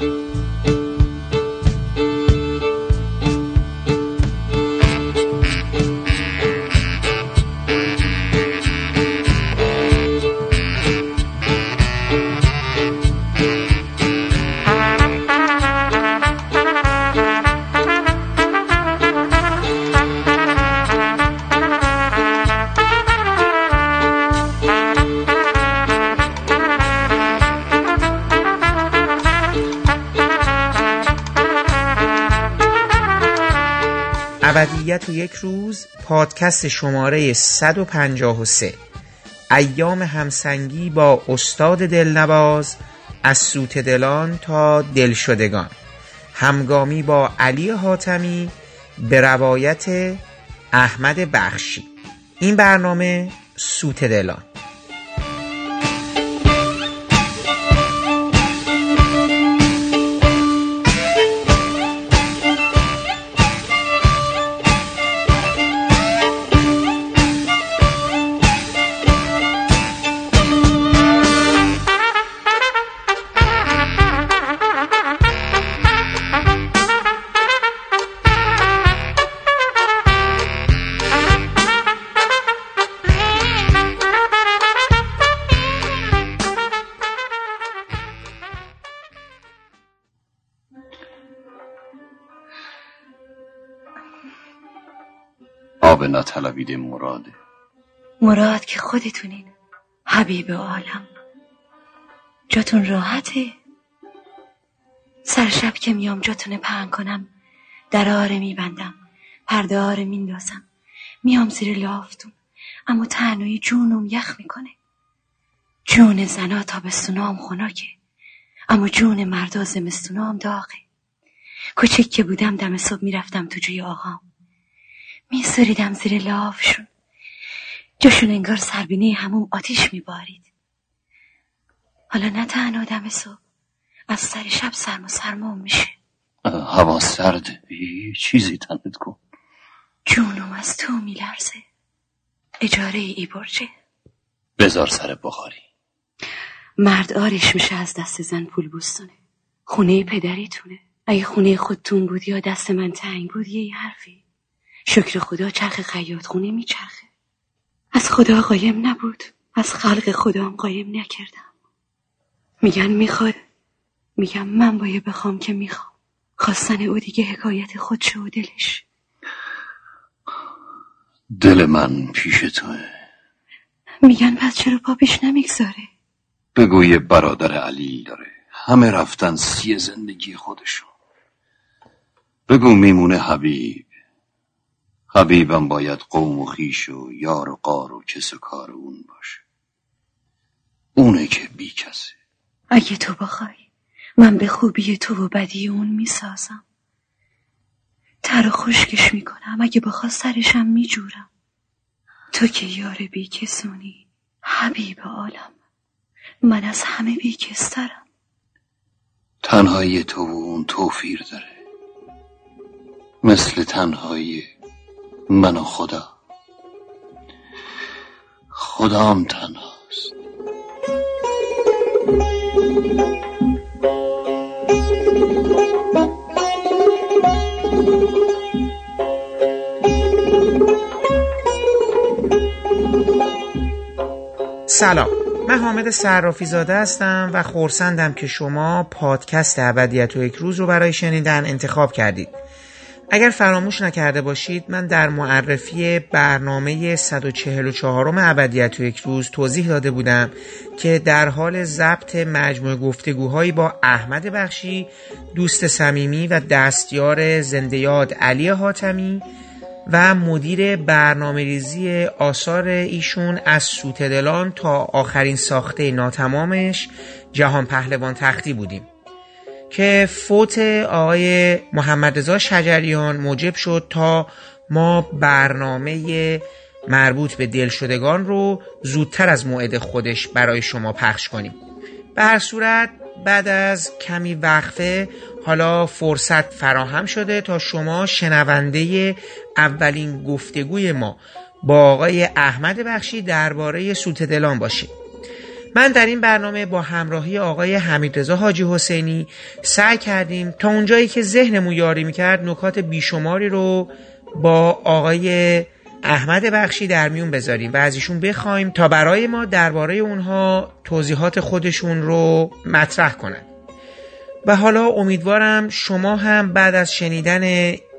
ابدیت یک روز پادکست شماره 153 ایام همسنگی با استاد دلنواز از سوت دلان تا دلشدگان. همگامی با علی حاتمی به روایت احمد بخشی. این برنامه سوت دلان نطلبیده مراده. مراد که خودتونین. حبیب عالم. جاتون راحته. سر شب که میام جاتون پهن کنم. در آره میبندم. پرده آره میندازم. میام زیر لافتون. اما تنهایی جونم یخ می‌کنه. جون زنا تابستونام خنکه. اما جون مردا زمستونام داغه. کوچک که بودم دم صبح می‌رفتم تو جوی آقام. میسریدم زیر لافشون. جاشون انگار سربینه هموم آتیش میبارید حالا نه تنها دم صبح از سر شب سرم و سرمام میشه. هوا سرده یه چیزی تنت کن جونم از تو میلرزه. اجاره ای برجه. بزار سر بخاری. مرد آرش میشه از دست زن پول بستانه خونه پدریتونه. اگه خونه خودتون بود یا دست من تنگ بود یه حرفی. شکر خدا چرخ خیاط خونه میچرخه. از خدا قایم نبود. از خلق خدا قایم نکردم. میگن می‌خواد. میگم من باید بخوام که می‌خوام. خواستن او دیگه حکایت خودشه و دلش. دل من پیش توه. میگن پس چرا پا پیش نمی‌گذاره؟ بگو یه برادر علی داره. همه رفتن سی زندگی خودشون بگو میمونه حبیب. حبیبم باید قوم و خیش و یار و قار و کس و کار اون باشه. اونه که بی کسه. اگه تو بخوای من به خوبی تو و بدی اون می‌سازم. تر و خشکش می‌کنم. اگه بخوا سرشم میجورم. تو که یار بی کسونی حبیب عالم. من از همه بی کسترم. تنهایی تو و اون توفیر داره. مثل تنهایی من و خدا. خدام تنهاست. سلام. من حامد صرافی زاده هستم و خورسندم که شما پادکست ابدیت و یک روز رو برای شنیدن انتخاب کردید. اگر فراموش نکرده باشید من در معرفی برنامه 144 ابدیت و یک روز توضیح داده بودم که در حال ضبط مجموع گفتگوهایی با احمد بخشی دوست صمیمی و دستیار زندیاد علی حاتمی و مدیر برنامه ریزی آثار ایشون از سوتدلان تا آخرین ساخته ناتمامش جهان پهلوان تختی بودیم. که فوت آقای محمد رضا شجریان موجب شد تا ما برنامه مربوط به دلشدگان رو زودتر از موعد خودش برای شما پخش کنیم. به هر صورت بعد از کمی وقفه حالا فرصت فراهم شده تا شما شنونده اولین گفتگوی ما با آقای احمد بخشی درباره سوت دلان باشید. من در این برنامه با همراهی آقای حمیدرضا حاجی حسینی سعی کردیم تا اونجایی که ذهنمون یاری می‌کرد نکات بیشماری رو با آقای احمد بخشی در میون بذاریم و از ایشون بخوایم تا برای ما درباره اونها توضیحات خودشون رو مطرح کنند و حالا امیدوارم شما هم بعد از شنیدن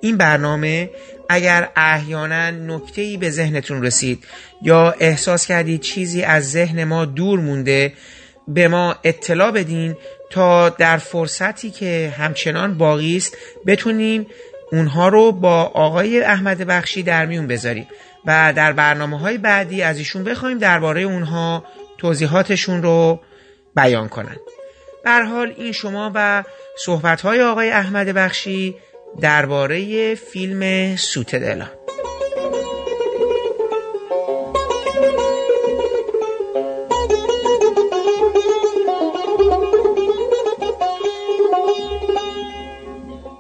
این برنامه اگر احیانا نکته ای به ذهنتون رسید یا احساس کردید چیزی از ذهن ما دور مونده به ما اطلاع بدین تا در فرصتی که همچنان باقی است بتونیم اونها رو با آقای احمد بخشی در میون بذاریم و در برنامه های بعدی از ایشون بخوایم درباره اونها توضیحاتشون رو بیان کنند. بر حال این شما و صحبت های آقای احمد بخشی درباره فیلم سوت دلا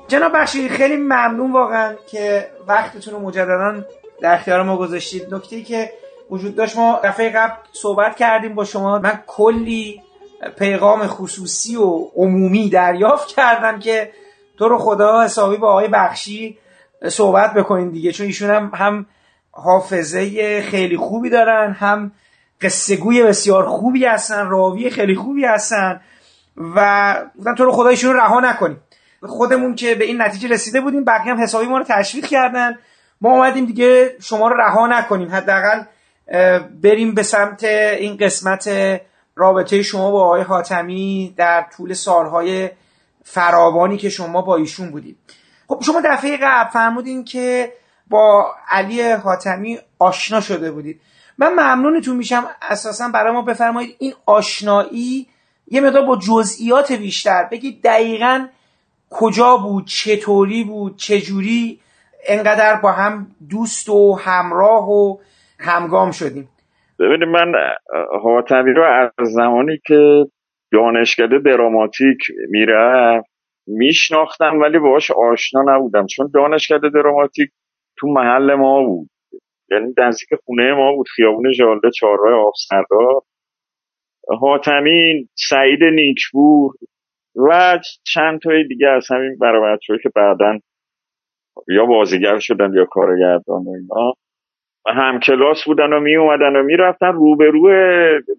جناب بخشی خیلی ممنون واقعا که وقتتون رو مجددا در اختیار ما گذاشتید. نکته که وجود داشت ما دفعه قبل صحبت کردیم با شما. من کلی پیغام خصوصی و عمومی دریافت کردم که تو رو خدا حسابی با آقای بخشی صحبت بکنین دیگه چون ایشون هم, هم حافظه خیلی خوبی دارن هم قصه گوی بسیار خوبی هستن راوی خیلی خوبی هستن و گفتم تو رو خدا ایشون رها نکنیم. خودمون که به این نتیجه رسیده بودیم بقیه هم حسابی ما رو تشویق کردن. ما اومدیم دیگه شما رو رها نکنیم. حداقل بریم به سمت این قسمت رابطه شما با آقای حاتمی در طول سالهای فراوانی که شما با ایشون بودید. خب شما دفعه قبل فرمودین که با علی حاتمی آشنا شده بودید. من ممنونتون میشم. اساسا برای ما بفرمایید این آشنایی یه مقدار با جزئیات بیشتر. بگید دقیقا کجا بود چطوری بود چجوری انقدر با هم دوست و همراه و همگام شدیم. ببینید من حاتمی رو از زمانی که دانشکده دراماتیک میره میشناختم ولی باش آشنا نبودم. چون دانشکده دراماتیک تو محل ما بود. یعنی نزدیک خونه ما بود خیابون جالده چهارراه آفسردار حاتمی سعید نیکبور و چند تای دیگه از همین برای که بعدا یا بازیگر شدن یا کارگردان و اینا. هم کلاس بودن و می اومدن و می‌رفتن. روبرو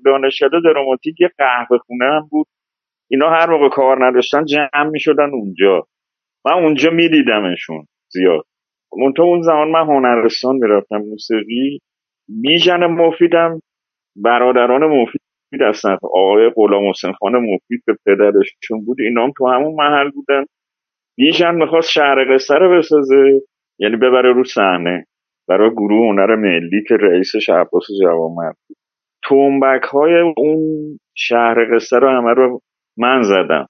دانشکده دراماتیک یه قهوه خونه هم بود. اینا هر موقع کار نداشتن جمع می شدن اونجا. من اونجا می دیدمشون زیاد منتها اون زمان من هنرستان می‌رفتم موسیقی. بیژن مفیدم برادران مفید هستن. آقای غلام حسین خان مفید به پدرشون بود اینا هم تو همون محل بودن. بیژن می‌خواست شهر قصه رو بسازه یعنی ببره رو صحنه. برای گروه هنر ملی که رئیسش عباس جوامرد بود. تومبک های اون شهر قصه رو همه رو من زدم.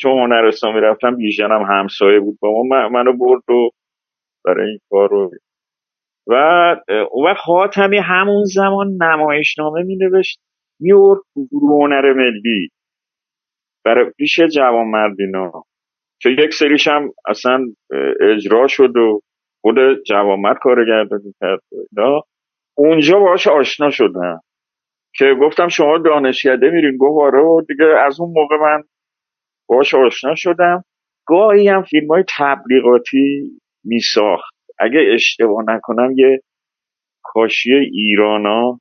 چون هنرستان می‌رفتم بیژنم همسایه بود. با ما منو برد و برای این کار رو و وقت خاتمی همون زمان نمایشنامه می نوشت میورد گروه هنر ملی. برای پیش جوان مردینا که یک سریش هم اصلا اجرا شد و خود جوامرد کارگردانی کرد اونجا باش آشنا شدم که گفتم شما دانشکده میرین گفت آره دیگه از اون موقع من باش آشنا شدم. گاهی هم فیلم های تبلیغاتی میساخت. اگه اشتباه نکنم یه کاشی ایرانا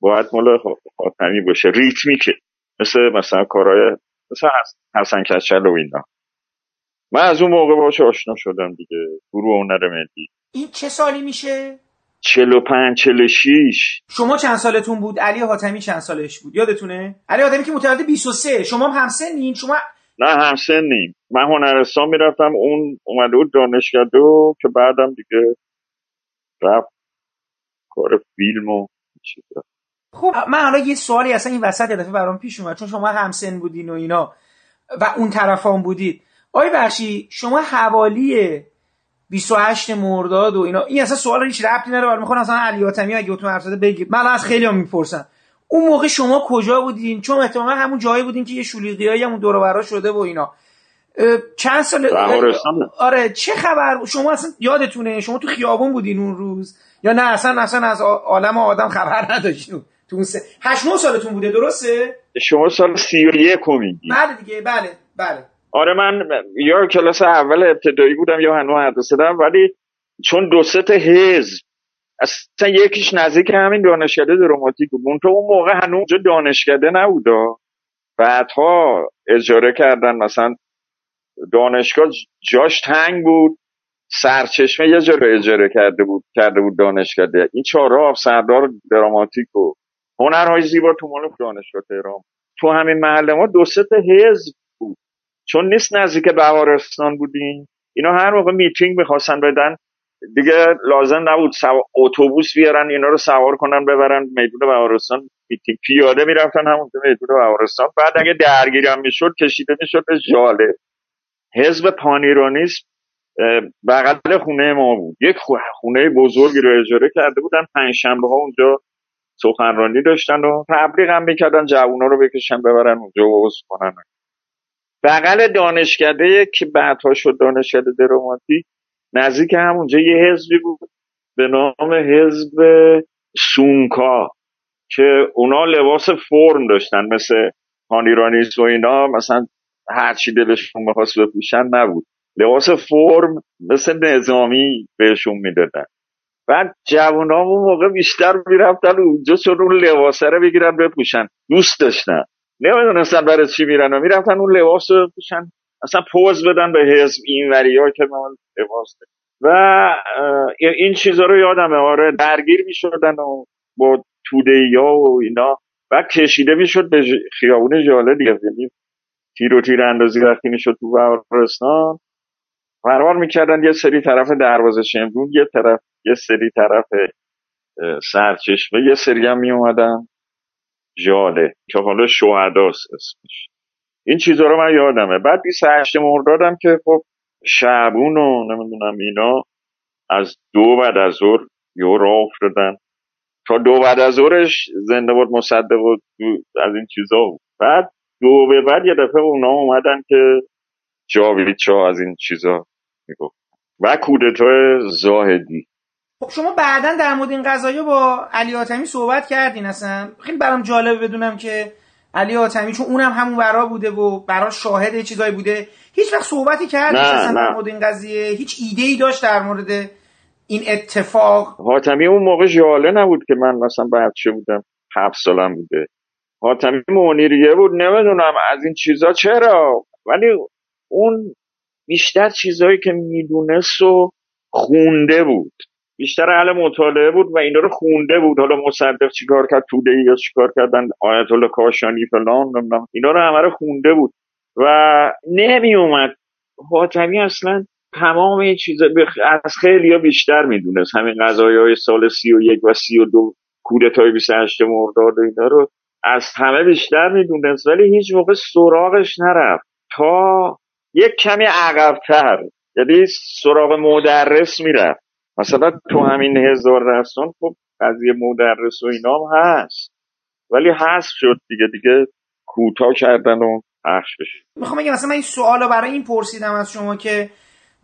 باید مال خاتمی باشه. ریتمیکه. مثل مثلا کارهای مثل حسن کچل و اینا. من از اون موقع باش آشنا شدم دیگه. گروه هنر ملی. این چه سالی میشه؟ 45 46 شما چند سالتون بود؟ علی حاتمی چند سالش بود؟ یادتونه؟ علی حاتمی که متولد 23 شما هم همسنین شما نه همسنیم من هنرستان می‌رفتم اون اومده بود دانشگاه و که بعدم دیگه رفت کار فیلم و چیزا. خب من حالا یه سوالی اصلا این وسط دفعه برام پیش اومد چون شما همسن بودین و اینا و اون طرفان بودید. آی بخشی شما حوالی 28 مرداد و اینا این اصلا سوال هیچ ربطی نداره ولی می‌خوام اصلا علی حاتمی اگه تو حرف بگید من از خیلی هم می‌پرسم. اون موقع شما کجا بودین؟ چون احتمالا همون جایی بودین که یه شولیقیایی همون دور و شده و اینا. چند سال آره چه خبر؟ شما اصلا یادتونه؟ شما تو خیابون بودین اون روز؟ یا نه اصلا اصلا از عالم آدم خبر نداشتین. تو اون سه هشت سالتون بوده درسته؟ شما سال سی و یک میگی. بله دیگه بله بله. آره من یا کلاس اول ابتدایی بودم یا هنوز مدرسه دارم ولی چون دو سه حزب اصلا یکیش نزدیک همین دانشکده دراماتیک بود. تو اون موقع هنوز اونجا دانشکده نبود. بعدها اجاره کردن مثلا دانشگاه جاش تنگ بود سرچشمه یه جا رو اجاره کرده بود کرده بود دانشکده. این چهارراه سردار دراماتیک و هنرهای زیبا تو مال دانشگاه تهران. تو همین محله ما دو سه حزب چون نیست نزدیک بهارستان بودیم. اینا هر موقع میتینگ می‌خواستن بدن دیگه لازم نبود اتوبوس بیارن اینا رو سوار کنن ببرن میدون بهارستان. میتینگ پیاده می‌رفتن همون میدون بهارستان. بعد اگه درگیری هم می‌شد کشیده می‌شد به ژاله. حزب پان‌ایرانیسم بغل خونه ما بود. یک خونه بزرگی رو اجاره کرده بودن. پنج شنبه ها اونجا سخنرانی داشتن و تبلیغ هم می‌کردن جوونا رو بکشن ببرن اونجا و کنن. بغل دانشکده که بعدها شد دانشکده دراماتیک نزدیک همونجا یه حزبی بود به نام حزب سونکا که اونا لباس فرم داشتن مثل هانیرانیز و اینا مثلا هرچی دلشون می‌خواست بپوشن نبود. لباس فرم مثل نظامی بهشون می‌دادن. بعد جوان اون موقع بیشتر می‌رفتن اونجا چون اون لباسه رو بگیرن بپوشن. دوست داشتن. نمی‌دونستن برای چی میرن و می‌رفتن اون لباس رو بپوشن اصلا پوز بدن به حزب این ها که من لباس و این چیزها رو یادمه. آره درگیر می‌شدن و با توده ها و اینا. و کشیده می‌شد به خیابون جاله دیگه تیر و تیر اندازی وقتی می‌شد تو بهارستان. فرار می‌کردن یه سری طرف دروازه شمرون یه طرف یه سری طرف سرچشمه یه سری هم میومدن جاله که حالا شهداست اسمش. این چیزها رو من یادمه. بعد 28 مردادم که خب شعبون و نمی‌دونم اینا از دو بعد از ظهر یه راه افتادن. تا دو بعد از ظهرش زنده بود مصدق و از این چیزا بود. بعد دو به بعد یه دفعه اونا اومدن که جاوید چا از این چیزا می‌گفت. و کودتای زاهدی. خب شما بعدا در مورد این قضایی با علی آتمی صحبت کردین اصلا. خیلی برام جالبه بدونم که علی آتمی چون اونم همون برا بوده و برا شاهد چیزایی بوده. هیچ وقت صحبتی کرد اصلا در مورد این قضیه. هیچ ایده ای داشت در مورد این اتفاق. حاتمی اون موقع جاله نبود که من مثلا بچه بودم هفت سالم بوده. حاتمی مونیریه بود نمی‌دونم از این چیزا چرا. ولی اون بیشتر چیزهایی که می‌دونست و خونده بود. بیشتر اهل مطالعه بود و اینا رو خونده بود. حالا مصدق چیکار کرد توده یا چیکار کردن آیت الله کاشانی فلان نمی‌دونم. اینا رو همه رو خونده بود و نمی اومد حاتمی اصلا تمام این چیزا از خیلی بیشتر می‌دونست. همین قضایی های سال سی و یک و سی و دو کودتای 28 مرداد و اینا رو از همه بیشتر می‌دونست. ولی هیچ موقع سراغش نرفت. تا یک کمی عقبتر یعنی سراغ مدرس می‌رفت. مثلا تو همین هزار رسان خب قضیه مدرس و اینا هم هست. ولی هست شد دیگه دیگه کوتاه کردن و پخش بشه. می‌خوام بگم مثلا من این سوال برای این پرسیدم از شما که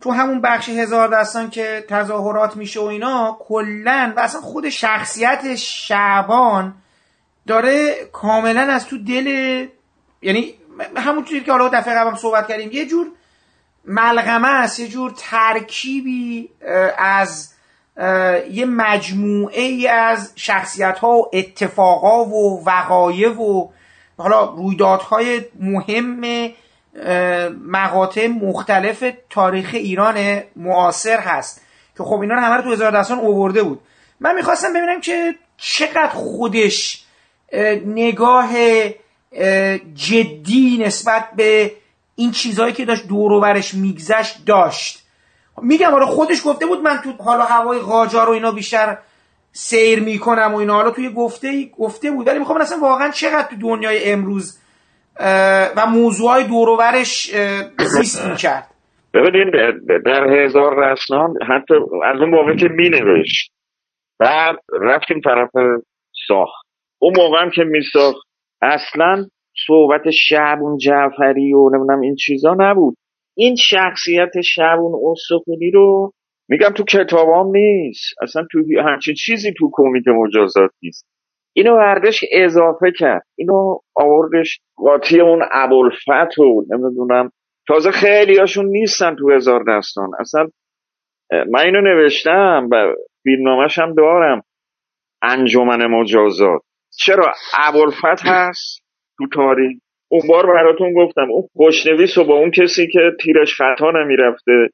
تو همون بخش هزار دستان که تظاهرات میشه و اینا کلا و اصلا خود شخصیت شعبان داره کاملا از تو دل یعنی همونجوری که حالا دفعه قبلم صحبت کردیم یه جور ملغمه است یه جور ترکیبی از یه مجموعه ای از شخصیت ها و اتفاقا و وقایع و حالا رویدادهای مهم مقاطع مختلف تاریخ ایران معاصر هست که خب اینا همه رو تو هزار دستان اوورده بود. من می‌خواستم ببینم که چقدر خودش نگاه جدی نسبت به این چیزهایی که داشت دور و برش میگذشت داشت. میگم حالا خودش گفته بود من تو حالا هوای قاجار و اینا بیشتر سیر می‌کنم و اینا. حالا توی گفته گفته بود. ولی می‌خوام اصلا واقعا چقدر تو دنیای امروز و موضوعهای دوروبرش زیست می‌کرد. ببینید در هزار رسنان حتی از اون موقع که می نوشت بعد رفتیم طرف ساخت. اون موقع هم که می ساخت اصلا صحبت شعبون جعفری و نمی‌دونم این چیزا نبود. این شخصیت شعبون اصفهانی رو میگم تو کتابام نیست. اصلا تو همچین چیزی تو کمیته مجازات نیست. اینو برداشت اضافه کرد. اینو آوردش قاطی اون ابوالفت و نمی‌دونم. تازه خیلی هاشون نیستن تو هزار دستان. اصلا من اینو نوشتم و فیلمنامش هم دارم. انجمن مجازات. چرا ابوالفت هست؟ تو تاریخ اون بار براتون گفتم اون خوشنویس و با اون کسی که تیرش خطا نمی‌رفته.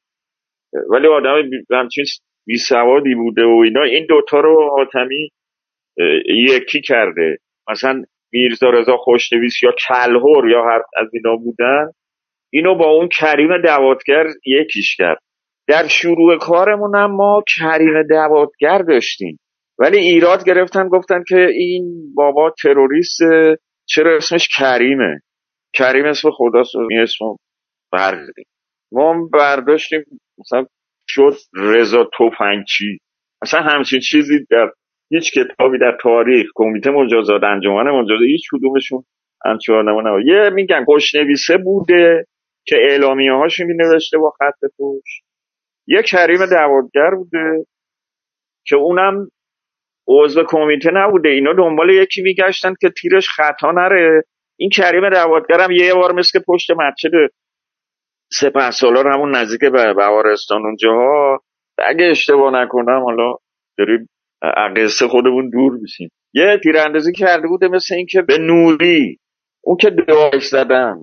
ولی آدم همچین بی سوادی بوده و اینا. این دوتا رو حاتمی یکی کرده. مثلا میرزا رضا خوشنویس یا کلهور یا هر از اینا بودن اینو با اون کریم دوادگر یکیش کرد. در شروع کارمون هم ما کریم دوادگر داشتیم. ولی ایراد گرفتن گفتن که این بابا تروریست چرا اسمش کریمه؟ کریم اسم خداست این اسم بردیم ما برداشتیم مثلا شد رضا توفنگچی اصلا همچین چیزی در هیچ کتابی در تاریخ کمیته مجازات انجمن مجازات هیچ کدومشون همچنان نمونه یه میگن خوشنویسه بوده که اعلامیه هاشو می نوشته با خط توش یه کریم دوادگر بوده که اونم عضو کمیته نبوده. اینا دنبال یکی میگشتن که تیرش خطا نره. این کریم دوادگرم یه بار مثل پشت مسجد سپه سالار همون نزدیک به بوارستان اونجاها اگه اشتباه نکنم حالا داریم قصه خودمون دور میشیم. یه تیراندازی کرده بوده مثل اینکه به نوری اون که دعایش زدن.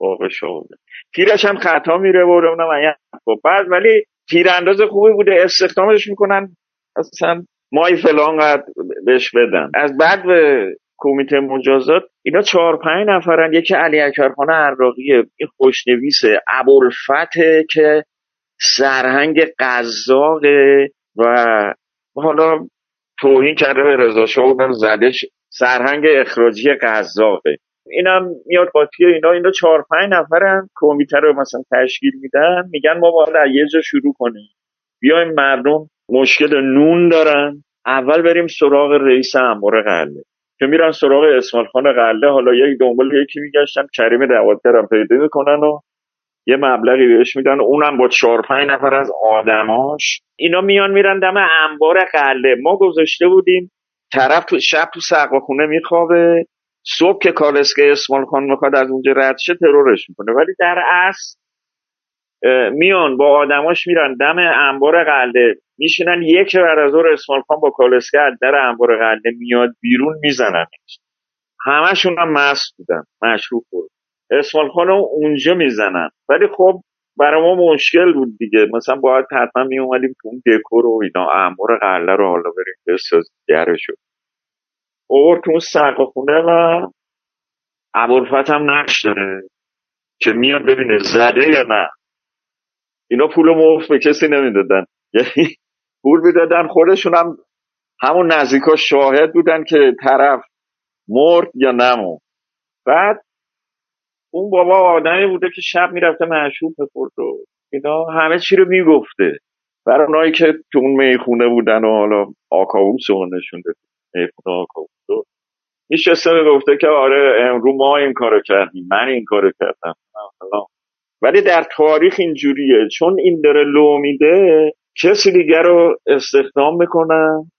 واقع شده تیرش هم خطا میره و اونم خب بعد ولی تیرانداز خوبی بوده. استخدامش می‌کنن. اصلا مای فلان قد بهش بدن. از بعد به کمیته مجازات اینا چهار پنج نفرن. یکی علی اکبرخان عراقیه این خوشنویسه ابوالفته که سرهنگ قزاقه و حالا توهین کرده به رضا شاه زدش سرهنگ اخراجی قزاقه اینم میاد قاطی اینا. اینا چهار پنج نفرن. کمیته رو مثلا تشکیل میدن. میگن ما باید یه جا شروع کنیم. بیایم مردم مشکل نون دارن. اول بریم سراغ رئیس انبار قله. که میرن سراغ اسمال خان قله. حالا یک دنبال یکی میگشتن کریم دوادگرم پیدا می‌کنن و یه مبلغی بهش میدن. اونم با چهار پنج نفر از آدماش. اینا میان میرن دم انبار قله. ما گذاشته بودیم طرف تو شب تو سقا خونه میخوابه. صبح که کالسکه اسمال خان می‌خواد از اونجا رد شه ترورش می‌کنه. ولی در اصل میان با آدماش میرن دم انبار قلعه میشینن یک بعد از اسمال خان با کالسکه از در انبار قلعه میاد بیرون می‌زنن. همشون هم مست بودن مشروب بود. اسمال خان اونجا می‌زنن. ولی خب برای ما مشکل بود دیگه. مثلا باید حتما می اومدیم تو اون دکور و اینا انبار قلعه رو حالا بریم بساز شد اوور تو اون خونه و ابوالفت هم نقش داره که میاد ببینه زده یا نه. اینا پول مفت به کسی نمی‌دادن. یعنی پول می‌دادن. خودشون هم همون نزدیکا شاهد بودن که طرف مرد یا نمو بعد اون بابا آدمی بوده که شب می‌رفته معشوب بخورد و اینا همه چی رو می‌گفته. برای اونایی که تو اون می‌خونه بودن و حالا آکاووس رو نشون می‌خونه آکاووس میشسته گفته که آره امرو ما این کارو کردیم من این کارو کردم. ولی در تاریخ اینجوریه. چون این داره لو میده کسی دیگر رو استخدام می‌کنن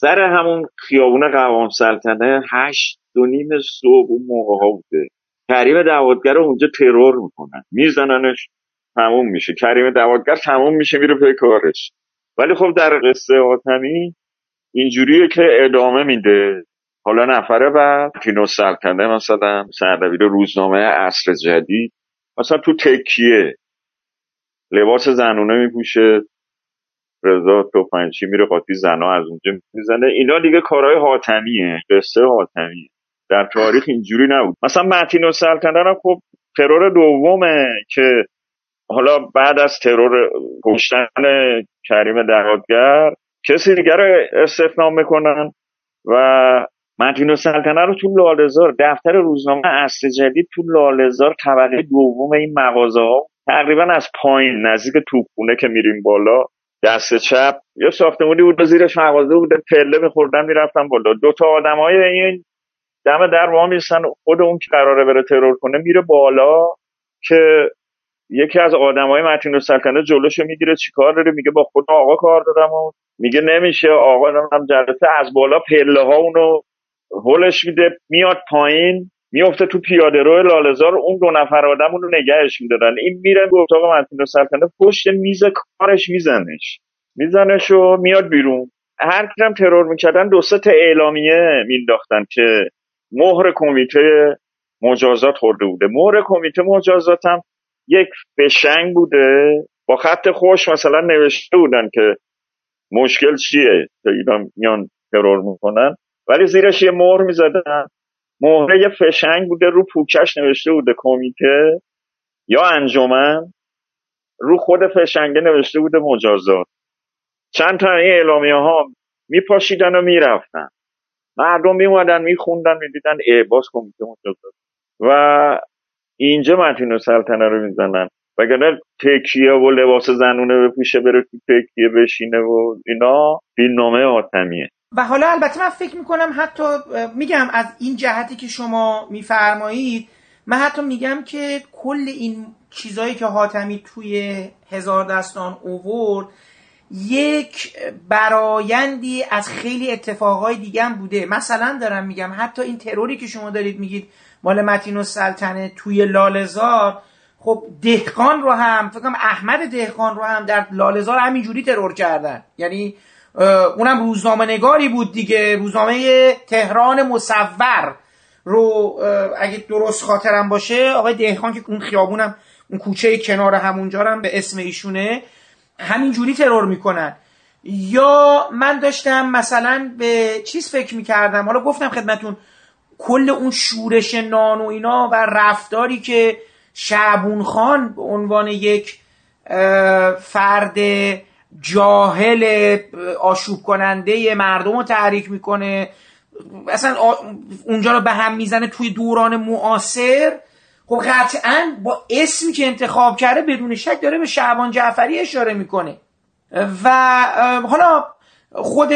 سر همون خیابون قوام سلطنه هشت دو نیم صبح اون موقع ها بوده. کریم دوادگر رو اونجا ترور می‌کنن میزننش تموم میشه. کریم دوادگر تموم میشه میره پی کارش. ولی خب در قصه آتمی اینجوریه که ادامه میده. حالا نفره بعد تینو سلطنه مثلا سردبیر روزنامه عصر جدید مثلا تو تکیه لباس زنونه میپوشه. رضا توفنچی میره قاطی زنا از اونجا می‌زنه. اینا دیگه کارهای حاتمیه. قصه حاتمیه. در تاریخ اینجوری نبود. مثلا متین و سلطنه هم خب ترور دومه که حالا بعد از ترور کشتن کریم دهادگر کسی دیگر رو استخدام می‌کنن و متین و سلطنه رو تو لالزار دفتر روزنامه اصل جدید تو لالزار طبقه دوم این مغازه ها تقریبا از پایین نزدیک توپونه که میریم بالا. دست چپ. یا ساختمونی بود زیرش مغازه بود پله میخوردن می‌رفتن بالا. دو تا آدم های این دم در وا میستن خود اون که قراره بره ترور کنه میره بالا که یکی از آدمای متین سلطنه جلوشو می‌گیره چیکار داره؟ میگه با خود آقا کار دارم و میگه نمیشه. آقا هم جلسه از بالا پله ها اونو هولش میده میاد پایین. میفته تو پیاده رو لالزار اون دو نفر آدم رو نگهش میدارن این میره به اتاق متین سلطنه پشت میز کارش میزنش. میزنش و میاد بیرون. هر کیم ترور می‌کردن دو سه اعلامیه مینداختن که مهر کمیته مجازات خورده بوده. مهر کمیته مجازات هم یک فشنگ بوده. با خط خوش مثلا نوشته بودن که مشکل چیه؟ که اینا میان ترور می‌کنن. ولی زیرش یه مهر می‌زدن. مهره فشنگ بوده رو پوکش نوشته بوده کمیته یا انجمن رو خود فشنگه نوشته بوده مجازات. چند تا این اعلامیه ها میپاشیدن و می‌رفتن. مردم میومدن میخوندن می‌دیدن ای باز کمیته مجازات. و اینجا متین و سلطنه رو می‌زنن. وگرنه تکیه و لباس زنونه بپوشه بره تو تکیه بشینه و اینا فیلمنامه آتمیه. و حالا البته من فکر می‌کنم حتی میگم از این جهتی که شما میفرمایید من حتی میگم که کل این چیزایی که حاتمی توی هزار دستان اوورد یک برایندی از خیلی اتفاقای دیگه هم بوده. مثلا دارم میگم حتی این تروری که شما دارید میگید مال متین و سلطنه توی لالزار خب دهقان رو هم فکر احمد دهقان رو هم در لالزار همینجوری ترور کردن. یعنی اونم روزنامه نگاری بود دیگه. روزنامه تهران مصور رو اگه درست خاطرم باشه آقای دهقان که اون خیابونم اون کوچه کنار همونجا هم به اسم ایشونه همینجوری ترور می‌کنن. یا من داشتم مثلا به چیز فکر می‌کردم حالا گفتم خدمتون کل اون شورش نان و اینا و رفتاری که شعبون خان به عنوان یک فرد جاهل آشوب کننده مردم رو تحریک می‌کنه. اصلا اونجا رو به هم می‌زنه توی دوران معاصر. خب قطعا با اسمی که انتخاب کرده بدون شک داره به شعبان جعفری اشاره می‌کنه. و حالا خود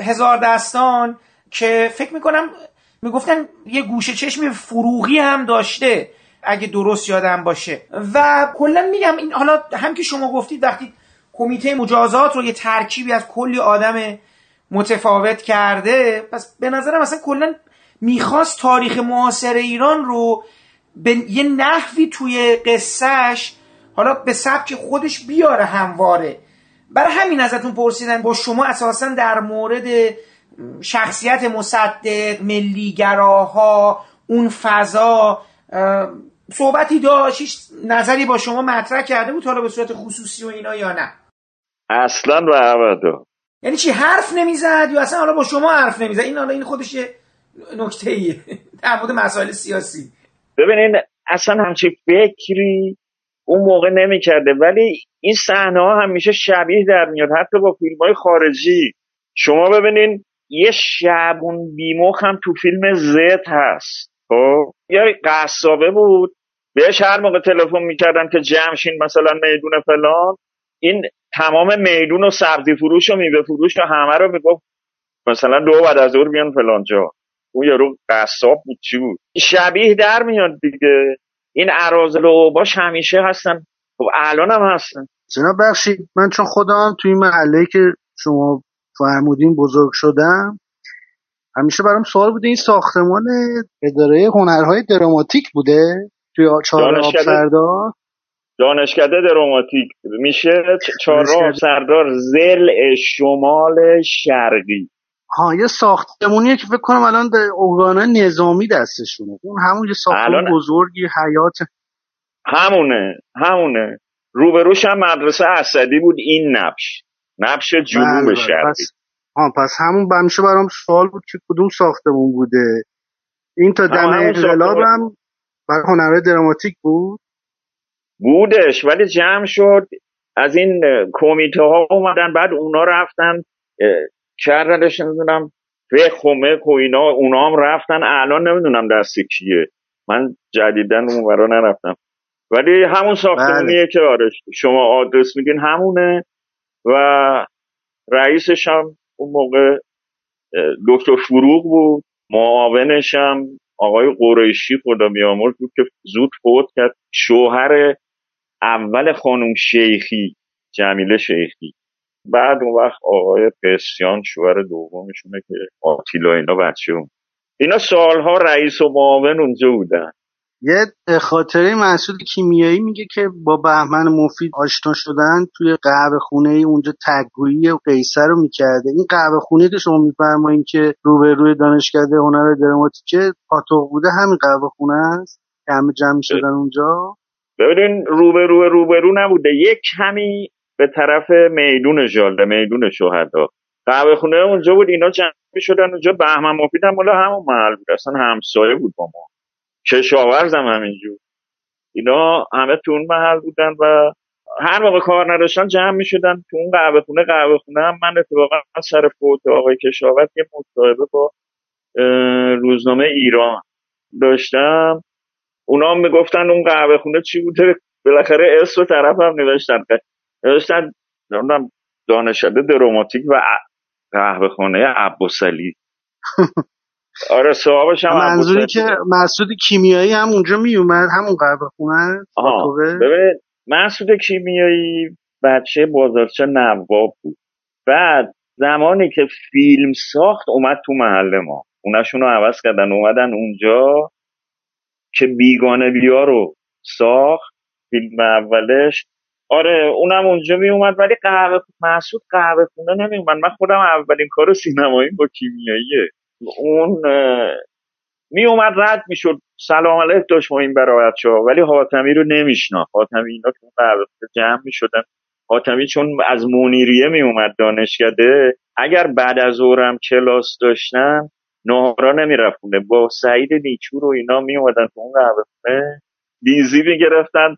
هزار دستان که فکر می‌کنم می‌گفتن یه گوشه چشم فروغی هم داشته اگه درست یادم باشه. و کلا میگم این حالا هم که شما گفتید وقتی کمیته مجازات رو یه ترکیبی از کلی آدم متفاوت کرده. پس به نظرم مثلا کلا می‌خواست تاریخ معاصر ایران رو به یه نحوی توی قصهش حالا به سبک خودش بیاره همواره. برای همین ازتون پرسیدن با شما اساسا در مورد شخصیت مصدق ملیگراها اون فضا صحبتی داشت نظری با شما مطرح کرده بود حالا به صورت خصوصی و اینا یا نه؟ اصلا و ابدا یعنی چی حرف نمی‌زد؟ یا اصلا حالا با شما حرف نمی‌زد؟ این حالا این خودش نکته ایه در مورد مسائل سیاسی. ببینین اصلا همچی فکری اون موقع نمی‌کرده. ولی این صحنه ها همیشه شبیه در میاد. حتی با فیلم های خارجی. شما ببینین یه شبون بیمخ هم تو فیلم زد هست. خب؟ یه قصابه بود. بهش هر موقع تلفن می‌کردن که جمشین مثلا میدون فلان. این تمام میدون و سبزی فروش و میوه فروش و همه رو می‌گفت مثلا دو بعد از ظهر بیان فلان جا. اون یارو قصاب بود چی بود؟ شبیه در میاد دیگه. این ارازل و باش همیشه هستن. خب الان هم هستن. جناب بخشید من چون خودم توی این محله که شما فرمودین بزرگ شدم همیشه برام سوال بوده این ساختمان اداره هنرهای دراماتیک بوده؟ توی چهار آب سردار دانشکده دراماتیک میشه چهار سردار زل شمال شرقی. ها یه ساختمونیه که فکر کنم الان ارگان نظامی دستشونه. اون همون یه ساختمون بزرگی حیات. همونه همونه. روبروش هم مدرسه اسدی بود این نبش. نبش جنوب بله شرقی. پس, ها پس همون بمیشه برام سوال بود که کدوم ساختمون بوده؟ این تا دم انقلاب هم برای هنرهای دراماتیک بود؟ بودش ولی جمع شد. از این کمیته ها اومدن بعد اونا رفتن کردنش نمی‌دونم فقه و و اینا اونا هم رفتن. الان نمی‌دونم دستی کیه. من جدیدن اون برا نرفتم. ولی همون ساختمونیه بله. که آره شما آدرس میگین همونه. و رئیسش هم اون موقع دکتر فروغ بود. معاونش هم آقای قریشی خدا بیامرز بود که زود فوت کرد. شوهر اول خانم شیخی جمیله شیخی. بعد اون وقت آقای پسیان شوهر دومشونه که آتیلا اینا بچه اون. اینا سالها رئیس و معاون اونجا بودن. یه خاطره محسود کیمیایی میگه که با بهمن مفید آشنا شدن توی قهوه خونه اونجا تگویی و قیصر رو می‌کرده. این قهوه خونه که شما میفرمایین که روبروی دانشکده هنر دراماتیکه پاتوق بوده همین قهوه خونه است؟ که همه جمع شدن اونجا؟ ببینین روبرو روبرو نبوده. یک کمی به طرف میدون ژالده میدون شهدا. قهوه خونه اونجا بود اینا جمع شدن اونجا. بهمن مفید هم همون محل بود. اصلا همسایه بود با ما. کشاورزم همینجور. اینا همه تو اون محل بودن و هر موقع کار نداشتن جمع می شدن. تو اون قهوه خونه قهوه خونه هم من اتفاقا سر فوت آقای کشاورز یه مصاحبه با روزنامه ایران داشتم. اونا هم می‌گفتن اون قهوه خونه چی بوده؟ بالاخره اسم طرف هم نوشتن. نوشتن دانشده دروماتیک و قهوه خونه عباسلی. آره صاحبش هم منظوری که مسعود کیمیایی هم اونجا می اومد همون قهوه خونه ببینید مسعود کیمیایی بچه بازارچه نواب بود. بعد زمانی که فیلم ساخت اومد تو محل ما. اونشون رو عوض کردن. اومدن اونجا. که بیگانه بیا رو ساخت فیلم اولش. آره اونم اونجا می اومد ولی قهوه مسعود قهوه خونه نمی اومد. من خودم اولین کار سینمایی با کیمیاییه. اون می اومد رد می‌شد سلام علیک داشت ما این برای ها ولی حاتمی رو نمیشناخت حاتمی اینا تو جمع می شدن. حاتمی چون از مونیریه می اومد دانشکده. اگر بعد از اورم کلاس داشتن نهارا نمیرفونه با سعید نیچور و اینا می اومدن تو اون قهوه دیزی می گرفتن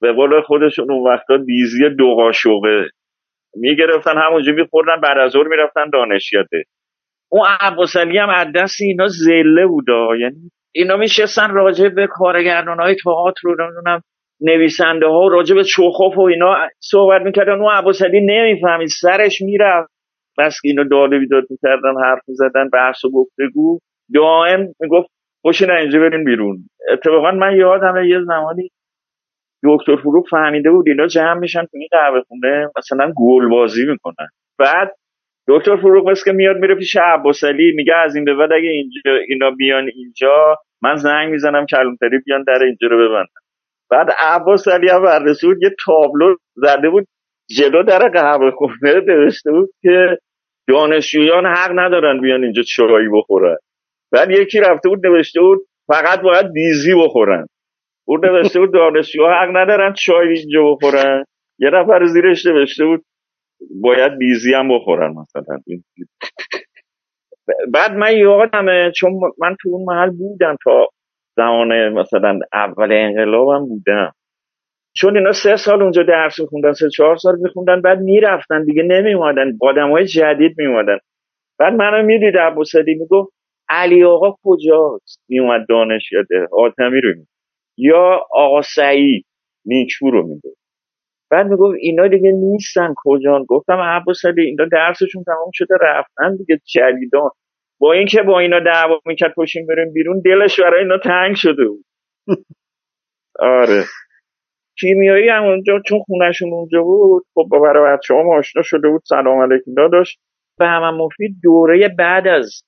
به قول خودشون اون وقتا دیزی دو قاشقه. می گرفتن همونجا می خوردن بعد از ظهر می رفتن دانشکده اون عباس هم از دست اینا زله بوده یعنی اینا میشستن راجع به کارگردان های تئاتر رو نمی‌دونم نویسنده ها راجع به چوخوف و اینا صحبت می‌کردن. اون عباس نمی‌فهمید. سرش می‌رفت. بس اینا داده بیداد می‌کردن حرف می‌زدن بحث و گفتگو. دائم می‌گفت خوشین اینجا برین بیرون. اتفاقا من یادم یه زمانی دکتر فروغ فهمیده بود اینا جمع میشن تو این قهوه خونه مثلا گل بازی می‌کنن. بعد دکتر فروغ مثل که میاد میره پیش عباس علی میگه از این به بعد اگه اینجا اینا بیان اینجا من زنگ می‌زنم کلانتری بیان در اینجا رو ببندن. بعد عباس علی هم یه تابلو زده بود جلو در قهوه خونه نوشته بود که دانشجویان حق ندارن بیان اینجا چایی بخورن. بعد یکی رفته بود نوشته بود فقط باید دیزی بخورن. اون نوشته بود دانشجوها حق ندارن چای اینجا بخورن. یه نفر زیرش نوشته بود باید بیزی هم بخورن مثلا. بعد من یادمه چون من تو اون محل بودم تا زمان مثلا اول انقلابم بودم. چون اینا سه سال اونجا درس میخوندن سه چهار سال میخوندن بعد می‌رفتن دیگه نمیومدن آدم های جدید میومدن بعد منو می‌دید عباسدی می‌گفت علی آقا کجاست؟ میومد دانشگاه آتمی رو می یا آقا سعید نیکو رو می‌گفت بعد می‌گفت اینا دیگه نیستن کجان؟ گفتم عباس علی اینا درسشون تمام شده رفتن دیگه جلیدان با اینکه با اینا دعوا می‌کرد پشیم بریم بیرون دلش برای اینا تنگ شده بود. آره. کیمیایی هم اونجا چون خونهشون اونجا بود خب با برای بچه هم آشنا شده بود سلام علیکم داداش. به همه مفید دوره بعد از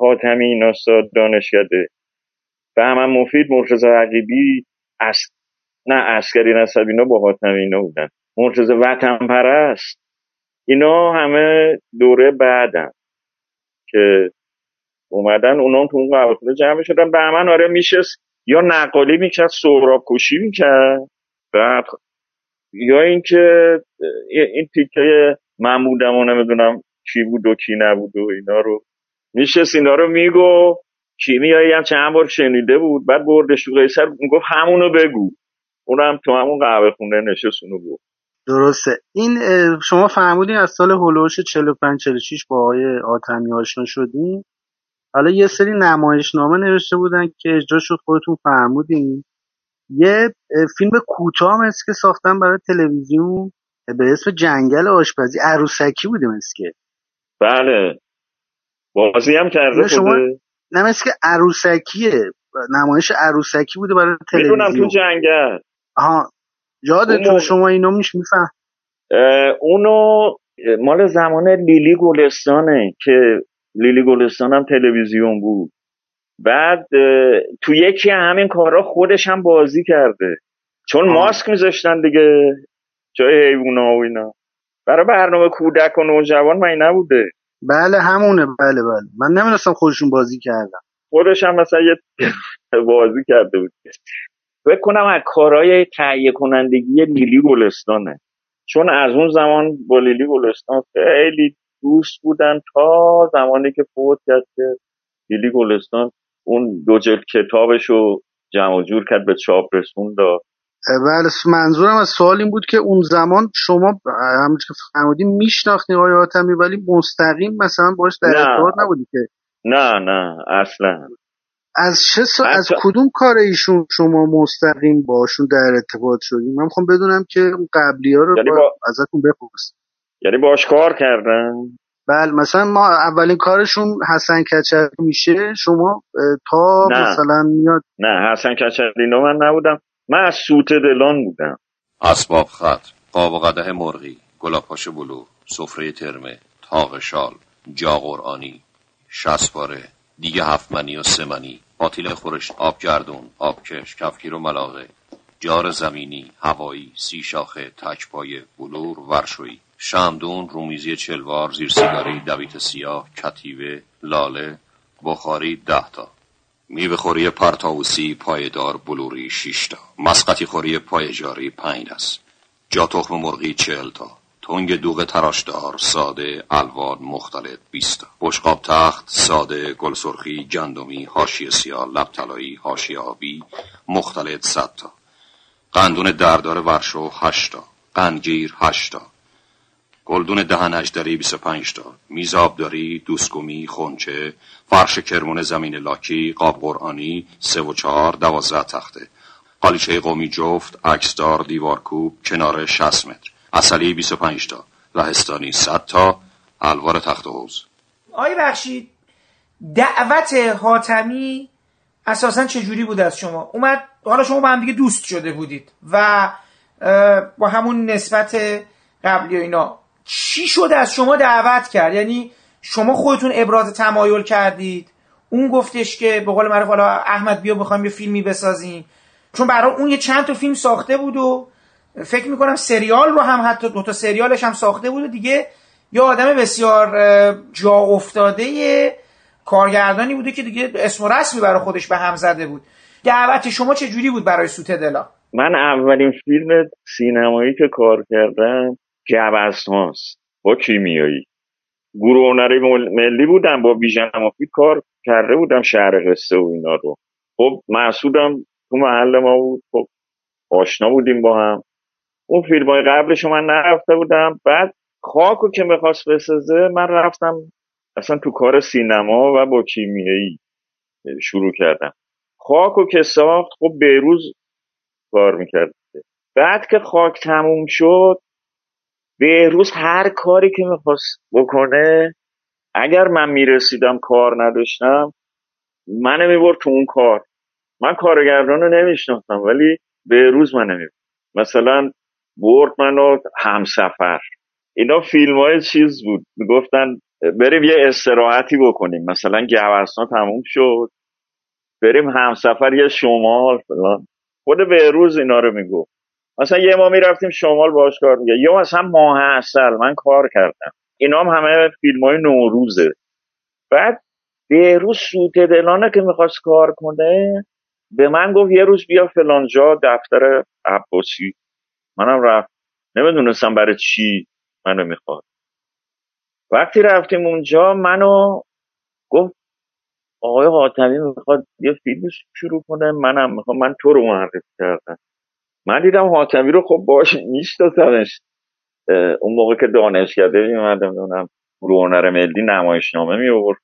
حاتمی اینا دانشکده. به همه مفید مرتضی عقیبی از نه عسکری نسب اینا با حاتمی اینا بودن. مرتضی وطن پرست اینا همه دوره بعدن که اومدن اونا تو اون قهوه جمع شدن. به من آره میشست. یا نقالی می‌کرد سهراب کشی می‌کرد. بعد یا اینکه این تیکه من بودم و نمی‌دونم کی بود و کی نبود و اینا رو میشست اینا رو میگو کیمیایی هم چند بار شنیده بود. بعد بردش تو قیصر می‌گفت همونو بگو. اونم تو همون قهوه خونه نشست اونو بود درسته. این شما فهمودین از سال هلوش 45 46 با آقای آتمی آشنا شدین؟ حالا یه سری نمایشنامه نوشته بودن که اجرا شد خودتون فهمودین یه فیلم کوتاه مثل که ساختن برای تلویزیون به اسم جنگل آشپزی. عروسکی بوده مثل که بله. بازی هم کرده شما... نه مثل که عروسکیه. نمایش عروسکی بوده برای تلویزیون می‌دونم تو جنگل. آها. یادتون اونو... شما اینو میش میفهم اونو مال زمان لیلی گلستانه که لیلی گلستان هم تلویزیون بود. بعد تو یکی همین کارا خودش هم بازی کرده. چون ماسک میذاشتن دیگه جای حیوونا و اینا. برای برنامه کودک و نوجوان من نبوده؟ بله همونه. بله بله. من نمی‌دونستم خودشون بازی کردن. خودش هم مثلا یه بازی کرده بود. فکر کنم از کارهای تهیه کنندگی لیلی گلستانه. چون از اون زمان با لیلی گلستان خیلی دوست بودن تا زمانی که فوت کرد که لیلی گلستان اون دو جلد کتابش رو جمع جور کرد به چاپ رسون داد بله منظورم از سوال این بود که اون زمان شما همونجور که فرمودین میشناختین آقای حاتمی ولی مستقیم مثلا باش در ارتباط نبودی که؟ نه نه اصلا. از چه از کدوم کار ایشون شما مستقیم باشون در ارتباط شدیم من می‌خوام بدونم که قبلی ها رو یعنی با... ازتون بپرسم. یعنی باش کار کردن؟ بله مثلا ما اولین کارشون حسن کچر میشه شما تا نه. مثلا میاد. نه حسن کچرینو من نبودم. من از سوت دلان بودم. اسباب خط قاب و قده مرغی گلاپاش بلو سفره ترمه تاق شال جا قرآنی شسپاره دیگه هفتمنی و سمنی پاتیل خورشت آبگردون آبکش کفگیر و ملاقه جار زمینی هوایی سی شاخه تکپای بلور ورشویی. شمدون رومیزی چلوار زیر سیگاری دویت سیاه کتیبه لاله بخاری ده تا. میوه خوری پرتاوسی پایدار بلوری شیشتا مسقطی خوری پای جاری پنج است. جا تخم مرغی چهل تا. تنگ دوغ تراشدار ساده الوان مختلف بیستا بشقاب تخت ساده گل سرخی گندمی هاشی سیاه لب طلایی هاشی آبی مختلف صد تا. قندون دردار ورشو هشتا قنگیر هشتا گلدون دهن اجدری 25 تا. میزاب داری دوسکومی خونچه فرش کرمون زمین لاکی قاب قرآنی سه و چهار دوازده تخته. قالیچه قومی جفت عکسدار دیوارکوب کنار 60 متر. اصلی 25 تا. لهستانی 100 تا. الوار تخت حوز آی بخشید دعوت حاتمی اساسا چجوری بود از شما؟ اومد حالا شما با هم دیگه دوست شده بودید و با همون نسبت قبلی و اینا. چی شده از شما دعوت کرد؟ یعنی شما خودتون ابراز تمایل کردید. اون گفتش که به قول معروف حالا احمد بیا بخوایم یه فیلمی بسازیم. چون برای اون یه چند تا فیلم ساخته بود و فکر می‌کنم سریال رو هم حتی دو تا سریالش هم ساخته بود و دیگه یه آدم بسیار جا افتاده کارگردانی بوده که دیگه اسم و رسمی برای خودش به هم زده بود. دعوت شما چه جوری بود برای سوت دلا؟ من اولین فیلم سینمایی که کار کردم هاست با کیمیایی. گروه هنری ملی بودم با ویژن مفید کار کرده بودم شهر قصه و اینا رو. خب محسودم تو محل ما بود. خب آشنا بودیم با هم. اون فیلم های قبلش من نرفته بودم. بعد خاکو که می‌خواست بسازه من رفتم اصلا تو کار سینما و با کیمیایی شروع کردم. خاکو که ساخت خب بیروز کار می‌کرد. بعد که خاک تموم شد بهروز هر کاری که می‌خواست بکنه اگر من می‌رسیدم کار نداشتم من می‌برد تو اون کار. من کارگردان رو نمیشناختم ولی بهروز من نمی‌برد مثلا برد منو همسفر. اینا فیلم های چیز بود. می‌گفتن بریم یه استراحتی بکنیم. مثلا گوستان تموم شد. بریم همسفر یه شمال فلان. خود بهروز اینا رو می‌گفت. مثلا یه ما می‌رفتیم شمال باش کار میگه یا مثلا ماه اصل من کار کردم. اینا هم همه فیلم های نوروزه. بعد به روز سوت دلانه که می‌خواست کار کنه به من گفت یه روز بیا فلانجا دفتر عباسی. منم رفت. نمی‌دونستم برای چی منو می‌خواد. وقتی رفتیم اونجا منو گفت آقای حاتمی می‌خواد یه فیلم شروع کنه. منم می‌خوام من تو رو معرفی کردم. من دیدم حاتمی رو خب باش میشناسمش. اون موقع که دانشکده میومدم دونم رو هنر ملی نمایشنامه می آورد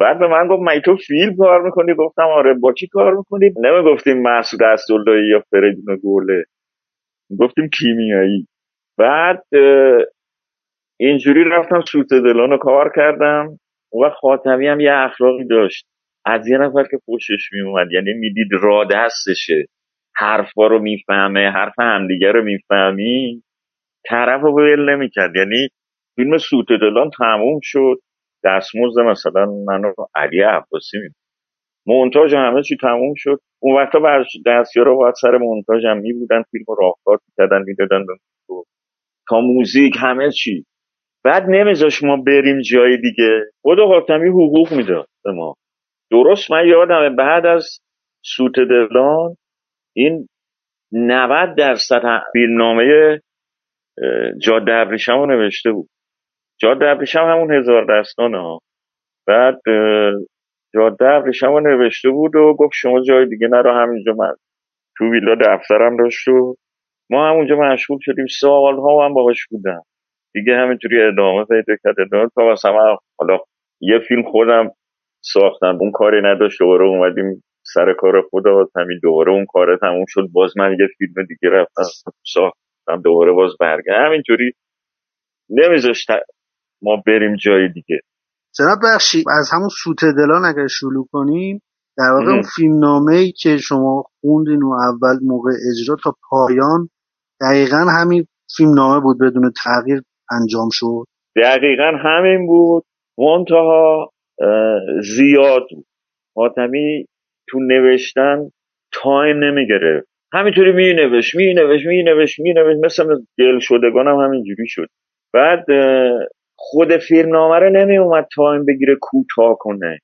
بعد به من گفت من تو فیلم کار می‌کنی؟ گفتم آره با کی کار می‌کنی؟ نمی‌گفتیم مسعود اسداللهی یا فریدون گوله گفتیم کیمیایی. بعد اینجوری رفتم سوت دلان کار کردم. و خاتمی هم یه اخلاقی داشت. از یه نفر که خوشش میومد یعنی می‌دید را دستشه. حرفا رو می‌فهمه حرف همدیگه رو می‌فهمی؟ طرف رو ول نمی‌کرد. یعنی فیلم سوت دلان تموم شد. دستمزد مثلا منو علی عباسی می مونتاژ همه چی تموم شد. اون وقتا بر دستیارا باید سر مونتاژ هم می بودن فیلم رو راهکار می‌کردن می‌دادن تا موزیک همه چی. بعد نمیذاش ما بریم جای دیگه. خود خاتمی حقوق می‌داد به ما. درست من یادمه بعد از سوت دلان این 90 درصد فیلمنامه جاده ابریشم رو نوشته بود. جاده ابریشم همون هزار دستانه ها. بعد جاده ابریشم رو نوشته بود و گفت شما جای دیگه نرو همینجا من تو ویلا دفترم داشت و ما همونجا مشغول شدیم. سالها هم باهاش بودم دیگه همینطوری ادامه پیدا کرد. ادامه تا مثلا حالا یه فیلم خودم ساختم. اون کاری نداشت. دوباره اومدیم سر کار خدا همین دوباره اون کار تموم شد. باز من یه فیلم دیگه رفتم ساختم دوباره باز برگه همینطوری نمیذاشت ما بریم جای دیگه. جناب بخشی از همون سوت دلان اگر شروع کنیم در واقع اون فیلم نامه ای که شما خوندین و اول موقع اجرا تا پایان دقیقا همین فیلم نامه بود بدون تغییر انجام شد؟ دقیقا همین بود. منتها زیاد بود. حاتمی تو نوشتن time نمی‌گرفت همینطوری می نوشت می نوشت می نوشت می نوشت مثل دل شدگانم همینجوری شد. بعد خود فیلم نامه رو نمی اومد time بگیره کوتاه کنه.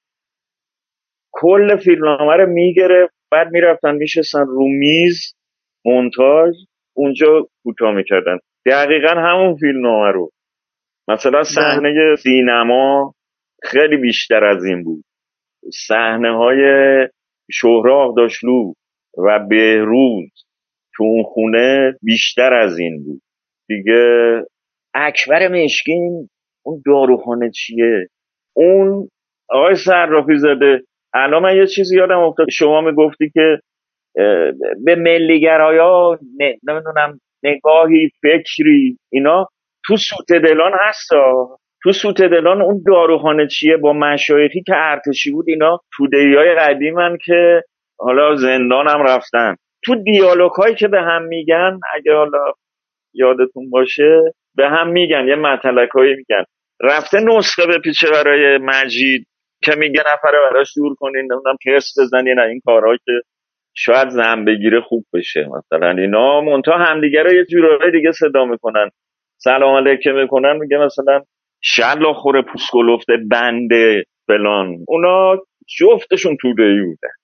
کل فیلم نامه رو می‌گرفت بعد می‌رفتن میشستن رو میز مونتاژ اونجا کوتاه می‌کردن. دقیقا همون فیلم نامه رو. مثلا صحنه سینما خیلی بیشتر از این بود. صحنه های شهراب داشلو و بهروز تو اون خونه بیشتر از این بود. دیگه اکبر مشکین اون داروخانه چیه؟ اون آقای صرافی زاده الان من یه چیزی یادم افتاد. شما می‌گفتی که به ملیگرایا نمی‌دونم نگاهی فکری اینا تو سوت دلان هستا؟ تو سوت دلان اون داروخانه چیه با مشایخی که ارتشی بود اینا توده های قدیمن که حالا زندان هم رفتن. تو دیالوگ هایی که به هم میگن اگه حالا یادتون باشه به هم میگن یه مطلق هایی میگن. رفته نسخه به پیچه برای مجید که میگه نفره براش دور کنین نمی‌دونم ترس بزنین این کارها که شاید زن بگیره خوب بشه. مثلا اینا مونتا همدیگه رو یه جورایی دیگه صدا می‌کنن. سلام علیکم می‌کنن میگه مثلا شلا خوره پوسکلفته بنده فلان. اونا جفتشون توده ای بودن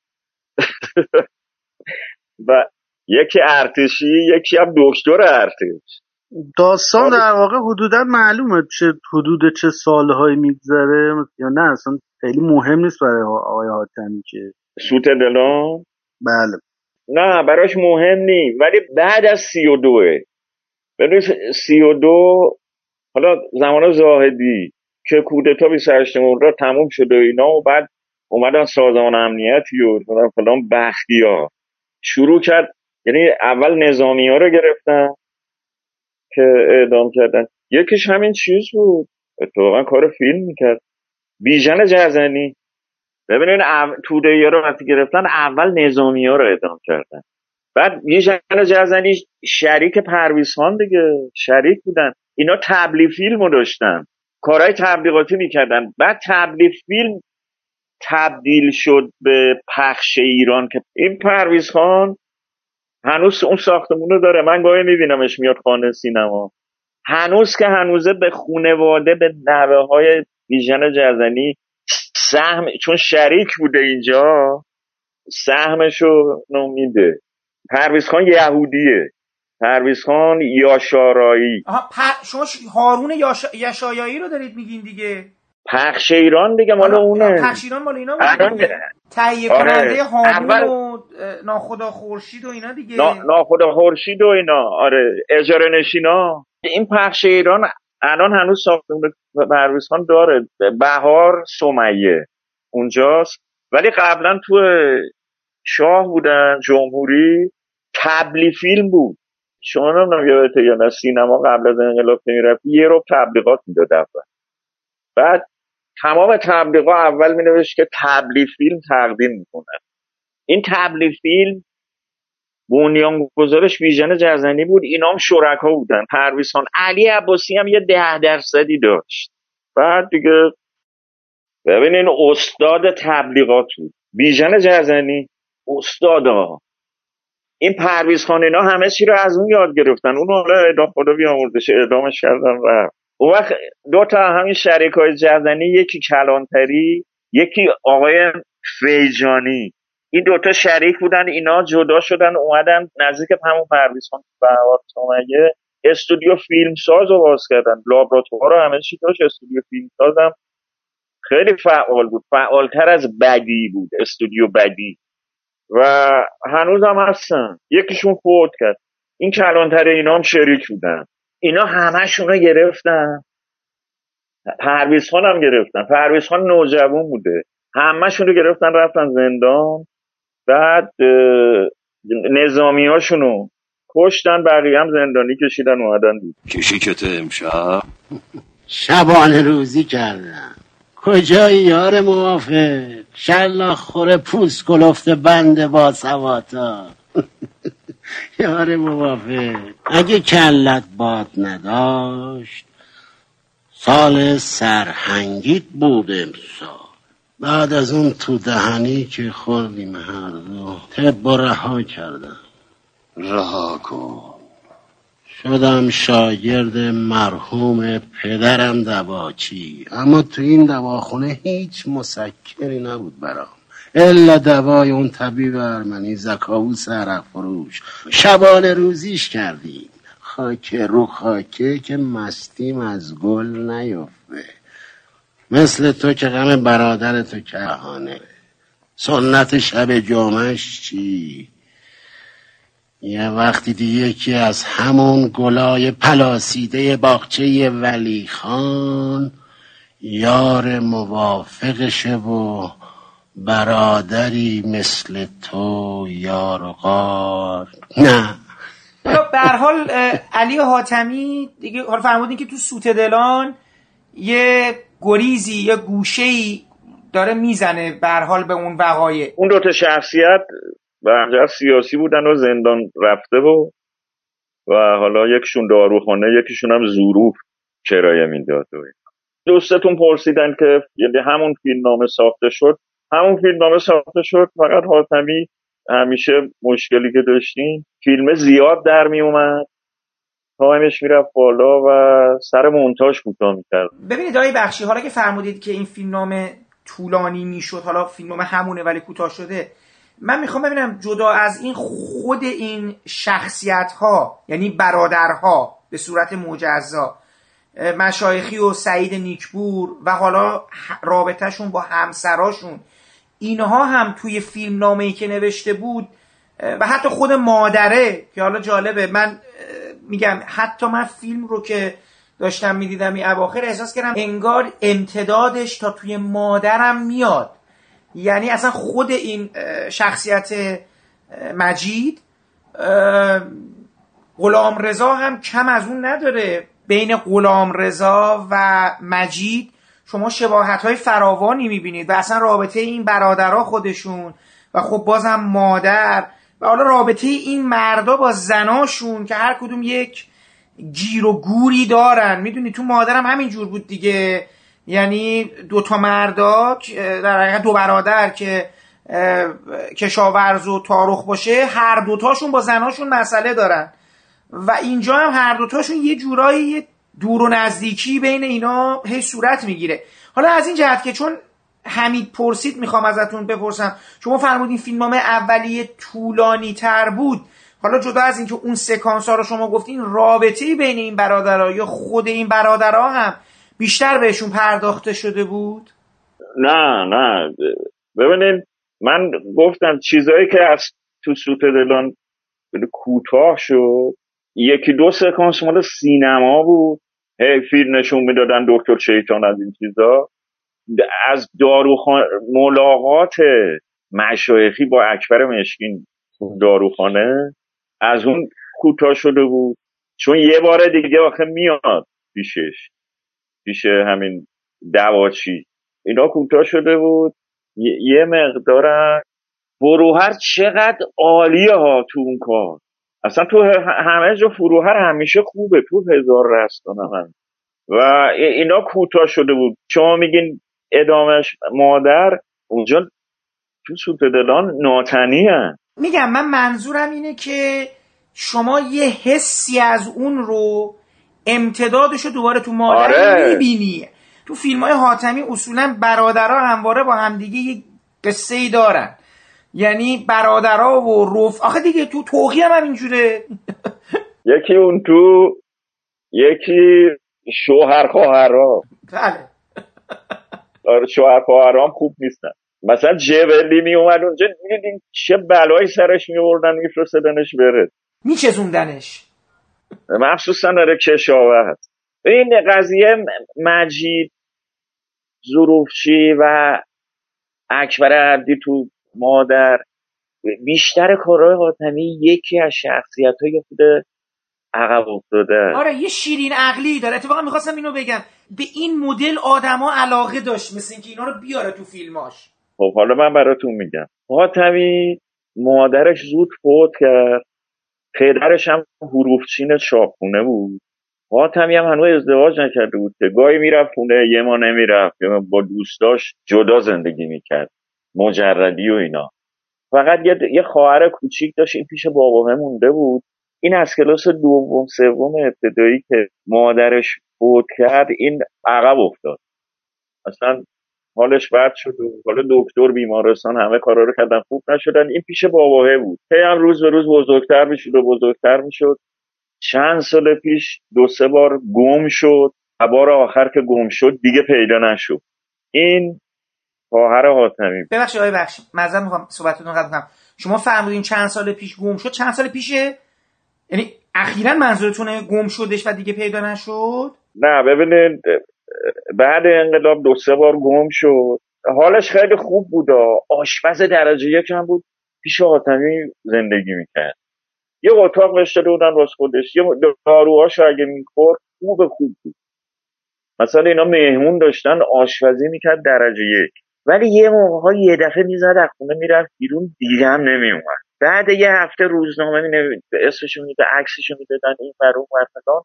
و یکی ارتشی یکی هم دکتر ارتش. داستان در واقع حدودا معلومه چه حدود چه سالهایی میگذره. یا نه اصلا خیلی مهم نیست برای آقای حاتمی که. سوت دلان؟ بله. نه براش مهم نیست ولی بعد از سی و دوه. ببین سی و دو حالا زمان زاهدی که کودتا 28 مرداد تموم شده اینا و بعد اومدن سازمان امنیتی و فلان بختی ها شروع کرد یعنی اول نظامی ها رو گرفتن که اعدام کردن. یکیش همین چیز بود. اتفاقا کار فیلم می‌کرد. بیژن جزنی. ببینین او... توده رو وقتی گرفتن اول نظامی ها رو اعدام کردن. بعد بیژن جزنی شریک پرویز خان دیگه. شریک بودن. اینا تبلیغ فیلم رو داشتن. کارهای تبلیغاتی می‌کردن. بعد تبلیغ فیلم تبدیل شد به پخش ایران که این پرویز خان هنوز اون ساختمون رو داره. من گاهی میبینمش میاد خانه سینما. هنوز که هنوزه به خونواده به نوه های بیژن جزنی سهم چون شریک بوده اینجا سهمشو نمیده پرویز خان یهودیه. پرویز خان یاشارایی. آها پر... شما هارون یاش... یشایایی رو دارید میگین دیگه؟ پخش ایران دیگه مال اونه. پخش ایران مال اینا بود تهیه آره. کننده هامون اول- و ناخدا خورشید و اینا دیگه. نا... ناخدا خورشید و اینا. آره. اجاره نشینا. این پخش ایران الان هنوز ساختمون پرویز خان داره. بهار سمیه. اونجاست. ولی قبلا تو شاه بودن جمهوری. تبلی فیلم بود. شما نمی‌دونم یادته یا نه سینما قبل از انقلاب که می‌رفت یه رو تبلیغات می‌داد اول. بعد تمام تبلیغات اول می نوشت که تبلیغ فیلم تقدیم می‌کنن این تبلیغ فیلم بنیان گذارش ویژن جزنی بود. اینا هم شرکا بودن پرویز خان علی عباسی هم یه ده درصدی داشت. بعد دیگه ببینین استاد تبلیغات بود. بیژن جزنی استادا این پرویز خان اینا همه چی رو از اون یاد گرفتن. اون حالا اعدام خدا بیامرزش اعدامش کردن و اون وقت دو تا همین شریک های جزنی یکی کلانتری یکی آقای فیجانی. این دوتا شریک بودن اینا جدا شدن اومدن نزدیک همون پرویز خان مگه استودیو فیلم ساز رو باز کردن. لابراتوار رو همه چی داشت استودیو فیلم سازم خیلی فعال بود. فعالتر از بدی بود. استودیو بدی. و هنوز هم هستن. یکیشون فوت کرد. این کلانتر اینا هم شریک بودن. اینا همهشون رو گرفتن. پرویز خان هم گرفتن. پرویز خان نوجوان بوده. همهشون رو گرفتن رفتن زندان. بعد نظامی هاشونو کشتن بقیه هم زندانی کشیدن اومدن دید کشیکت امشب؟ شبانه روزی کردم کجای یار موافق؟ شلا خوره پوست کلفت بند با سواتا. یار موافق. اگه کلت باد نداشت سال سرهنگیت بود امسال. بعد از اون تو دهنی که خوردیم هر دو تب رها کردم. رها کن. شدم شاگرد مرحوم پدرم دواچی. اما تو این دواخونه هیچ مسکری نبود برام. الا دوای اون طبیب ارمنی زکاو سرق فروش شبانه روزیش کردیم. خاکه رو خاکه که مستیم از گل نیفته مثل تو که غم برادر تو کهانه. سنت شب جامعش چی؟ یه وقتی دیگه یکی از همون گلای پلاسیده باغچه ولی خان یار موافقشه و برادری مثل تو یار و غار. نه. به حال علی حاتمی دیگه حالا فرمودین که تو سوت دلان یه گریزی یا گوشه داره می‌زنه به حال به اون وقایع. اون دوتا شخصیت به سیاسی بودن و زندان رفته و و حالا یکشون داروخانه یکیشون هم ظروف کرایه می‌داد و دوستتون پرسیدن که یعنی همون فیلم نامه ساخته شد. همون فیلم نامه ساخته شد فقط حاتمی همیشه مشکلی که داشتیم. فیلم زیاد در می اومد تایمش می‌رفت بالا و سر مونتاژ کوتاه می‌کرد. ببینید آقای بخشی حالا که فرمودید که این فیلم نامه طولانی می‌شد حالا فیلم نامه همونه ولی کوتاه شده من می‌خوام ببینم جدا از این خود این شخصیت ها یعنی برادرها به صورت مجزا مشایخی و سعید نیکبور و حالا رابطهشون با همسراشون اینها هم توی فیلم نامه ای که نوشته بود و حتی خود مادره که حالا جالبه من میگم حتی من فیلم رو که داشتم می‌دیدم این اواخر احساس کردم انگار امتدادش تا توی مادرم میاد. یعنی اصلا خود این شخصیت مجید غلام رضا هم کم از اون نداره. بین غلام رضا و مجید شما شباهت های فراوانی می‌بینید و اصلا رابطه این برادرها خودشون و خب بازم مادر و حالا رابطه این مردا با زناشون که هر کدوم یک گیر و گوری دارن. می‌دونی تو مادرم همین جور بود دیگه. یعنی دو تا مردا در حقیقت دو برادر که کشاورز و تاروخ باشه هر دوتاشون با زناشون مسئله دارن. و اینجا هم هر دوتاشون یه جورایی دور و نزدیکی بین اینا هی صورت می‌گیره. حالا از این جهت که چون حمید پرسید می‌خوام ازتون بپرسم شما فرمودین فیلمنامه اولیه طولانی تر بود. حالا جدا از اینکه اون سکانس ها رو شما گفتین رابطه بین این برادرها یا خود این برادرها هم بیشتر بهشون پرداخته شده بود؟ نه نه. ببینید من گفتم چیزایی که از تو سوت دلان کوتاه شد یکی دو سکانس مال سینما بود. هی فیلم نشون می‌دادن دکتر شیطان از این چیزا. از داروخان ملاقات مشایخی با اکبر مشکین داروخانه از اون کوتاه شده بود. چون یه بار دیگه آخه میاد پیشش. پیش همین دواچی. اینا کوتاه شده بود. یه مقدار فروهر چقدر عالیه ها تو اون کار. اصلا تو همه جا فروهر همیشه خوبه تو هزار رستان هم. و اینا کوتاه شده بود. شما میگین ادامش مادر؟ اونجا تو سوپدلان ناتنی هن. میگم من منظورم اینه که شما یه حسی از اون رو امتدادش رو دوباره تو مادر آره. می‌بینی. تو فیلم های حاتمی اصولا برادرها همواره با همدیگه یه قصه ای دارن. یعنی برادرها و رف آخه دیگه تو توقی هم همینجوره. یکی اون تو یکی شوهر خواهرها. بله. آره شوهر خواهرام خوب نیستن. مثلا جبلی می اومد اونجا می‌دیدین چه بلایی سرش می آوردن میفرستدنش بره. میچزوندنش مخصوصا داره کشاورز. این قضیه مجید ظروفچی و اکبر عبدی تو مادر بیشتر کارهای حاتمی یکی از شخصیت های خود عقب افتاده. آره یه شیرین عقلی داره. اتفاقا می‌خواستم اینو بگم. به این مدل آدما علاقه داشت مثل اینکه اینا رو بیاره تو فیلماش. خب حالا من براتون میگم. حاتمی مادرش زود فوت کرد. پدرش هم حروفچین چاپخونه بود. حاتمی هم هنوز ازدواج نکرده بود که گاهی می‌رفت خونه یه ما نمی‌رفت. با دوستاش جدا زندگی می‌کرد. مجردی و اینا. فقط یه, خواهر کوچیک داشت این پیش بابا مونده بود. این از کلاس دوم سوم ابتدایی که مادرش فوت کرد این عقب افتاد. اصلا حالش بد شد و حالا دکتر بیمارستان همه کارا رو کردن خوب نشدن. این پیش باباهه بود. هی هم روز به روز بزرگتر می‌شد و بزرگتر می‌شد. چند سال پیش دو سه بار گم شد. و بار آخر که گم شد دیگه پیدا نشد. این خواهر حاتمی ببخشید آقای بخش معذرت می‌خوام صحبتتون قطع کنم. شما فرمودین چند سال پیش گم شد. چند سال پیشه؟ یعنی اخیرا منظورتونه گم شدش و دیگه پیدا نشد؟ نه ببینید بعد انقلاب دو سه بار گم شد. حالش خیلی خوب بود. آشپز درجه یکم بود. پیش حاتمی زندگی می‌کرد. یه اتاق بهش داده بودن خودش. یه داروهاش اگه می‌خورد خوب خوب بود. مثلا اینا مهمون داشتن آشپزی می‌کرد درجه یک. ولی یه موقع یه دفعه می‌زد از خونه می‌رفت بیرون دیگه هم نمیومد بعد یه هفته روزنامه می نوید اسمشو میده عکسشو می‌دادن این برون و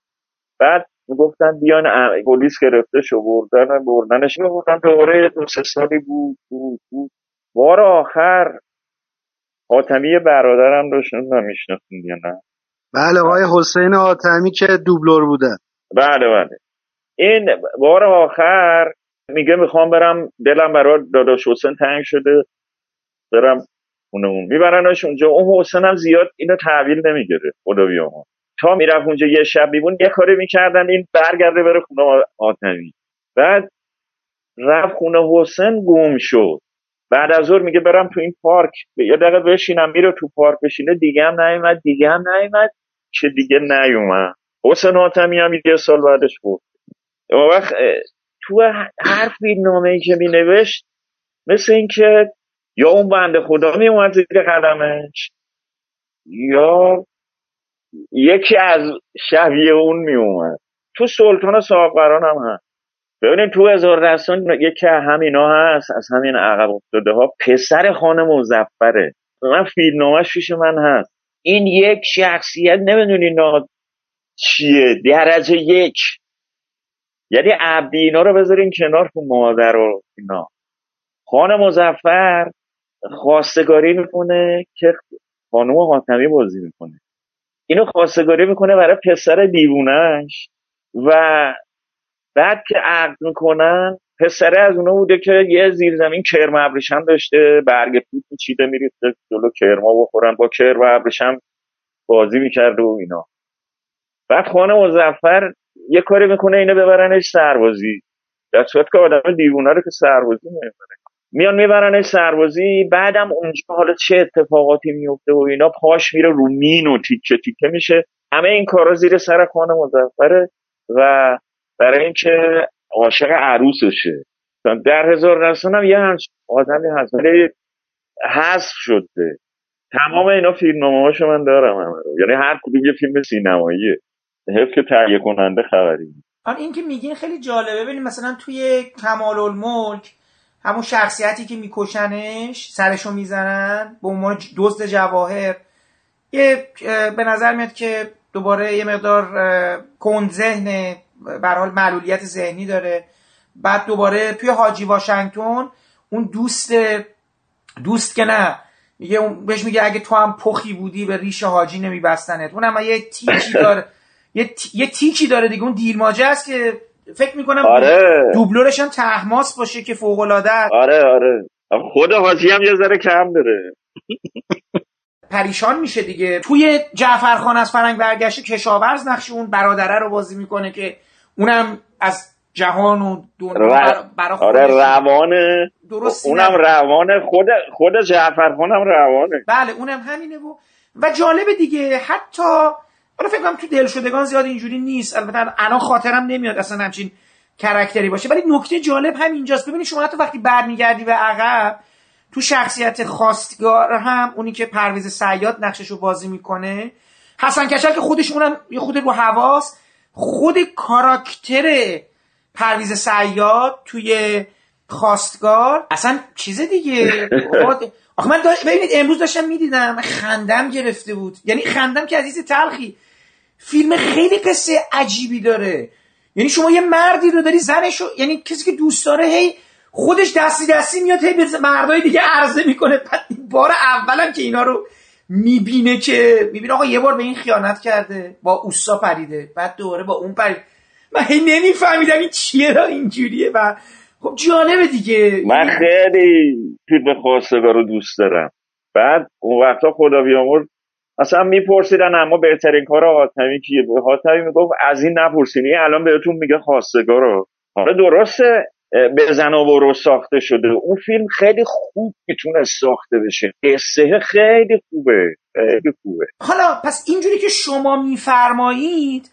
بعد می‌گفتن بیان پلیس گرفته شو بردن بردنش می‌گفتن دوره دو سه سالی بود بود بود. بار آخر حاتمی برادرم رو شنون نمی‌شناسید یا نه؟ بله آقای حسین حاتمی که دوبلور بودن بله بله. این بار آخر میگه می‌خوام برم دلم برای داداش حسین تنگ شده برم خونه اون میبرنش اونجا. اون حسین هم زیاد اینو تحویل نمی‌گیره خدا بیامون تا می‌رفت اونجا یه شب میبون یه کاری می‌کردن این برگرده بره خونه آتمی بعد رفت خونه حسین گم شد. بعد از ظهر میگه برم تو این پارک. یه دقیقه بشینم میره تو پارک بشینه دیگه هم نیومد دیگه هم نیومد که دیگه نیومد. حسین حاتمی هم یه سال بعدش بود. اون وقت تو هر فیلمنامه ای که مینوشت مثل اینکه یا اون بنده خدا میومد زیر قدمش یا یکی از شبیه اون میومد تو سلطان صاحبقران هم هست. ببینید تو هزار دستان یکی همینا هست از همین عقب افتاده ها پسر خانه مزفره من فیلمنامهش پیش من هست. این یک شخصیت نمی‌دونی نا چیه. درجه یک. یعنی عبدی اینا رو بذارین کنار تو مادر و اینا. خانه مزفر خواستگاری می‌کنه که خانوم حاتمی بازی می‌کنه. اینو خواستگاری می‌کنه برای پسر دیوونش و بعد که عقد می‌کنن پسره از اونو بوده که یه زیرزمین کرم ابریشم داشته برگ توت میچیده میریخته جلو کرما بخورن با کرم ابریشم بازی می‌کرده و اینا. بعد خانه مزفر یه کاری می‌کنه اینو ببرنش سربازی. در صورت که آدم دیوونه رو که سربازی نمی‌بره میان میبرنش سربازی بعدم اونجا حالا چه اتفاقاتی میفته و اینا پاش میره رو مین و تیکه تیکه میشه. همه این کارا زیر سر خانه مزفره و برای اینکه عاشق عروسشه. در هزار رسان هم یه همچین آدمی هست. ولی حذف شده. تمام اینا فیلمنامه هاشو من دارم همه یعنی هر کدوم یه فیلم سینماییه. حیف که تهیه کننده خبری آن این که میگین خیلی جالبه. ببینید مثلا توی کمال الملک همون شخصیتی که میکشنش سرشو می‌زنن به عنوان دزد جواهر. یه به نظر میاد که دوباره یه مقدار کند ذهن به حال معلولیت ذهنی داره. بعد دوباره توی حاجی واشنگتن اون دوست دوست که نه میگه اون بهش میگه اگه تو هم پخی بودی به ریش حاجی نمیبستنت. اونم یه تیکی داره یه, تی... یه تیکی داره دیگه. اون دیرماجه است که فکر می‌کنم آره. دوبلورش هم تحماس باشه که فوق العاده آره آره. خود حاجی هم یه ذره کم داره. پریشان میشه دیگه. توی جعفرخان از فرنگ برگشته کشاورز نقش اون برادره رو بازی می‌کنه که اونم از جهان و دنیا برا آره روانه درست اونم روانه خود خود جعفرخان هم روانه. بله اونم همینه و و جالبه دیگه. حتی حالا فکر کنم تو دلشدگان زیاد اینجوری نیست. البته الان خاطرم نمیاد اصلا همچین کرکتری باشه. ولی نکته جالب همینجاست ببینید شما حتی وقتی برمیگردی به عقب تو شخصیت خواستگار هم اونی که پرویز سیاد نقشش رو بازی می‌کنه حسن کچل که خودش اونم یه خود رو حواس خود کاراکتر پرویز سیاد توی خواستگار اصلا چیز دیگه. آخه من ببینید امروز داشتم می‌دیدم خندم گرفته بود. یعنی خندم که عزیز تلخی. فیلم خیلی قصه عجیبی داره. یعنی شما یه مردی رو داری زنشو یعنی کسی که دوست داره هی خودش دستی دستی میاد هی به مردای دیگه عرضه می‌کنه. بعد بار اولم که اینا رو می‌بینه که می‌بینه آقا یه بار به این خیانت کرده با اوسا پریده. بعد دوباره با اون پرید. من هی نمیفهمیدم این چیه را اینجوریه و خب جالبه دیگه. من خیلی فیلم خواستگار رو دوست دارم. بعد اون وقتا خدا بیامرد اصلا میپرسیدن اما بهترین کار حاتمی کیه حاتمی می‌گفت از این نپرسینی الان بهتون میگه خواستگار رو حالا درسته بزن و برو ساخته شده. اون فیلم خیلی خوب می‌تونه ساخته بشه. قصه خیلی خوبه. خیلی خوبه. حالا پس اینجوری که شما میفرمایید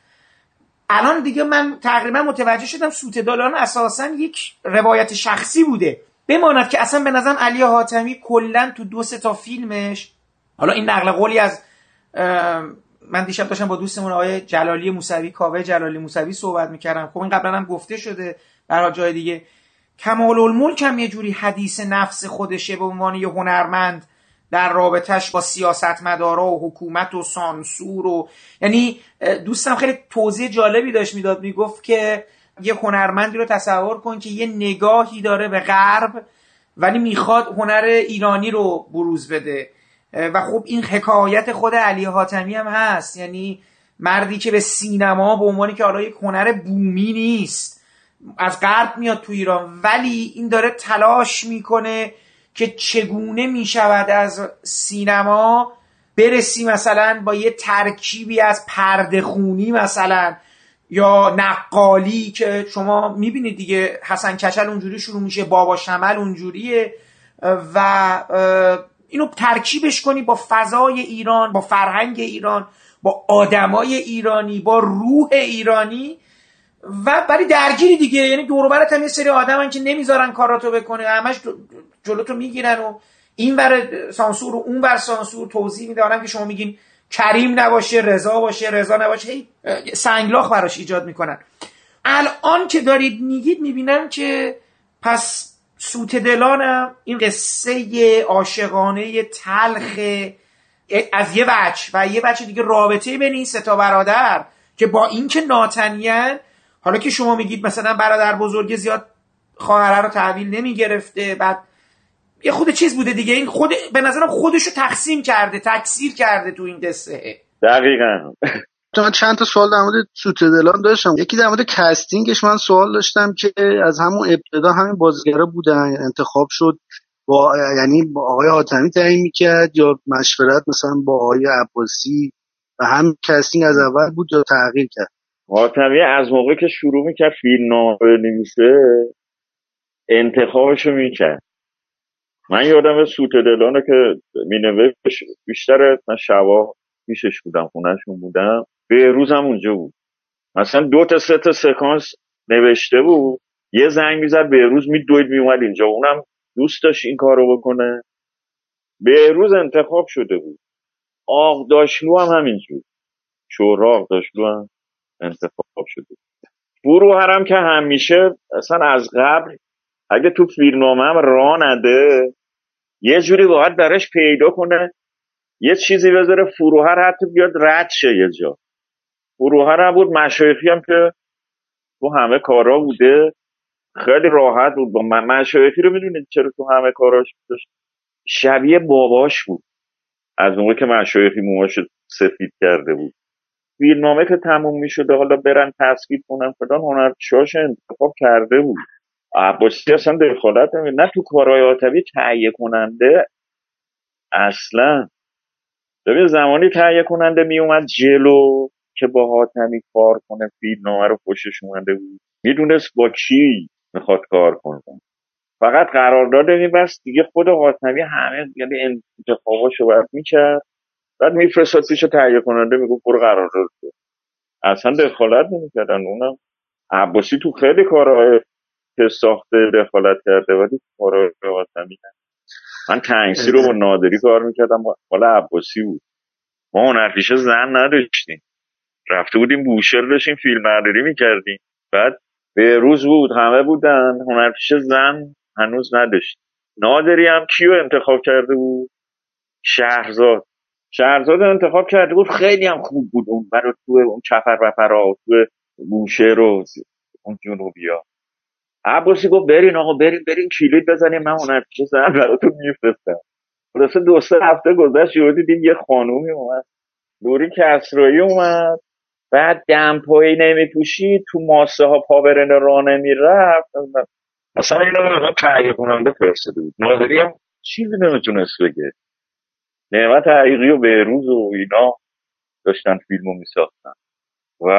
الان دیگه من تقریبا متوجه شدم سوت دالان اساسا یک روایت شخصی بوده. بماند که اصلا به نظرم علی حاتمی کلا تو دو سه تا فیلمش حالا این نقل قولی از من دیشب داشتم با دوستمون آقای جلالی موسوی کاوه جلالی موسوی صحبت می‌کردم. خب این قبلا هم گفته شده در جای دیگه. کمال الملک هم یه جوری حدیث نفس خودشه به عنوان یه هنرمند در رابطهش با سیاستمدارا و حکومت و سانسور و یعنی دوستم خیلی توضیح جالبی داشت می‌داد. می‌گفت که یه هنرمندی رو تصور کن که یه نگاهی داره به غرب ولی می‌خواد هنر ایرانی رو بروز بده. و خب این حکایت خود علی حاتمی هم هست. یعنی مردی که به سینما به عنوانی که حالا یک هنر بومی نیست از غرب میاد تو ایران ولی این داره تلاش می‌کنه که چگونه می‌شود از سینما برسی مثلا با یه ترکیبی از پرده خونی مثلا یا نقالی که شما می‌بینید دیگه حسن کچل اونجوری شروع میشه بابا شمل اونجوریه و اینو ترکیبش کنی با فضای ایران با فرهنگ ایران با آدمای ایرانی با روح ایرانی و برای درگیری دیگه. یعنی دور برات هم یه سری آدمن که نمی‌ذارن کاراتو بکنه. همش جلوتو می‌گیرن و این بر سانسور و اون بر سانسور توضیح میدارن که شما میگین کریم نباشه رضا باشه رضا نباشه هی سنگلاخ براش ایجاد می‌کنن. الان که دارید میگید می‌بینن که پس سوت دلانم این قصه عاشقانه تلخ از یه بچ و یه بچه دیگه رابطه بین این ستا برادر که با اینکه ناتنیان حالا که شما میگید مثلا برادر بزرگ زیاد خواهره رو تحویل نمی‌گرفته بعد یه خود چیز بوده دیگه. این خود به نظرم خودشو تقسیم کرده تکثیر کرده تو این قصه. دقیقا. من چند تا سوال در مورد سوته‌دلان داشتم. یکی در مورد casting ش من سوال داشتم که از همون ابتدا همین بازیگرا بودن انتخاب شد با یعنی با آقای حاتمی تعیین می‌کرد یا مشورت مثلا با آقای عباسی و هم casting از اول بود یا تغییر کرد؟ حاتمی از موقع که شروع می‌کرد فیلم نامه نویسه انتخابشو می‌کرد. من یادم سوت دلانه که مینوشت بیشتر من شبا پیشش بودم خونهشون بودم. به هم اونجا بود. مثلا دو تا سه تا سکانس نوشته بود. یه زنگ می‌زد بهروز میدوید میومد اینجا. اونم دوست داشت این کارو بکنه. بهروز انتخاب شده بود. آق داشلو هم همینجور شورا آق داشلو هم انتخاب شده فروهرم که همیشه اصلا از قبل اگه تو فیلمنامه هم را نده یه جوری باید براش پیدا کنه. یه چیزی بذاره فروهر حتی بیاد رد شه یه جا. هم بود مشایخی هم که تو همه کارا بوده. خیلی راحت بود. با مشایخی رو می‌دونید چرا تو همه کاراش داشت؟ شبیه باباش بود. از موقع که مشایخی موهاش سفید کرده بود. فیلمنامه که تموم می‌شده حالا برن تصویر کنن فلان هنرپیشهاش انتخاب کرده بود. عباسی اصلا دخالت نمی نه تو کارهای آتوی تهیه کننده اصلا. ببین زمانی تهیه کننده می اومد جلو. که با حاتمی کار کنه فیلمنامه رو خوشش اومده بود. می‌دونست با کی می‌خواد کار کنه. فقط قرارداد میبست دیگه خود حاتمی همه یعنی انتخاباشو باید می‌کرد. بعد میفرستاد پیش تهیه کننده می‌گفت برو قرارداد اصلا دخالت نمی‌کردن. اونم عباسی تو خیلی کارهای که ساخته دخالت کرده ولی کارهای حاتمی من تنگسی رو با نادری کار می‌کردم. حالا عباسی بود. ما هنرپیشه زن نداشتیم. رفته بودیم بوشل داشتیم فیلم برداری می‌کردیم. بعد به روز بود همه بودن. هنرپیشه زن هنوز نداشت. نادری هم کیو انتخاب کرده بود؟ شهرزاد. شهرزاد انتخاب کرده بود. خیلی هم خوب بود. اون برای تو اون چفر و تو بوشه رو اون جنوبیا عباسی گفت برین آقا برین برین کلید بزنیم. من هنرپیشه زن براتون میفرستم. خلاصه دو سه هفته گذشت یهو دیدیم یه خانومی اومد. نوری کسرایی اومد. بعد دمپایی نمیپوشید تو ماسه ها پا برن راه نمی‌رفت. اصلا اینو به تهیه کننده فرستاده بود. نادری هم چیزی نمی‌تونست بگه. نعمت حقیقی و بهروز و اینا داشتن فیلمو میساختن. و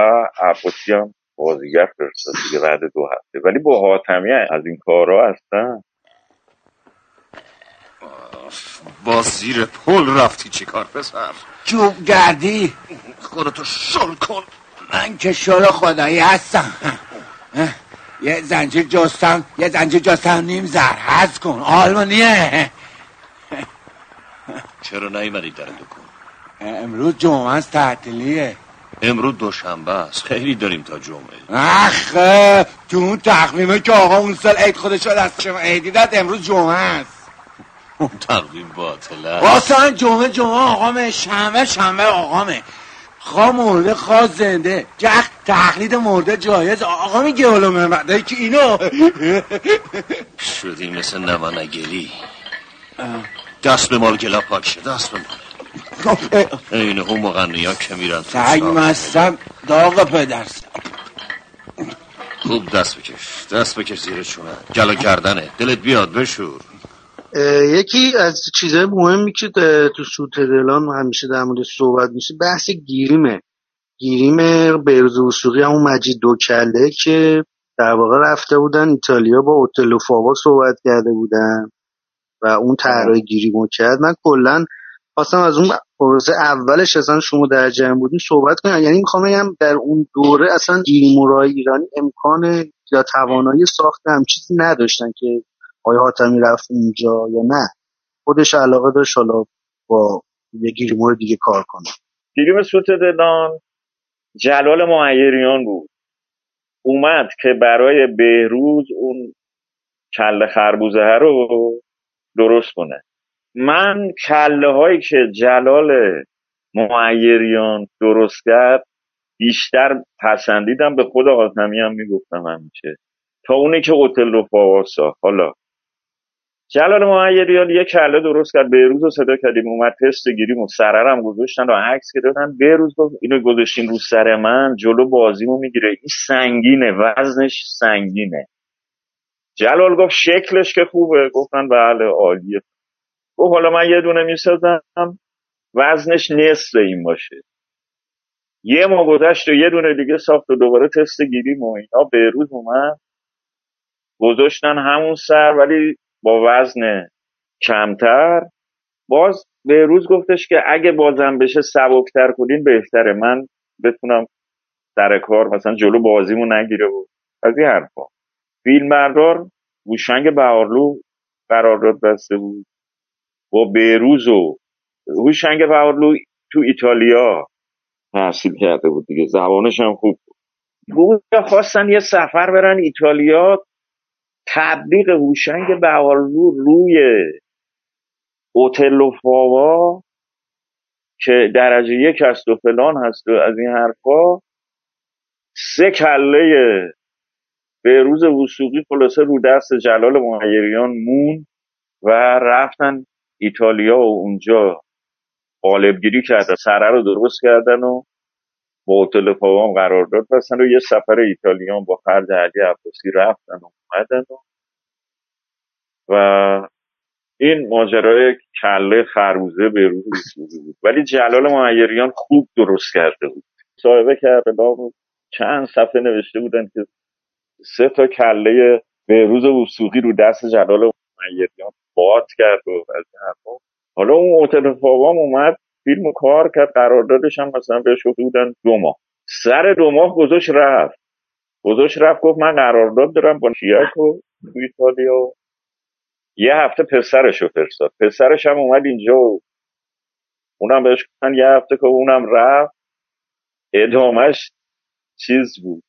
عباسی هم بازیگر فرستاد دیگه بعد دو هفته. ولی با حاتمی از این کارها هستن با زیر پل رفتی چی کار پسر؟ جوب گردی؟ خودتو شل کن. من که شل خدایی هستم. یه زنجیر جستم یه زنجیر جستم نیم زر. هز کن. آلمانیه. چرا نیمدی در دکون امروز جمعه است تعطیلیه. امروز دوشنبه است. خیلی داریم تا جمعه. اخه تو اون تقویمه که آقا اون سال عید خودش از شما عیدی داد امروز جمعه است. اون تقویم باطله واسه جمعه جمعه آقامه شنبه شنبه آقامه. خواه مرده خواه زنده. جخ تقلید مرده جایز. آقا میگه حالا من که اینو. شدی مثل نمانگلی دست به مال گلا پاک شد دست به مال. این هم مغنی ها که میرن سگ مستم داغ پدرسم خوب دست بکش دست بکش زیر چونه گلا کردنه. دلت بیاد بشور. یکی از چیزهای مهمی که تو سوت دلان همیشه در مورد صحبت میشه بحث گیریمه. گیریم بیروز وسوقی همون مجید دوکله که در واقع رفته بودن ایتالیا با اوتل و فاوا صحبت کرده بودن و اون طرح گیریمو کرد. من کلا خواستم از اون پروسه اولش اصلا شما در جمع بودین صحبت کنم. یعنی می‌خوام بگم در اون دوره اصلا گیریمورای ایرانی امکان یا توانایی ساخت هم چیزی نداشتن که آیا حاتمی رفت اونجا یا نه؟ خودش علاقه داشت حالا با یه گیریمور دیگه کار کنه. گیریم سوت ددان جلال معیریان بود. اومد که برای بهروز اون کله خربوزه رو درست کنه. من کله هایی که جلال معیریان درست کرد بیشتر پسندیدم به خود حاتمی هم می‌گفتم همیشه. تا اونی که هتل رو ساخت. حالا جلال معیریان یه کله درست کرد روز رو صدا کردیم اومد تست گیریم و سررم گذاشتن و عکس گرفتن روز گفت اینو گذاشتین رو سر من جلو بازیمو می‌گیره. این سنگینه وزنش سنگینه. جلال گفت شکلش که خوبه. گفتن بله عالیه. گفت حالا من یه دونه می‌سازم. وزنش نصف این باشه. یه ماه گذشت و یه دونه دیگه ساخت و دوباره تست گیریم و اینا. روز اومد. گذاشتن همون سر ولی با وزن کمتر باز به روز گفتش که اگه بازم بشه سبکتر کنین بهتره. من بتونم در کار مثلا جلو بازیمو نگیره و از این حرفا. فیلم بردار هوشنگ بهارلو قرارداد بسته بود. با بیروز و هوشنگ بهارلو تو ایتالیا تحصیل کرده بود دیگه. زبانش هم خوب بود. خواستن یه سفر برن ایتالیا تبلیغ هوشنگ بهارلو روی اوتل فاوا که درجه یک است و فلان هست و از این حرفا سه کله به روز وسوقی خلاصه رو دست جلال مهیریان مون و رفتن ایتالیا و اونجا قالبگیری کردن سره رو درست کردن و با هتل پاوام قرارداد بستن و یه سفر ایتالیان با خرج علی عباسی رفتن و اومدن و, و این ماجرای کله خربوزه به روز بود. ولی جلال معیریان خوب درست کرده بود. صاحبه کرده چند صفحه نوشته بودن که سه تا کله بهروز وسوقی رو دست جلال معیریان باد کرد و از حالا اون فاوام اومد فیلم کار کرد قراردادش هم مثلا بهش بودن دو ماه. سر دو ماه گذاشت رفت. گذاشت رفت گفت من قرارداد دارم با شیاک و تو ایتالیا یه هفته پسرش رو فرستاد. پسرش هم اومد اینجا و اونم بهش گفتن یه هفته که اونم رفت. ادامش چیز بود.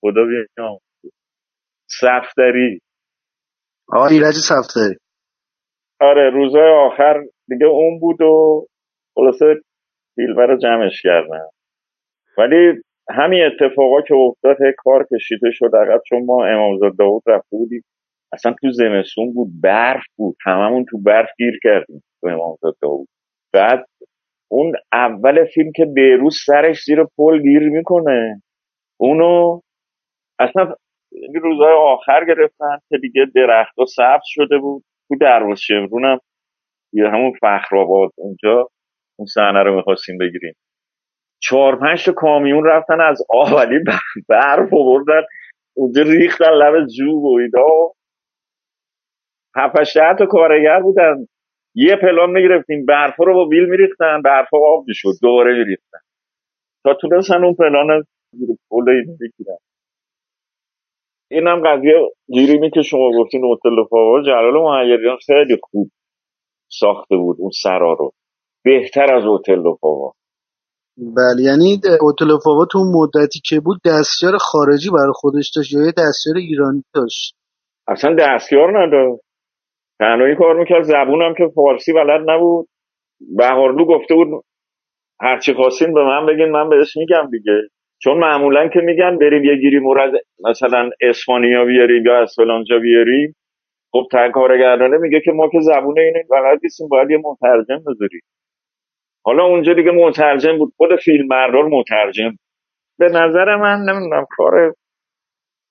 خدا بیان سفتری آقا ایرج سفتری آره روزهای آخر دیگه اون بود و خلاصه فیلمه رو جمعش کردن. ولی همین اتفاقا که افتاد کار کشیده شد. عقب چون ما امامزاده داود رفته بودیم اصلا تو زمستون بود برف بود. هممون تو برف گیر کردیم تو امامزاده داود بعد اون اول فیلم که بیروز سرش زیر پل گیر می‌کنه اونو اصلا روزهای آخر گرفتن که دیگه درخت و سبز شده بود. تو درواز شمرون هم یه همون فخرآباد اونجا. اون صحنه رو می‌خواستیم بگیریم. چهار پنج تا کامیون رفتن از آولی برف آوردن. اونجا ریختن لب جوب و اینا. هفت تا کارگر بودن. یه پلان می‌گرفتیم. برف رو با ویل میریختن. برف آب می‌شد. دوباره میریختن. تا تونستن اون پلان پول بگیرن. این هم قضیه گیریمی که شما گفتین هتل فاوا. جلال معیریان خیلی خوب ساخته بود اون سرا رو. بهتر از هتل فاوا بله یعنی هتل فاوا تو مدتی که بود دستیار خارجی برای خودش داشت یا دستیار ایرانی داشت؟ اصلا دستیار نداشت. تنهایی کار می‌کرد. زبونم که فارسی بلد نبود. بهارلو گفته بود هرچی خواستین به من بگین من بهش میگم دیگه. چون معمولا که میگن بریم یه گیری مورد مثلا اسپانیا بیاریم یا از فلانجا بیاریم خب کارگردانه میگه که ما که زبون اینه بلد نیستیم باید یه مترجم بذاریم. حالا اونجا دیگه مترجم بود. خود فیلم بردار مترجم به نظر من نمی‌دونم کار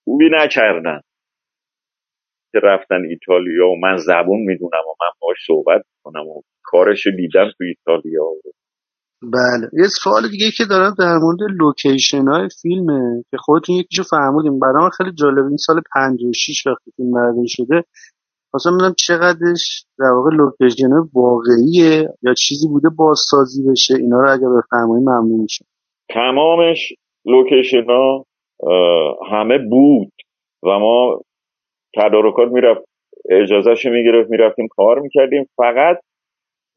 خوبی نکردن. که رفتن ایتالیا و من زبون می‌دونم و من باش صحبت کنم و کارش دیدم تو ایتالیا. بله. یه سوال دیگه که دارم در مورد لوکیشن های فیلمه که خودتون یکیشو فرمودین برای من خیلی جالب. این سال 56 وقتی فیلم برداری شده خواستم بدونم چقدرش در واقع لوکیشن واقعیه یا چیزی بوده بازسازی بشه اینا رو اگر بفرمایید ممنون میشه تمامش لوکیشن ها همه بود و ما تدارکات می‌رفت اجازهش می‌گرفت می‌رفتیم کار می‌کردیم. فقط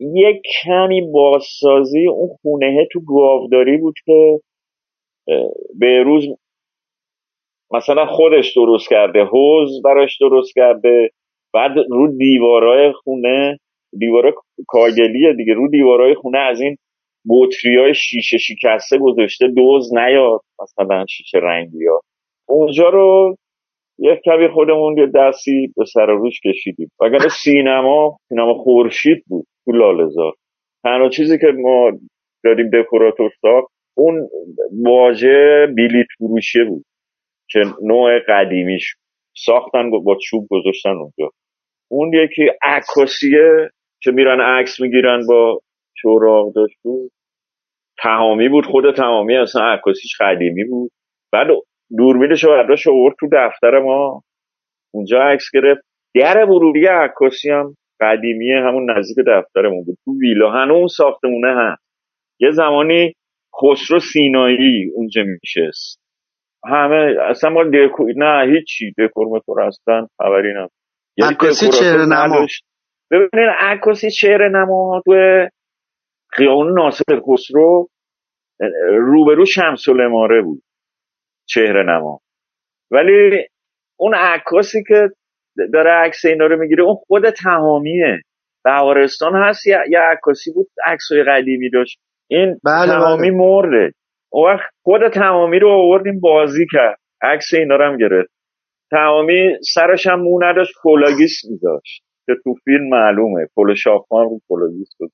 یک کمی بازسازی اون خونه تو گاوداری بود که به روز مثلا خودش درست کرده حوز براش درست کرده. بعد رو دیوارای خونه دیوارای کاگلیه دیگه رو دیوارای خونه از این بطری های شیشه شکسته گذاشته دوز نیاد مثلا شیشه رنگی ها. اونجا رو یک کمی خودمون یه دستی به سر روش کشیدیم. اگر سینما سینما خورشید بود تو لالزار تنها چیزی که ما داریم دکوراتور ساخت اون واژه بیلیت فروشیه بود که نوع قدیمیش. ساختن با چوب گذاشتن اونجا. اون یکی عکاسیه که میرن عکس می‌گیرن با چوراغ داشت بود تمامی بود خود تمامی اصلا عکاسیش قدیمی بود. بعد دوربینش برداشت آورد تو دفتر ما. اونجا عکس گرفت. در ورودی عکاسی هم قدیمیه همون نزدیک دفترمون بود. تو ویلا. هنوز ساختمونه هست یه زمانی خسرو سینایی اونجا میشست همه اصلا ما دکور نه هیچی. دکور متور اصلا خبری نم عکاسی چهره نما. ببینید عکاسی چهره نما تو خیابون ناصر خسرو روبرو شمس الاماره بود چهره نما. ولی اون عکاسی که داره عکس اینا رو می‌گیره اون خود تمامیه. بهارستان هست یه عکاسی بود عکسای قدیمی داشت. این بله تمامی بله. مرده. اون وقت خود تمامی رو آوردیم بازی کرد. عکس اینا رو هم گرفت. تمامی سرش هم مو نداشت کلاه‌گیس میذاشت. که تو فیلم معلومه. پل شاپان رو پل بود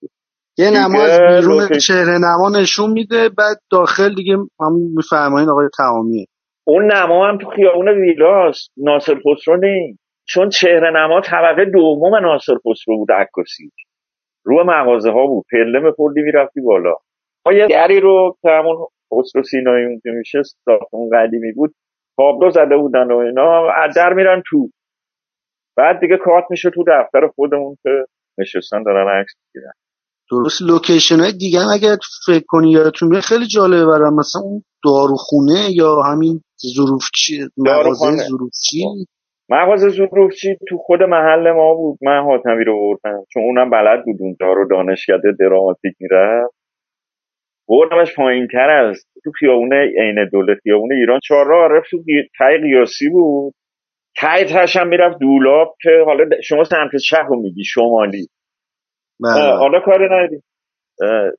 یه نما از دیگه بیرون لوکیشن- چهره نما نشون میده بعد داخل دیگه هم میفرمایین آقای تمامیه. اون نما هم تو خیابون ویلاست. ناصر خسرو نی چون چهره نما طبقه دوم ناصر خسرو بود عکاسی. رو مغازه ها بود. پله پله می‌رفتی بالا. ما یه گری رو که همون خسرو سینایی اونجا میشه ساختمون قدیمی بود. تابلو زده بودن و اینا در میرن تو. بعد دیگه کارت میشه تو دفتر خودمون که نشستن دارن عکس می‌گیرن. درست. لوکیشن های دیگه هم اگر فکر کنی یادتون خیلی جالبه برام. مثلا اون داروخونه یا همین ظروفچی مغازه. ظروفچی مغازه ظروفچی تو خود محل ما بود. من حاتمی رو بردم. چون اونم بلد بود اونجا رو دانشکده دراماتیک می‌رفت. بردمش پایین تر از تو خیابون عین دوله خیابون ایران. چهار راه تو ته قیاسی بود. ته تهش هم می‌رفت دولاب که حالا شما سمت چپ رو میگی شمالی. بله. حالا کاری نداری اه،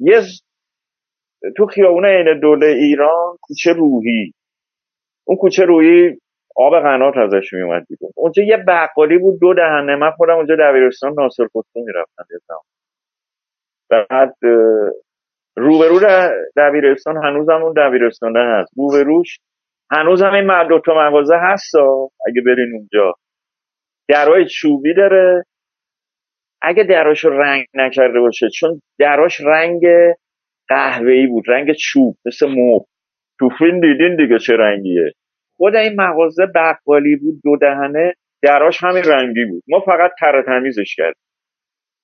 یه تو خیابون عین دوله ایران کوچه روحی. اون کوچه روحی آب قنات ازش میومد بیرون. اونجا یه بقالی بود دو دهنه. من خودم اونجا دبیرستان ناصر خسرو می‌رفتم. یه. بعد روبرو دبیرستان هنوزم اون دبیرستانه هست. روبروش هنوز هم این مد- دوتا مغازه هست اگه برین اونجا. درای چوبی داره. اگه دراش رنگ نکرده باشه چون دراش رنگ قهوه‌ای بود رنگ چوب مثل مو تو فیلم دیدین دیگه چه رنگیه. خود این مغازه بقالی بود دو دهنه. دراش همین رنگی بود. ما فقط تر تمیزش کردیم.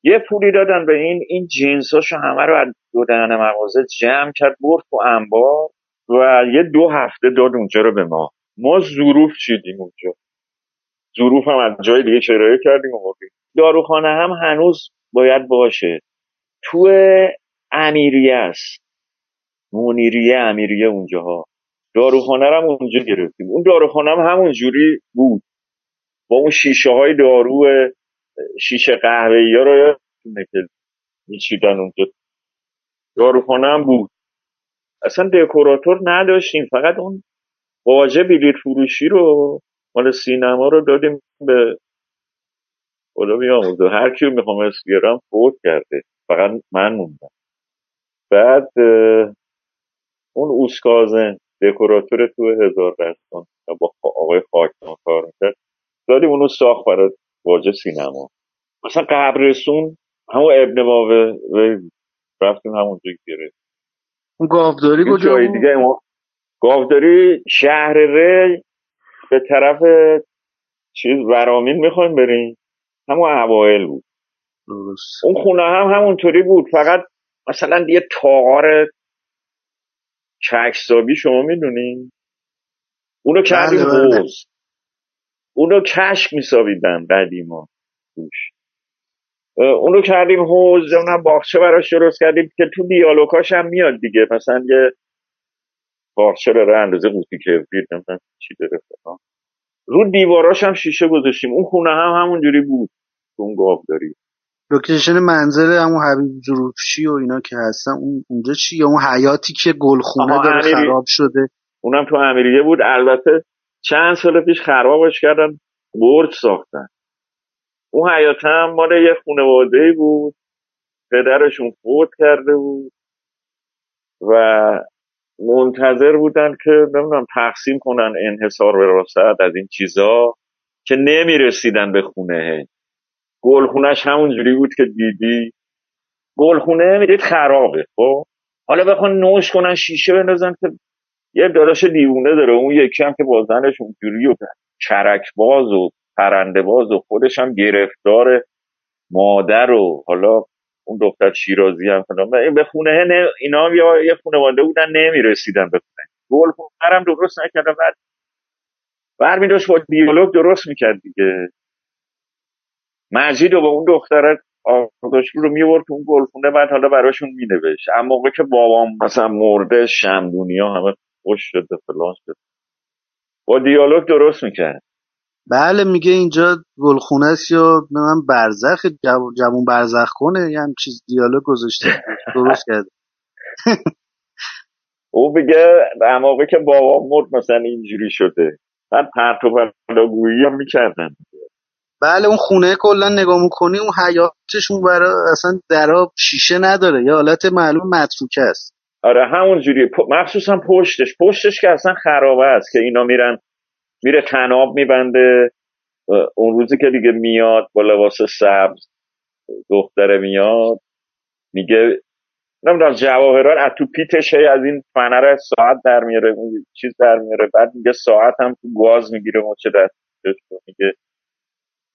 یه پولی دادن به این این جنساشو همه رو از دو دهنه مغازه جمع کرد برد تو انبار و یه دو هفته داد اونجا رو به ما. ما ظروف چیدیم اونجا. ظروف هم از جای دیگه کرایه کردیم و بردیم. داروخانه هم هنوز باید باشه. تو امیریه است. منیریه امیریه اونجاها. داروخانه رو هم اونجا گرفتیم. اون داروخانه هم همون جوری بود. با اون شیشه های دارو شیشه قهوه ها رو یادتونه که میچیدن اونجا داروخانه هم بود. اصلا دکوراتور نداشتیم. فقط اون واژه بلیط فروشی رو مال سینما رو دادیم به خدا بیامرزه. هر کیو می‌خوام اسم بیارم فوت کرده. فقط من موندم. بعد اون اوسکازن دکوراتور تو هزار دستان با آقای خاکمان کار می‌کرد. دادیم اونو ساخت برای واژه سینما. مثلا قبرستون همون ابن واوه رفتیم همونجا گرفت اون گاوداری دیگه کجا دیگه ما گاوداری شهر ری به طرف چیز ورامین می‌خوایم بریم. همون اوایل بود. درست. اون خونه هم همونطوری بود. فقط مثلا یه تاغار چکسابی شما می‌دونین اونو کردیم بله بله. حوز اونو کشک میسابیدن قدیما توش. اونو کردیم حوز اونم باغچه براش درست کردیم که تو دیالوگاش هم میاد دیگه. مثلا یه باغچه داره اندازه قوطی نمی‌دونم چی داره فلان. رو دیواراش هم شیشه گذاشتیم. اون خونه هم همونجوری بود. اون گاوداری لوکیشن منزل همون حبیب ظروفچی و اینا که هستن اون اونجا چی؟ یا اون حیاتی که گلخونه داره امیری. خراب شده؟ اونم تو امیریه بود. البته چند سال پیش خرابش کردن برج ساختن. اون هم مال یه خانواده بود پدرشون فوت کرده بود و منتظر بودن که نمی‌دونم تقسیم کنن انحصار وراثت از این چیزا که نمی‌رسیدن به خونه. گلخونش همونجوری بود که دیدی. گلخونه می‌دید خرابه خب؟ حالا بخوان نوش کنن شیشه بندازن که یه داداش دیوونه داره. اون یکی هم که با زنش اونجوری و چرک باز و پرنده باز و خودش هم گرفتار مادر و حالا اون دختر شیرازی هم فلان. به خونه نه اینا هم یا یه خانواده بودن نمی‌رسیدن به خونه. گل هم درست نکرده بعد برمی داشت با دیالوگ درست می‌کرد دیگه. مجید و با اون دختره آقاش رو میورد اون گلخونه بعد حالا براشون مینوشت. اما موقع که بابام مثلا مرده شمدونی ها همه خوش شده فلان شده با دیالوگ درست می‌کرد. بله میگه اینجا گلخونه است یا من برزخ جوون برزخ کنه یه هم چیز دیالوگ گذاشته. درست کرده او بگه در موقع که بابام مرد مثلا اینجوری شده. بعد پرت و پلاگویی هم می‌کردن بله اون خونه کلا نگاه می‌کنی اون حیاتشون برای اصلا درا شیشه نداره. یه حالت معلوم متروکه است. آره همون جوری. مخصوصا پشتش. پشتش که اصلا خرابه است که اینا میرن میره تناب میبنده. اون روزی که دیگه میاد با لباس سبز دختره میاد میگه نمی‌دونم جواهرات از تو پیتش از این فنر ساعت در میاره چیز در میاره. بعد میگه ساعت هم تو گاز می‌گیره مچه دستش میگه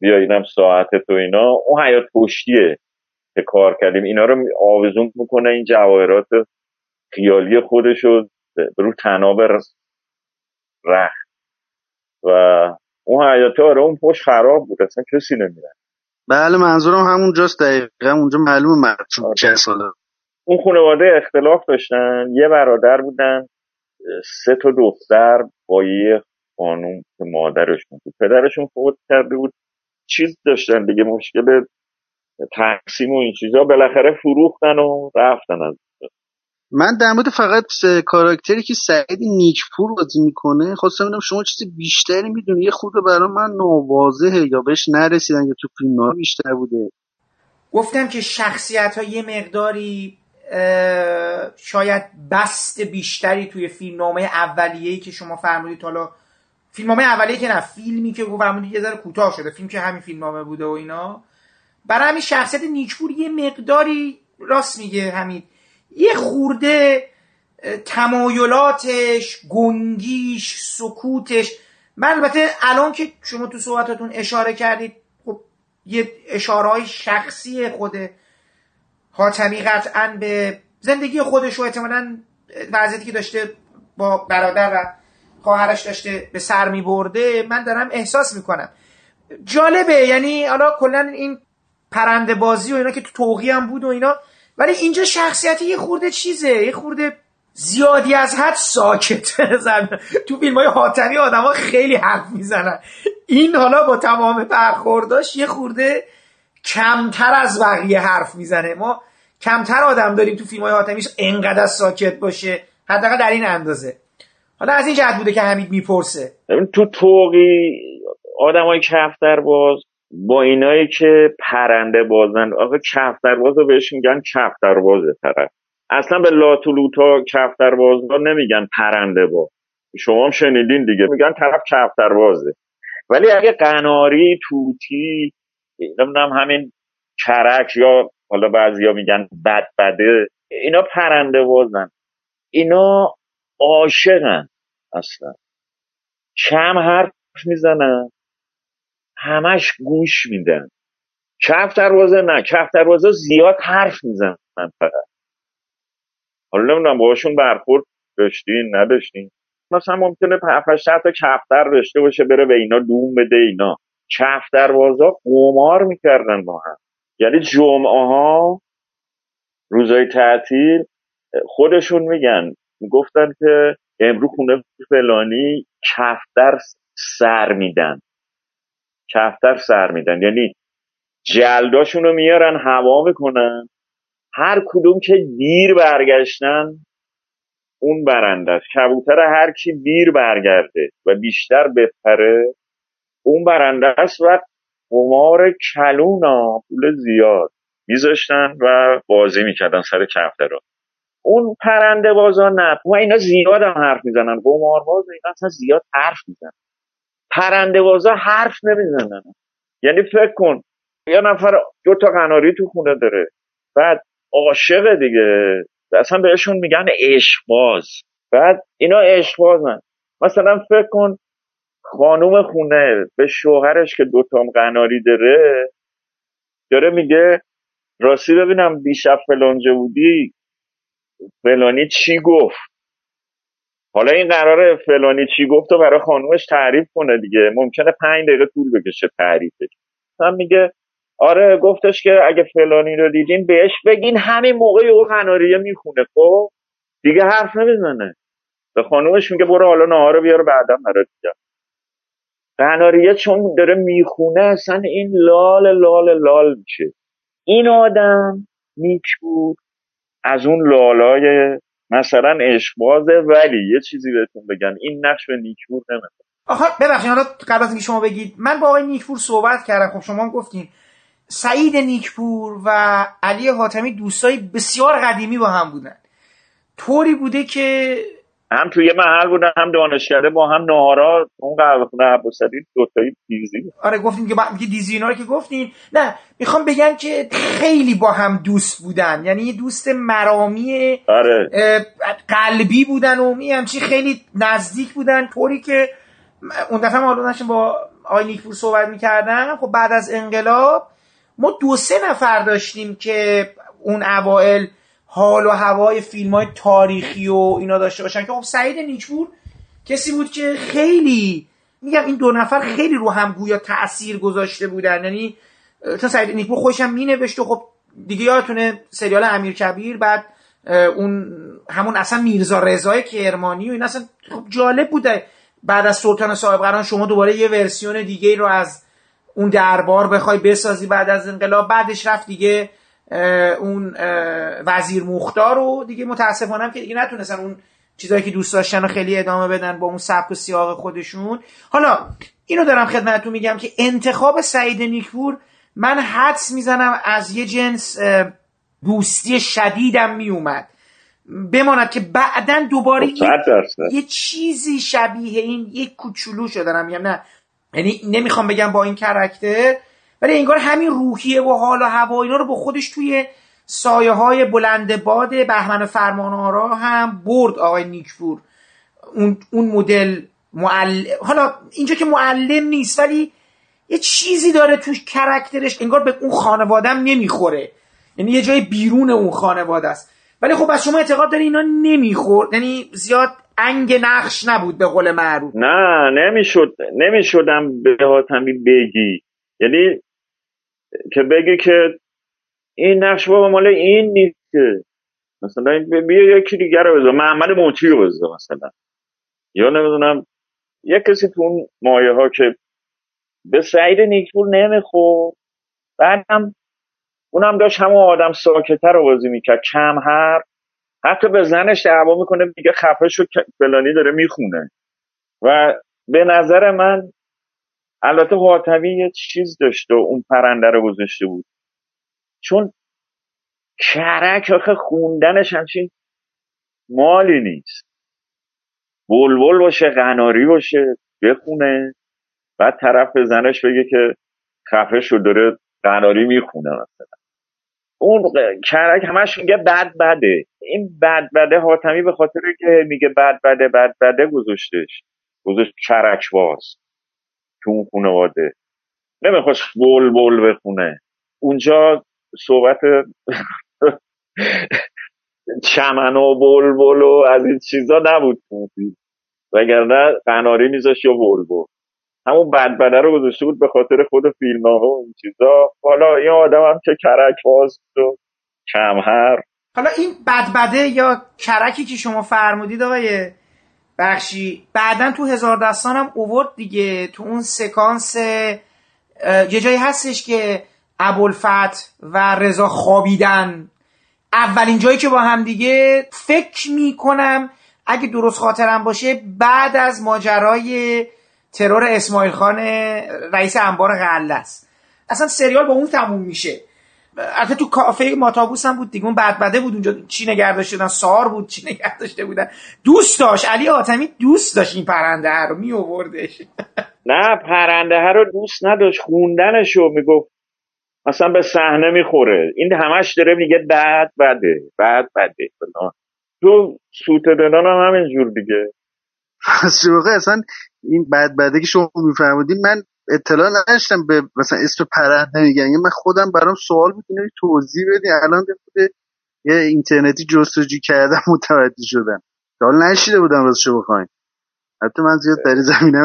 بیا اینم ساعت تو اینا. اون حیات پشتیه که کار کردیم. اینا رو آویزون می‌کنه این جواهرات. خیالی خودش رو رو تناب رخت. و اون حیاته آره اون پشت خراب بود اصلا کسی نمیره بله منظورم همونجاست دقیقا اونجا معلوم مرد چه ساله اون خانواده اختلاف داشتن یه برادر بودن سه تا دختر با یه خانوم که مادرشون بود. پدرشون فوت کرده بود. چیز داشتن دیگه مشکل تقسیم و این چیزا. بالاخره فروختن و رفتن از من در مورد فقط کاراکتری که سعید نیکپور بازی می‌کنه خواستم ببینم شما چیزی بیشتری می‌دونی؟ یه خود برای من ناواضحه یا بهش نرسیدن یا تو فیلم ها بیشتر بوده. گفتم که شخصیت ها یه مقداری شاید بست بیشتری توی فیلم نامه اولیه‌ای که شما فرمودید. حالا فیلم نامه اولیه که نه فیلمی که فرمودید یه ذره کوتاه شده. فیلم که همین فیلم نامه بوده و اینا. برای همین شخصیت نیکپور یه مقداری راست میگه همین یه خورده تمایلاتش گنگیش سکوتش. من البته الان که شما تو صحبتاتون اشاره کردید خب یه اشاره های شخصی خود حاتمی قطعا به زندگی خودش و احتمالا وضعیتی که داشته با برادر و خواهرش داشته به سر می برده من دارم احساس می‌کنم. جالبه یعنی حالا کلا این پرنده بازی و اینا که تو توقی هم بود و اینا ولی اینجا شخصیت یه خورده چیزه یه خورده زیادی از حد ساکت تو فیلم های حاتمی آدم ها خیلی حرف می‌زنن. این حالا با تمام برخورداش یه خورده کمتر از بقیه حرف می‌زنه. ما کمتر آدم داریم تو فیلم های حاتمیش انقدر ساکت باشه حداقل در این اندازه. حالا از این جهت بوده که حمید می‌پرسه. تو توقی آدم های کفتر باز با اینایی که پرنده بازن کفتر باز رو بهش میگن کفتر بازه طرف. اصلا به لاتولوتا کفتر باز نمیگن پرنده باز شما هم شنیدین دیگه میگن طرف کفتر بازه ولی اگه قناری توتی نمی‌دونم همین کرک یا حالا بعضیا میگن بد بده اینا پرنده بازن. اینا عاشقن اصلا. کم حرف می‌زنن. همش گوش میدن. کف دروازه نه کف دروازه زیاد حرف می‌زنن فقط. حالا نمی‌دونم باشون برخورد داشتین نداشتین؟ مثلا ممکنه هفتش تا کفتر داشته باشه بره به اینا دوم بده اینا. کف دروازه قمار می‌کردن با هم. یعنی جمعه ها روزای تعطیل خودشون میگن گفتن که امرو خونه فلانی کفتر سر میدن. کفتر سر میدن. یعنی جلداشون رو میارن هوا می‌کنن. هر کدوم که دیر برگشتن اون برنده است. کبوتر هر کی دیر برگرده و بیشتر بپره اون برنده است و قمار کلونا پول زیاد میذاشتن و بازی می‌کردن سر کفتر رو اون پرنده بازا نه و اینا زیاد هم حرف می‌زنن. قمار باز اینا اصلا زیاد حرف می‌زنن. پرنده بازا حرف نمی‌زنن. یعنی فکر کن یه نفر دو تا قناری تو خونه داره. بعد عاشق دیگه. اصلا بهشون میگن عشقباز. بعد اینا عشقبازن. مثلا فکر کن خانوم خونه به شوهرش که دوتام قناری داره داره میگه راستی ببینم دیشب فلانجه بودی فلانی چی گفت؟ حالا این قرار فلانی چی گفت و برای خانومش تعریف کنه دیگه. ممکنه پنج دقیقه طول بکشه تعریفش. هم میگه آره گفتش که اگه فلانی رو دیدین بهش بگین همین موقع او قناریه می‌خونه خب؟ دیگه حرف نمی‌زنه. به خانومش میگه برو حالا نهار بیاره بعدم برات دیگه قناریه چون داره می‌خونه اصلا این لال لال لال میشه. این آدم نیک بود از اون لالای مثلا عشقبازه ولی یه چیزی بهتون بگن این نقش به نیکبور نمیده آخه ببخشید حالا قبل از اینکه شما بگید من با آقای نیکپور صحبت کردم. خب شما هم گفتین سعید نیکپور و علی حاتمی دوستای بسیار قدیمی با هم بودن. طوری بوده که هم توی محل بودن هم دانشکده با هم نهارا اون قهوه خونه عباسلی دوتایی دیزی. آره گفتین که با دیزی اینا رو که گفتین. نه می‌خوام بگم که خیلی با هم دوست بودن. یعنی یه دوست مرامی آره. قلبی بودن و می همچی خیلی نزدیک بودن. طوری که اون دفعه ما با آقای نیکپور صحبت می‌کردم. خب بعد از انقلاب ما دو سه نفر داشتیم که اون اوائل حال و هوای فیلم های تاریخی و اینا داشته باشن. که خب سعید نیکپور کسی بود که خیلی میگم این دو نفر خیلی رو هم گویا تاثیر گذاشته بودن. یعنی چون سعید نیکپور خوشم مینوشت و خب دیگه یادتونه سریال امیر کبیر بعد اون همون اصلا میرزا رضای کرمانی و این اصلا خب جالب بوده. بعد از سلطان صاحب قران شما دوباره یه ورسیون دیگه رو از اون دربار بخوای بسازی بعد از انقلاب. بعدش رفت دیگه اون وزیر مختار رو دیگه متاسفانه هم که دیگه نتونستن اون چیزایی که دوست داشتن رو خیلی ادامه بدن با اون سبک و سیاق خودشون. حالا اینو دارم خدمتتون میگم که انتخاب سعید نیکپور من حدس می‌زنم از یه جنس دوستی شدیدم میومد. بماند که بعدا دوباره یه-. یه چیزی شبیه این یک کوچولو شو دارم میگم نه. یعنی نمی‌خوام بگم با این کرکتر ولی انگار همین روحیه و حال و هوا اینا رو با خودش توی سایه های بلند باد بهمن فرمانآرا هم برد آقای نیکپور اون اون مدل معلم حالا اینجا که معلم نیست ولی یه چیزی داره توش کرکترش انگار به اون خانوادم نمی‌خوره. یعنی یه جای بیرون اون خانواده است. ولی خب از شما اعتقاد داری اینا نمی‌خورد؟ یعنی زیاد انگ نقش نبود به قول معروف. نه نمی‌شد نمی‌شدم به حاتمی بگی. یعنی که بگی که این نقش بابا مال این نیست. مثلا این بیا یکی دیگر رو بذار. محمد موتی رو بذار مثلا. یا نمی‌دونم یه کسی تو اون مایه ها که به سعید نیکپور نمی‌خورد. بعدم اونم داشت همون آدم ساکتر رو بازی می‌کرد. کم حرف. حتی به زنش دعوا می‌کنه میگه خفه شو فلانی داره می‌خونه. و به نظر من البته حاتمی یه چیز داشته و اون پرنده رو گذاشته بود. چون کرک آخه خوندنش همچین مالی نیست. بلبل باشه قناری باشه بخونه. بعد طرف به زنش بگه که خفه شد داره قناری می‌خونه مثلا. اون کرک همش میگه بد بده. این بد بده حاتمی به خاطر که میگه بد بده بد بده گذاشتش. گذاشت کرک باز. تو اون خانواده. نمی‌خواست بول بول بخونه. اونجا صحبت چمن و بلبل و از این چیزا نبود. وگرنه قناری میذاشت یا بلبل همون بدبده رو گذاشته بود به خاطر خود فیلم ها و این چیزا. حالا این آدم هم که کرک باز و کم حرف حالا این بدبده یا کرکی که شما فرمودید آقای بخشی. بعدا تو هزار دستان هم اوورد دیگه. تو اون سکانس یه جایی هستش که ابوالفتح و رضا خوابیدن. اولین جایی که با هم دیگه فکر می‌کنم اگه درست خاطرم باشه بعد از ماجرای ترور اسماعیل خان رئیس انبار غله است اصلا سریال با اون تموم میشه. البته تو کافه ماتابوس هم بود دیگه. اون بدبده بود اونجا. چی نگه داشته بودن سار بود. چی نگه داشته بودن؟ دوست داشت. علی آتمی دوست داشت این پرنده رو. می آوردش. نه پرنده ها رو دوست نداشت. خوندنشو می‌گفت. اصلا به صحنه می‌خوره. این همش داره میگه بد بده بد بده. فلان. تو سوتدنان هم همینجور دیگه. از واقع اصلا این بدبده که شما میفرمودین من اطلاع نداشتم به مثلا اسم پرنده میگن. یعنی من خودم برام سوال بود اینو توضیح بدین. الان یه اینترنتی جستجو کردم متوجه شدم. حالا نشیده بودم راستشو بخواین حتی من زیاد در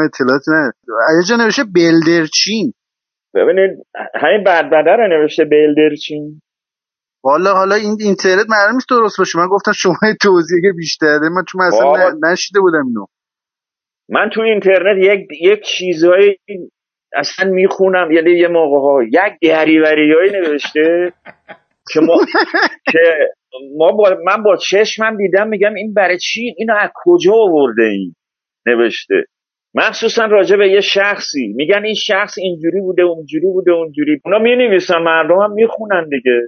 اطلاعاتی ندارم. یه جا نوشته بلدرچین. ببینید همین بدبده رو نوشته بیلدرچین والا حالا این اینترنت معلوم نیست درست باشه. من گفتم شما توضیح بیشتر. من چون اصلا نشیده بودم اینو. من تو اینترنت یک یک چیزهایی اصلا می‌خونم یعنی یه موقع ها یک دریوریایی نوشته که ما که ما با من با چشمم دیدم میگم این برای چی؟ اینو از کجا آورده این نوشته؟ مخصوصا راجع به یه شخصی. میگن این شخص اینجوری بوده اونجوری بوده اونجوری. اونا می نویسن مردم هم می‌خونن دیگه.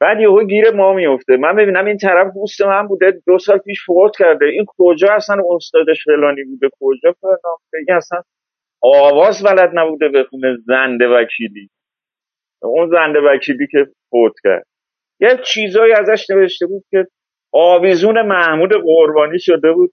بعد یهو گیر ما میفته من ببینم این طرف دوست من بوده دو سال پیش فوت کرده. این کجا اصلا استادش فلانی بوده؟ کجا فلان؟ اصلا آواز بلد نبوده بخونه زنده وکیلی. اون زنده وکیلی که فوت کرد. یه چیزایی ازش نوشته بود که آویزون محمود قربانی شده بود.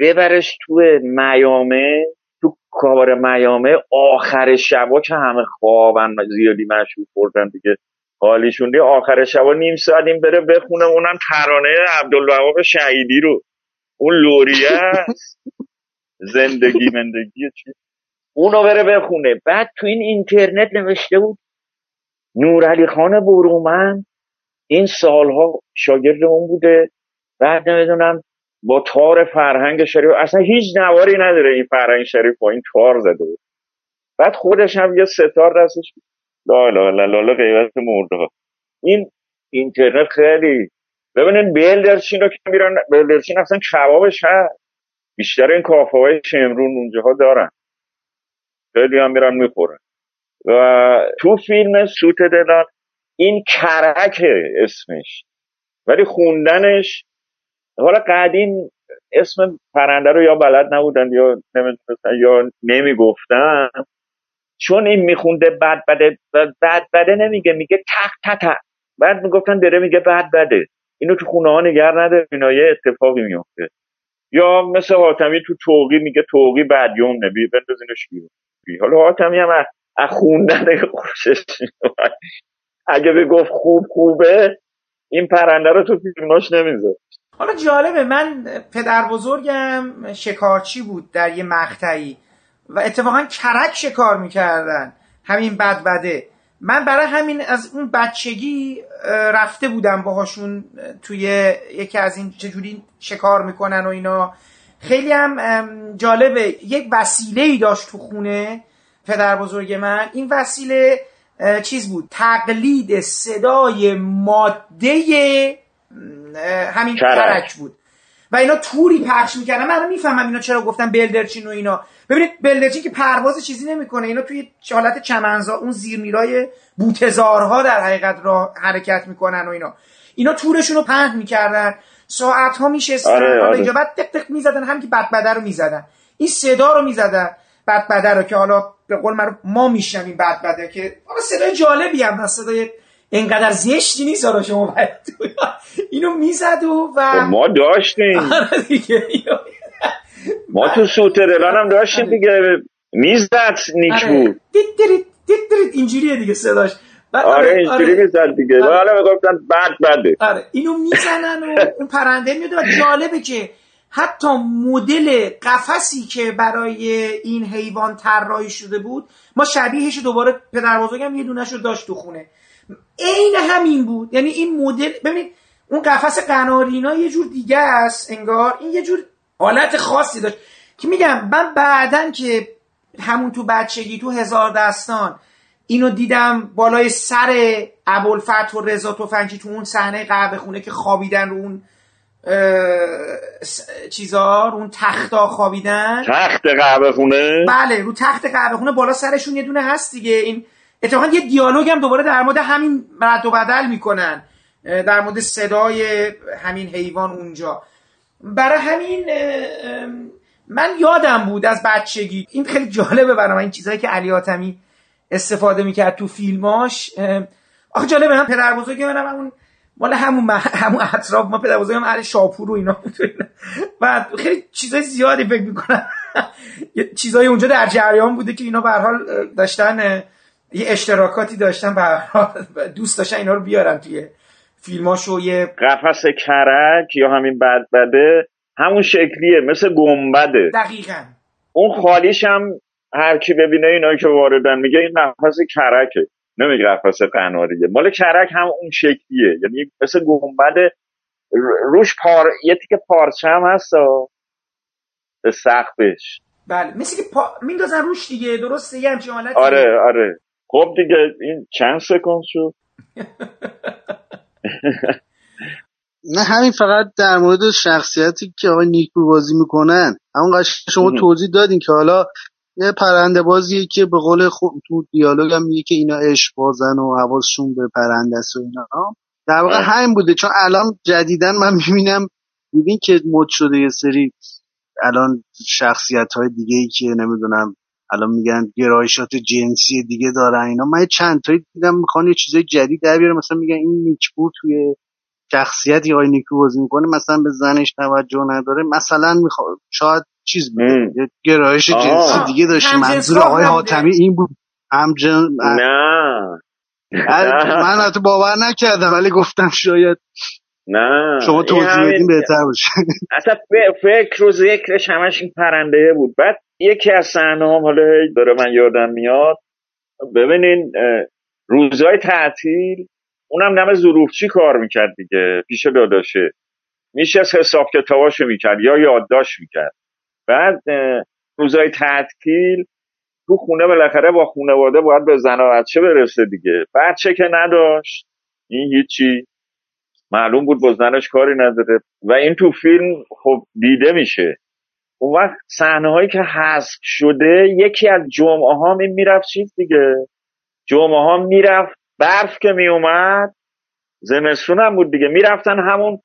ببرش تو میامه تو کار میامه. آخر شبا که همه خوابن زیادی مشروب خوردن دیگه. حالیشون آخر شبا نیم ساعت این بره بخونه. اونم ترانه عبدالوهاب شهیدی رو. اون لوریه. زندگی مندگی چی؟ اونو بره بخونه. بعد تو این اینترنت نوشته بود نورعلی خان برومن این سالها شاگرد اون بوده. بعد نمی‌دونم با تار فرهنگ شریف اصلا هیچ نواری نداره این فرهنگ شریف با این تار زده بود. بعد خودش هم یه ستار دستش لا لا لا لا غیبت مرده. این اینترنت خیلی ببینین بلدرچین رو که میرن بلدرچین اصلا کبابش هست. بیشتر این کافه های شمرون اونجاها دارن. خیلی هم میرن می‌خورن و تو فیلم سوت دلان این کرک اسمش. ولی خوندنش حالا قدیم اسم پرنده رو یا بلد نبودن یا نمی‌دونستن یا نمی‌گفتن چون این میخونده بد بده بد بده نمیگه میگه تق تق بعد می‌گفتن داره میگه بد بده. اینو تو خونه ها نگر نده اینا یه اتفاقی میفته یا مثل حاتمی تو توقی میگه توقی بدیوم نبی بندازینش بیرون. حالا حاتمی هم از خوندن خوشش اگه بگفت خوب خوبه این پرنده رو تو فیلماش نمیزه حالا جالبه من پدر بزرگم شکارچی بود در یه مقطعی و اتفاقا کرک شکار می‌کردن. همین بد بده من برای همین از اون بچگی رفته بودم باهاشون توی یکی از این چجوری شکار می‌کنن و اینا. خیلی هم جالبه. یک وسیله ای داشت تو خونه پدر بزرگ من. این وسیله چیز بود؟ تقلید صدای ماده همین کرک بود. و اینا توری پخش می‌کردن. من می‌فهمم اینا چرا گفتم بلدرچین و اینا. ببینید بلدرچین که پرواز چیزی نمی‌کنه. اینا توی حالت چمنزا اون زیرمیرای بوتزارها در حقیقت را حرکت می‌کنن و اینا. اینا تورشون رو پهن می‌کردن. ساعت ها میشستن آره، آره. اینجا بعد دق دق می‌زدن هم که بدبده رو می‌زدن. این صدا رو می‌زدن بدبده رو که حالا به قول من ما میشنویم بدبده که حالا صدای جالبی هم صدای اینقدر زشتی نیست حالا شما اینو می‌زد و و خب ما داشتیم. آره دیگه. ما تو سوترلان هم داشتیم دیگه. می‌زد نیک آره. بود. دیت دیت دیت اینجوریه دیگه صداش. آره, آره اینجوری آره. می‌زد دیگه. آره. حالا می‌گفتن بد بده. آره اینو می‌زنن و اون پرنده میاد و جالبه که حتی مدل قفسی که برای این حیوان طراحی شده بود ما شبیهش دوباره پدر بزرگم یه دونش رو داشت تو خونه. عین همین بود. یعنی این مدل ببینید اون قفس قنارینا یه جور دیگه است انگار. این یه جور حالت خاصی داشت. که میگم من بعدا که همون تو بچگی تو هزار دستان اینو دیدم بالای سر ابوالفتح و رضا تفنگچی تو اون صحنه قهوه خونه که خوابیدن رو اون چیزا رو اون تختا خوابیدن. تخت قهوه خونه؟ بله رو تخت قهوه خونه بالا سرشون یه دونه هست دیگه. این اتفاقا یه دیالوگ هم دوباره در مورد همین رد و بدل می‌کنن. در مورد صدای همین حیوان اونجا. برای همین من یادم بود از بچگی. این خیلی جالبه برای من این چیزهایی که علی آتمی استفاده می‌کرد تو فیلماش آخه جالبه من پدر بزرگ منم همون مال همون همون اطراف ما پدر بزرگم اهل شاپور و اینا و خیلی چیزای زیادی فکر می‌کنم. چیزای اونجا در جریان بوده که اینا به حال داشتن یه اشتراکاتی داشتن و دوست داشتن اینا رو بیارن توی فیلماشو یه قفس کرک یا همین بد بده همون شکلیه مثل گنبده. دقیقا. اون خالیش هم هر کی ببینه اینا که واردن میگه این قفس کرکه نمیگه قفس قناریه. مال کرک هم اون شکلیه. یعنی مثل گنبده روش پار یه تیکه پارچه هم هست به سقفش بله مثل که پا... میندازن روش دیگه درسته؟ یه همچین حالتی. آره آره. خب دیگه این چند سکند شد؟ نه همین فقط در مورد شخصیتی که آقای نیکو بازی می‌کنن. همون شما توضیح دادین که حالا یه پرنده بازیه که به قول خود تو دیالوگ هم میگه که اینا عشق بازن و حواسشون به پرنده است و اینا. در واقع همین بوده. چون الان جدیدن من می‌بینم ببین که مد شده یه سری الان شخصیت های دیگه ای که نمی‌دونم الان میگن گرایشات جنسی دیگه دارن اینا. من چند تایی دیدم می‌خوان یه چیزای جدید در بیاره مثلا میگن این نیکپور توی شخصیتی های نیکو بازی می‌کنه مثلا به زنش توجه نداره. مثلا می‌خواد شاید چیز بوده گرایش جنسی دیگه داشته منظور آقای حاتمی این بود. همجن نه. من حتی باور نکردم ولی گفتم شاید نه. شما توضیح بدین بهتر باشه. اصلا فکر و ذکرش همش این پرنده بود. بعد یکی از صحنه هم حالا داره من یادم میاد. ببینین روزهای تعطیل اونم نم چی کار می‌کرد دیگه پیش داداشه. میشه از حساب کتاباشو می‌کرد یا یادداشت می‌کرد. بعد روزهای تعطیل تو خونه بالاخره با خونواده باید به زن و بچه برسه دیگه. بچه که نداشت این هیچی معلوم بود با زنش کاری نداره. و این تو فیلم خب دیده میشه. اون وقت صحنه هایی که حذف شده یکی از جمعه ها این می‌رفت چیز دیگه. جمعه ها می‌رفت برف که میومد زمستون هم بود دیگه. می‌رفتن همون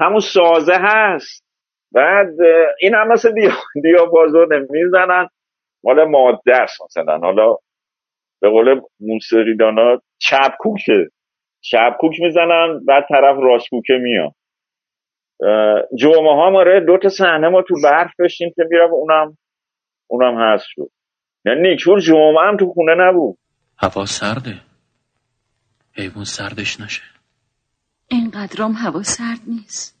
همون سازه هست. بعد این هم مثل دیا, دیا می‌زنن مال ماده است مثلا. حالا به قول موسیقی دانا چپکوکه چپکوک می‌زنن بعد طرف راستکوکه میاد. جمعه ها ماره دو تا صحنه ما تو برف داشتیم که میرم اونم اونم هست شد. یعنی نیکور جمعه هم تو خونه نبود. هوا سرده. حیوان سردش نشه. اینقدرام هوا سرد نیست.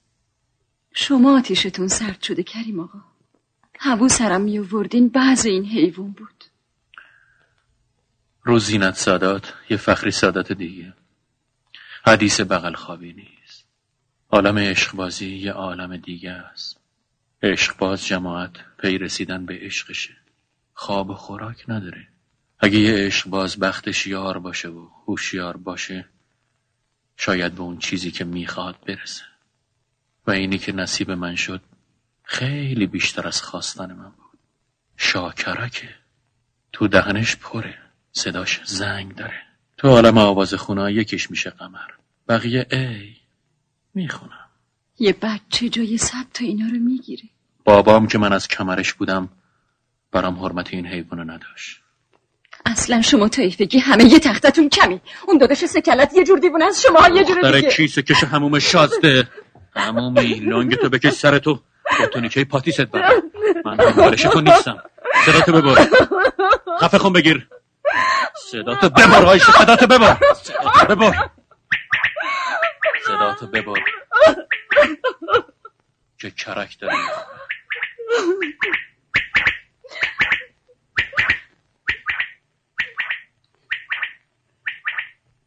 شما آتیشتون سرد شده کریم آقا. هوا سرم می آوردین بعض این حیوان بود. روزینت سادات یه فخری سادات دیگه. حدیث بغل خوابی نیست. عالم عشقبازی یه عالم دیگه است. عشقباز جماعت پی رسیدن به عشقشه. خواب خوراک نداره. اگه یه عشقباز بختش یار باشه و هوشیار باشه شاید به اون چیزی که می‌خواد برسه. و اینی که نصیب من شد خیلی بیشتر از خواستن من بود. شاکرکه تو دهنش پره صداش زنگ داره. تو عالم آواز خونه یکیش میشه قمر. بقیه ای می‌خونم. یه بچه جای صد تا اینا رو می‌گیره بابام که من از کمرش بودم برام حرمت این حیوانو نداشت. اصلا شما تایفگی همه یه تختتون کمی. اون دادش سکلت یه جور دیوونه از شما یه جور دیگه. کیسه کش هموم شازده. همومی لنگ تو بکش سر تو. با تونیکه پاتیست برم. من دنبالش تو نیستم. صداتو ببر. خفه خون بگیر. صداتو ببر آیش صداتو ببر. صداتو ببر. صداتو ببر. که کرک داری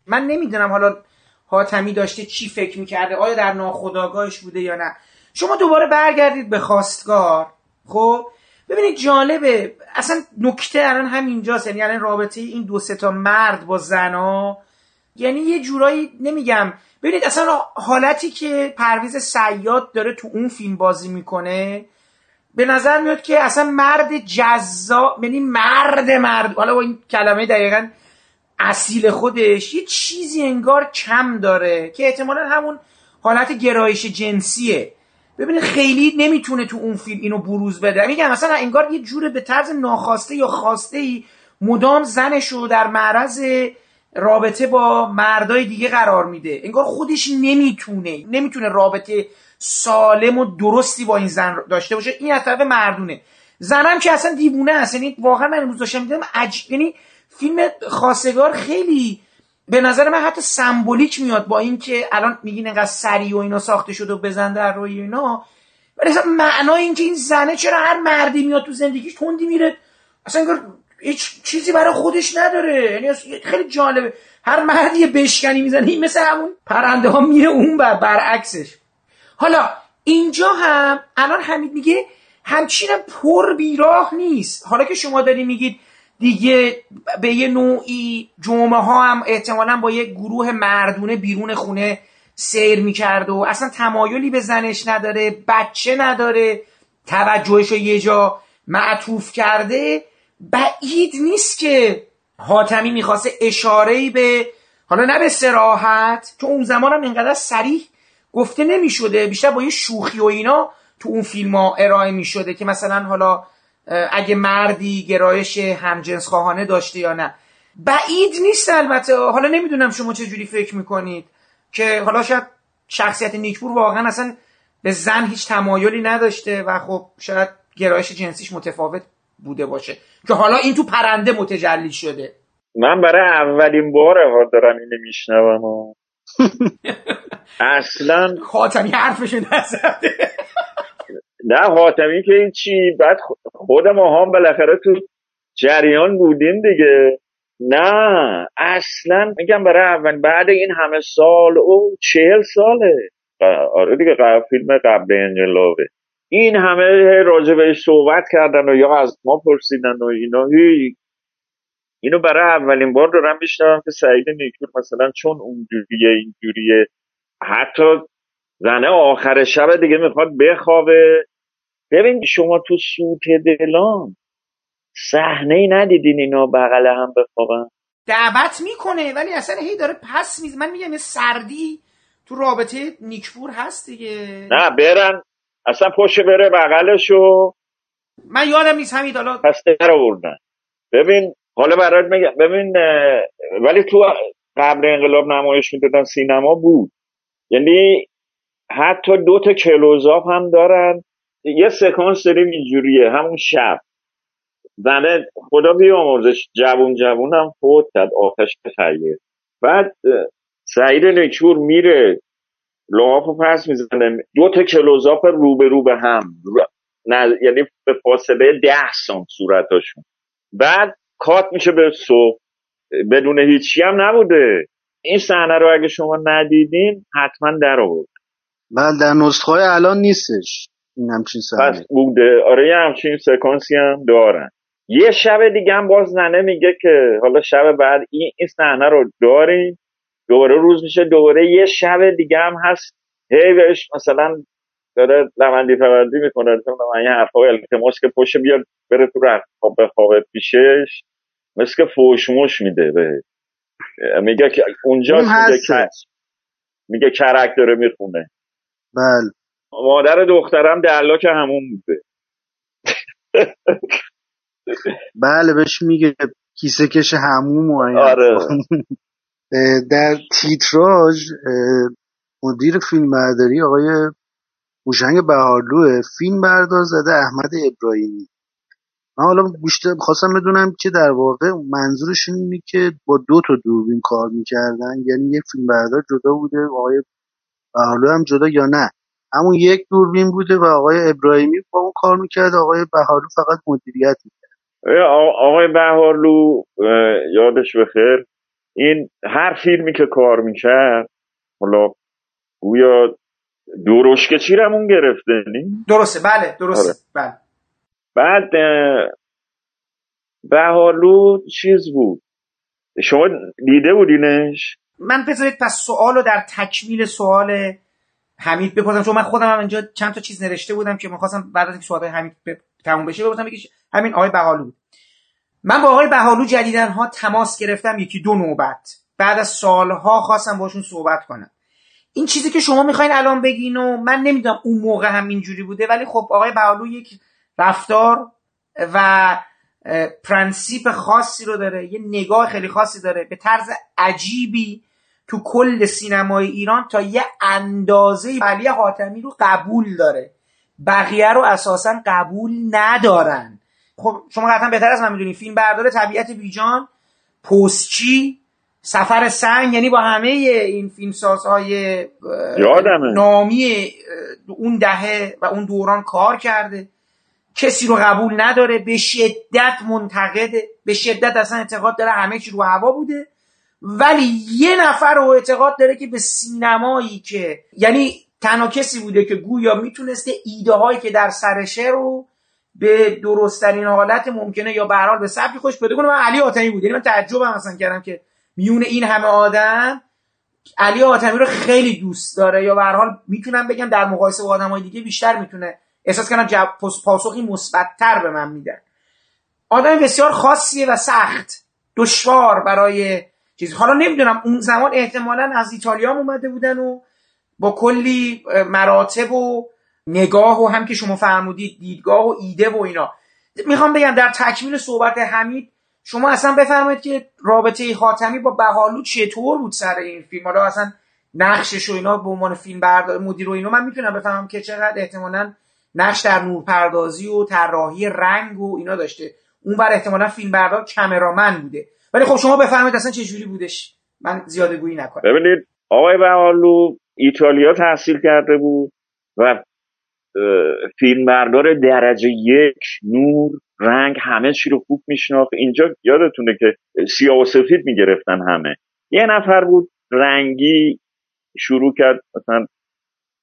من نمی‌دونم حالا حاتمی داشته چی فکر می‌کرده؟ آیا در ناخداگاهش بوده یا نه؟ شما دوباره برگردید به خواستگار. خب؟ ببینید جالبه. اصلا نکته الان همینجاست. یعنی الان رابطه این دو سه تا مرد با زنا یعنی یه جورایی نمیگم. ببینید اصلا حالتی که پرویز سیاد داره تو اون فیلم بازی می‌کنه به نظر میاد که اصلا مرد جذاب یعنی مرد مرد. حالا با این کلمه دقیقا اصیل خودش یه چیزی انگار کم داره که احتمالا همون حالت گرایش جنسیه. ببینید خیلی نمی‌تونه تو اون فیلم اینو بروز بده. میگم مثلا انگار یه جور به طرز ناخواسته یا خواسته ای مدام زنش رو در معرض رابطه با مردای دیگه قرار میده. انگار خودش نمی‌تونه نمی‌تونه رابطه سالم و درستی با این زن داشته باشه. این از طرف مردونه. زنم که اصلا دیوونه است. یعنی واقعا من امروز داشتم میدم عج... یعنی فیلم خاصگار خیلی به نظر من حتی سمبولیک میاد با اینکه الان میگین انقدر سری و اینا ساخته شده و بزن در روی اینا ولی اصلا معنای اینکه این زنه چرا هر مردی میاد تو زندگیش تندی میره؟ اصلا انگار هیچ چیزی برای خودش نداره. یعنی خیلی جالبه. هر مردی بشکنی می‌زنه این مثل همون پرنده ها میره اون بر برعکسش. حالا اینجا هم الان حمید میگه همچین پر بیراه نیست. حالا که شما داری میگید دیگه به یه نوعی جمعه ها هم احتمالا با یه گروه مردونه بیرون خونه سیر می‌کرد و اصلا تمایلی به زنش نداره بچه نداره توجهش رو یه جا معطوف کرده. بعید نیست که حاتمی می‌خواسته اشاره به حالا نه به سراحت تو اون زمان هم اینقدر سریح گفته نمی‌شده بیشتر با یه شوخی و اینا تو اون فیلم ها ارائه می‌شده که مثلا حالا اگه مردی گرایش همجنس خواهانه داشته یا نه. بعید نیست البته. حالا نمی‌دونم شما چه جوری فکر می‌کنید که حالا شاید شخصیت نیکپور واقعا اصلا به زن هیچ تمایلی نداشته و خب شاید گرایش جنسیش متفاوت بوده باشه. که حالا این تو پرنده متجلی شده. من برای اولین بار دارم اینو میشنوم. اصلا خاتمی حرفش نزده نه حاتمی که این چی؟ بعد خود ما هم بالاخره تو جریان بودیم دیگه. نه اصلا میگم برای اول بعد این همه سال او چهل ساله. آره دیگه فیلم قبل انقلابه. این همه راجع بهش صحبت کردن و یا از ما پرسیدن و اینا اینو برای اولین بار دارم میشنوم که سعید نیکور مثلا چون اونجوریه اینجوریه حتی زنه آخر شب دیگه می‌خواد بخوابه. ببین شما تو سوت دلان صحنه ای ندیدین اینا بغل هم بخوابن؟ دعوت می‌کنه ولی اصلا هی داره پس میز من میگم یه سردی تو رابطه نیکپور هست دیگه. نه برن. اصلا پشت بره بغلشو. من یادم نیست همین حالا پس در آوردن. ببین حالا برات میگم ببین ولی تو قبل انقلاب نمایش می‌دادن سینما بود. یعنی حتی دو تا کلوزاپ هم دارن. یه سکانس داریم اینجوریه همون شب. زنه خدا بیامرزش جوون جوون هم فوت کرد آتش خیر بعد سعید نکور میره لحاف پس می‌زنه. دو تا کلوزاپ رو به رو به هم یعنی به فاصله ده سانت صورتاشون بعد کات میشه به صبح. بدون هیچی هم نبوده. این صحنه رو اگه شما ندیدین حتما در آورد. بله در نسخه های الان نیستش این همچین پس بوده. آره یه همچین سکانسی هم دارن. یه شب دیگه هم باز ننه میگه که حالا شب بعد این, این صحنه رو داریم. دوباره روز میشه دوباره یه شب دیگه هم هست. هی بهش مثلا داره لمندی فوردی می‌کنه. من یه حرفای التماس که پشت بیاد بره تو رخت به خواب پیشش مثل که فوشموش میده به. میگه که اونجا میگه, میگه کرک داره می‌خونه. بله. مادر دخترم که همون بوده. بله بهش میگه کیسه کش هموم و آره. در تیتراژ مدیر فیلم برداری آقای هوشنگ بهارلوه فیلم بردار زده احمد ابراهیمی. من حالا بیشتر خواستم بدونم که در واقع منظورشون اینه که با دو تا دوربین کار می‌کردن یعنی یک فیلم بردار جدا بوده آقای بهارلو هم جدا یا نه. همون یک دوربین بوده و آقای ابراهیمی با اون کار می‌کرد. آقای بهارلو فقط مدیریت می‌کرد. آقای بهارلو یادش بخیر این هر فیلمی که کار می‌کرد حالا گویا دوروشکه چیرمون گرفته نی؟ درسته. بله درسته. آره. بله. بعد بهالو چیز بود؟ شما دیده بودینش؟ من بذارید پس سوال رو در تکمیل سوال حمید بپرسم چون من خودم هم اینجا چند تا چیز نوشته بودم که می‌خواستم بعد از اینکه سوال حمید تموم بشه بپرسم یکیش همین آقای بهارلو من با آقای بهارلو جدیدن ها تماس گرفتم یکی دو نوبت. بعد از سالها خواستم باشون صحبت کنم. این چیزی که شما می‌خواین الان بگین و من نمی‌دونم اون موقع هم اینجوری بوده ولی خب آقای بهارلو یک رفتار و پرنسیپ خاصی رو داره یه نگاه خیلی خاصی داره به طرز عجیبی تو کل سینمای ایران تا یه اندازه علی حاتمی رو قبول داره. بقیه رو اساسا قبول ندارن. خب شما قطعا بهتر از من می‌دونید فیلم بردار طبیعت بیجان پستچی سفر سنگ یعنی با همه این فیلمسازهای نامی اون دهه و اون دوران کار کرده. کسی رو قبول نداره. به شدت منتقده. به شدت اصلا اعتقاد داره. همه چی رو هوا بوده. ولی یه نفر رو اعتقاد داره که به سینمایی که یعنی تنها کسی بوده که گویا می‌تونسته ایده هایی که در سرشه رو به درستترین حالت ممکنه یا به به سبکی خوش بده کنه. من علی آتمی بود یعنی من تعجبم مثلا کردم که میون این همه آدم علی آتمی رو خیلی دوست داره یا به حال می‌تونم بگم در مقایسه با آدمای دیگه بیشتر می‌تونه احساس کنم. پاسخی مثبتتر به من میدن. آدم بسیار خاصیه و سخت. دشوار برای چیز حالا نمی‌دونم اون زمان احتمالا از ایتالیا هم اومده بودن و با کلی مراتب و نگاه و هم که شما فرمودید دیدگاه و ایده و اینا. می‌خوام بگم در تکمیل صحبت حمید شما اصلا بفرمایید که رابطه خاتمی با بهالو چطور بود سر این فیلم؟ حالا اصلا نقشش و اینا به عنوان فیلم بردار مدیر و اینا من می‌تونم بفهمم که چقدر احتمالا نقش در نورپردازی و طراحی رنگ و اینا داشته. اون بر احتمالا فیلم بردار کمرامن بوده. ولی خب شما بفرمایید اصلا چه جوری بودش؟ من زیاده گویی نکنم. ببینید آقای بهالو ایتالیا تحصیل کرده بود و فیلمبردار درجه یک نور رنگ همه چی رو خوب میشناخت. اینجا یادتونه که سیاه و سفید می‌گرفتن همه. یه نفر بود رنگی شروع کرد مثلا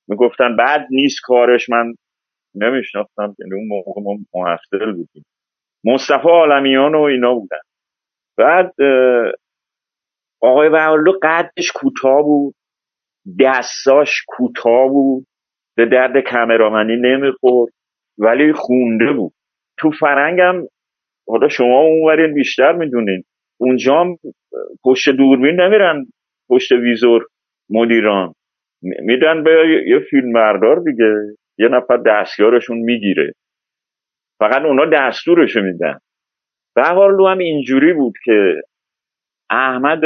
می‌گفتن بعد نیست کارش. من نمیشناختم یعنی اون موقع ما محصل بودیم. مصطفی عالمیان و اینا بودن. بعد آقای بهالو قدش کوتاه بود دستاش کوتاه بود به درد کمرامنی نمی‌خورد ولی خونده بود. تو فرنگم حالا شما اونورین بیشتر می‌دونین. اونجا پشت دوربین نمیرن پشت ویزور مدیران. میدن به یه فیلم بردار دیگه یه نفر دستیارشون می‌گیره. فقط اونا دستورشو میدن. بهارلو هم اینجوری بود که احمد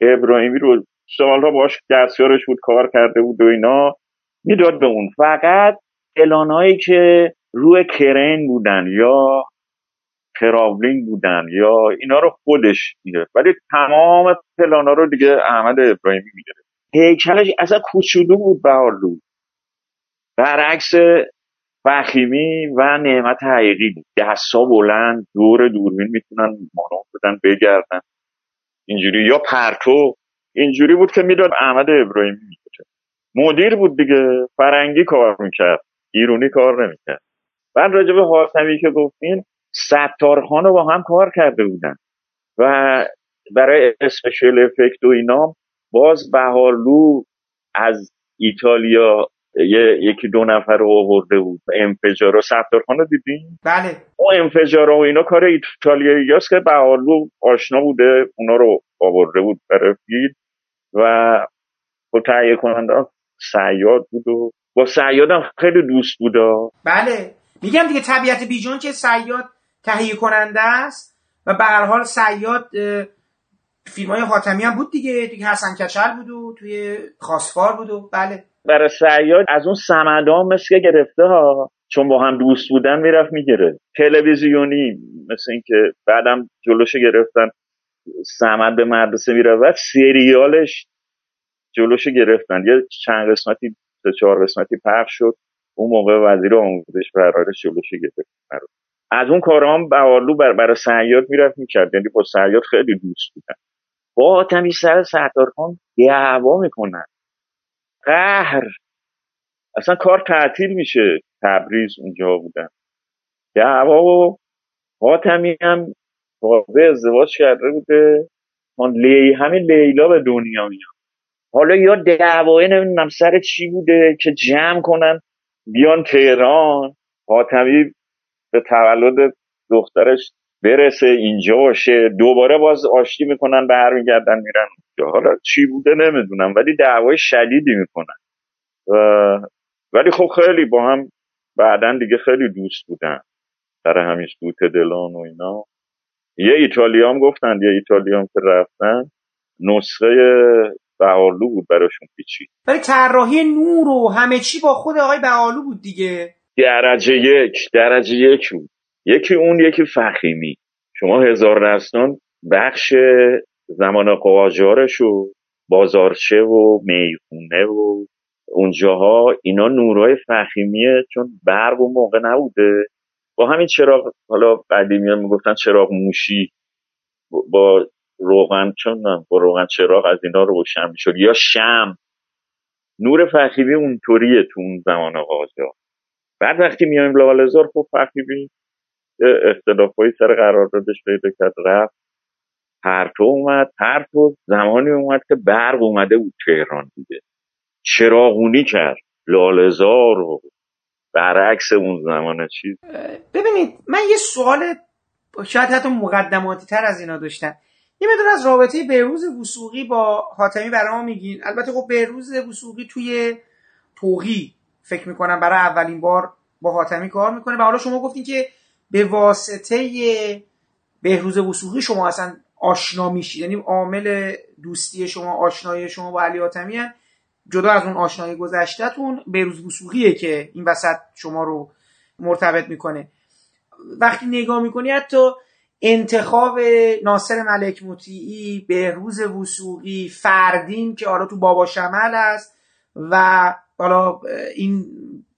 ابراهیمی رو سالها باش دستیارش بود کار کرده بود و اینا می‌داد به اون. فقط اعلانهایی که روی کرین بودن یا کراولینگ بودن یا اینا رو خودش می‌گرفت. ولی تمام پلانا رو دیگه احمد ابراهیمی می‌گرفت. هیکلش اصلا کوچولو بود بهارلو برعکس فخیمی و نعمت حقیقی بود. دستا بلند دور دوربین می‌تونن مانور بدن بگردن. اینجوری یا پرتو. اینجوری بود که می‌داد احمد ابراهیمی می‌کشه. مدیر بود دیگه. فرنگی کار می‌کرد. ایرونی کار نمی‌کرد. بعد راجع به حاتمی که گفتین ستارخان رو با هم کار کرده بودن. و برای اسپشیل افکت و اینا باز بهالو از ایتالیا یه، یکی دو نفر رو آورده بود. انفجار و ستارخان رو دیدین؟ بله. اون انفجار و اینا کار ایتالیایی هست که بهالو آشنا بوده. اونا رو آورده بود برای و با تهیه کننده سیاد بود و با سیادم خیلی دوست بود. بله. میگم دیگه طبیعت بیجون که سیاد تهیه کننده است و به هر حال سیاد فیلم های حاتمی هم بود دیگه. دیگه حسن کچل بود و توی خاصفار بود و بله. برای سیاد از اون سمدان مثل گرفته ها چون با هم دوست بودن می‌رفت می‌گیره تلویزیونی مثل اینکه بعدم جلوش گرفتن سمد به مدرسه میره و سریالش جلوش گرفتن. یه چند قسمتی سه چهار قسمتی پخش شد. اون موقع وزیر آموزش فرارش جلوش گرفت. از اون کارام بهارلو بر برای سیاد می‌رفت می‌کرد. یعنی با سیاد خیلی دوست بودن. با آتمی سر ستارخان دعوا می‌کنن. قهر. اصلا کار تعطیل میشه. تبریز اونجا بودن دعوا و حاتمی هم واقع ازدواج کرده بوده. لی همین لیلا به دنیا میاد. حالا یا دعوای نمی‌دونم سر چی بوده که جمع کنن بیان تهران. حاتمی به تولد دخترش برسه اینجا باشه. دوباره باز آشتی می‌کنن برمیگردن میرن. حالا چی بوده نمی‌دونم ولی دعوای شدیدی می‌کنن. و ولی خب خیلی با هم بعدا دیگه خیلی دوست بودن. در همین دوت دلان و اینا. یه ایتالیا هم گفتن یه ایتالیا هم که رفتن نسخه بهالو بود براشون پیچی ولی طراحی نور و همه چی با خود آقای بهالو بود دیگه. درجه یک درجه یک بود. یکی اون یکی فخیمی. شما هزار دستان بخش زمان قاجارش و بازارچه و می‌خونه و اونجاها اینا نورای فخیمیه چون برق اون موقع نبوده. با همین چراغ حالا قدیمی می‌گفتن چراغ موشی با روغن چون با روغن چراغ از اینا روشن می‌شد. یا شم. نور فخیمی اونطوریه تو اون زمان قاجار. بعد وقتی میایم لالزار خب فخیمی اختلاف سر قراردادش پیدا کرد رفت. پرتو اومد. پرتو زمانی اومد که برق اومده بود تهران دیگه. چراغونی کرد. لالزار و برعکس اون زمان چیز. ببینید من یه سوال شاید حتی مقدماتی تر از اینا داشتم. یه مدون از رابطه بهروز وسوقی با حاتمی برای ما میگین؟ البته خب بهروز وسوقی توی توقی فکر می‌کنم برای اولین بار با حاتمی کار می‌کنه. و حالا شما گفتین که به واسطه بهروز وسوقی شما اصلا آشنا میشید. یعنی عامل دوستی شما آشنایی شما با علی حاتمی جدا از اون آشنایی گذشتهتون بهروز وسوقیه که این وسط شما رو مرتبط می‌کنه. وقتی نگاه می‌کنی حتی انتخاب ناصر ملک مطیعی بهروز وسوقی فردین که حالا تو بابا شمل است و حالا این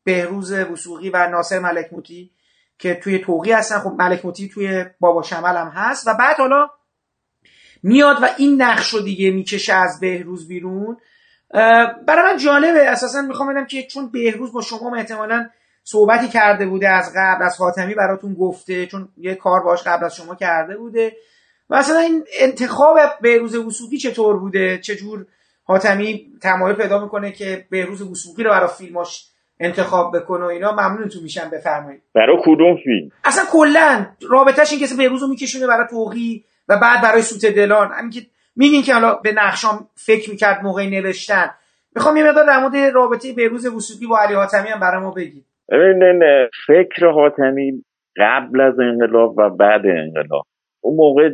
بهروز وسوقی و ناصر ملک مطیعی که توی توقی هستن. خب ملک مطیعی توی بابا شمل هم هست. و بعد حالا میاد و این نقش رو دیگه می‌کشه از بهروز بیرون. برای من جالبه. اساسا می‌خوام بدم که چون بهروز با شما احتمالا صحبتی کرده بوده از قبل از خاتمی براتون گفته چون یه کار باش قبل از شما کرده بوده. و اصلا این انتخاب بهروز وسوقی چطور بوده؟ چجور حاتمی تمایل پیدا می‌کنه که بهروز وسوقی رو برای فیلماش انتخاب بکنه و اینا ممنونتون میشم بفرمایید. برای کدوم فیلم؟ اصلا کلا رابطهش این کسی بهروز رو میکشونه برای توقی و بعد برای سوت دلان. همین که میگین که حالا به نقشام فکر می‌کرد موقع نوشتن. می‌خوام یه مقدار در مورد رابطه بهروز وسوقی با علی حاتمی هم برای ما بگید. ببینین فکر حاتمی قبل از انقلاب و بعد انقلاب. اون موقع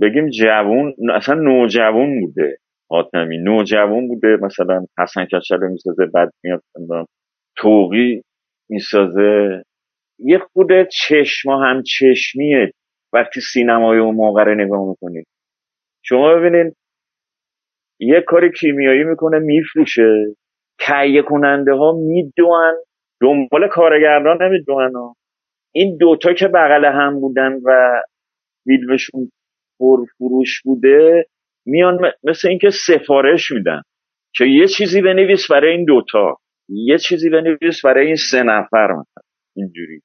بگیم جوون اصلا نوجوون بوده حاتمی. نوجوون بوده مثلا حسن کچل می‌سازه بعد میاد توقی می‌سازه. یه خود چشم هم چشمیه وقتی سینمای اون موقع رو نگاه می‌کنید شما ببینید یه کار کیمیایی می‌کنه میفروشه. تهیه کننده ها می‌دونن دنبال کارگردان نمی‌دونن این دوتا که بغل هم بودن و فیلمشون پر فروش بوده میان مثل اینکه سفارش میدن که یه چیزی بنویس برای این دوتا یه چیزی بنویس برای این سه نفر مثلا. اینجوری.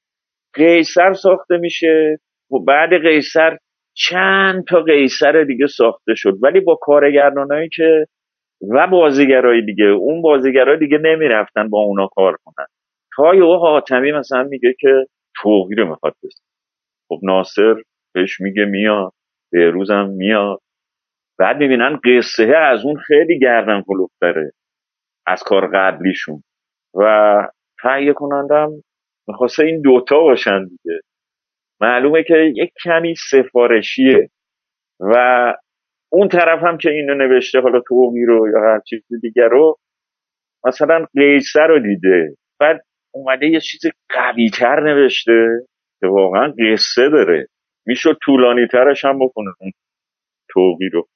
قیصر ساخته میشه. و بعد قیصر چند تا قیصر دیگه ساخته شد. ولی با کارگردانایی که و بازیگرای دیگه اون بازیگرای دیگه نمی‌رفتن با اونا کار کنن. تا یه حاتمی مثلا میگه که توقی رو می‌خواد بسید خب ناصر بهش میگه میاد روزم میاد. بعد می‌بینن قصه از اون خیلی گردن کلوفتره از کار قبلیشون. و تهیه کنندم می‌خواسته این دوتا باشن دیگه. معلومه که یک کمی سفارشیه و اون طرف هم که اینو نوشته حالا تومی رو یا هر چیز دیگر رو مثلا قیصر رو دیده. بعد اومده یه چیز قوی تر نوشته که واقعا قصه داره. می‌شد طولانی ترش هم بکنه اون توقی رو.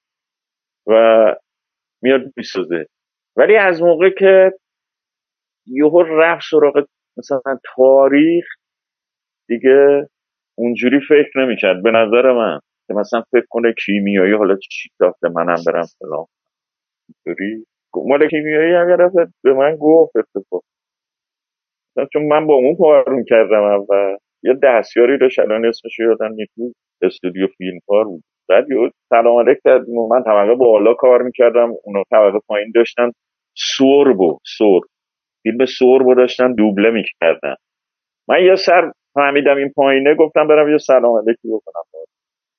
و میاد می‌سازه ولی از موقع که یهو رفت سراغ مثلا تاریخ دیگه اونجوری فکر نمی‌کرد. به نظر من که مثلا فکر کنه کیمیایی حالا چی ساخته منم برم فلان. اینجوری مال کیمیایی اگر به من گفت اتفاق. چون من با اون کار کردم و یه دستیاری داشت الان اسمش یادم نیست. استودیو فیلم کار بود. بعد یه سلام علیک کرد من طبقه بالا کار می‌کردم. اونا طبقه پایین داشتن. سوربو سور فیلم سوربو داشتن دوبله می‌کردن من یه سر فهمیدم این پایینه گفتم برم یه سلام علیکی بکنم.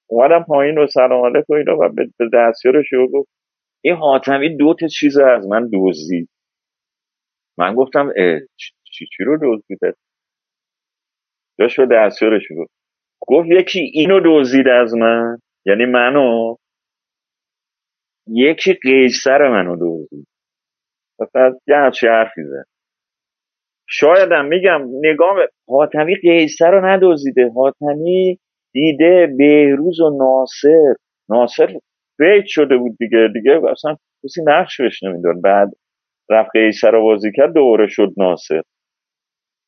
اومدم پایین و سلام علیک و اینا و به دستیارش گفت. این حاتمی دو تا چیز از من دزدید. من گفتم چی چی رو دزدیده؟ داشت به دستیارش گفت. گفت یکی اینو دزدید از من یعنی منو؟ یکی قیصر منو دزدید. مثلا یه همچی حرفی زد. شایدم میگم نگاه حاتمی قیصر رو ندوزیده حاتمی دیده بهروز و ناصر. ناصر فیت شده بود دیگه دیگه اصلا کسی نقش بهش نمیدون بعد رفت قیصر رو بازی کرد دوره شد ناصر.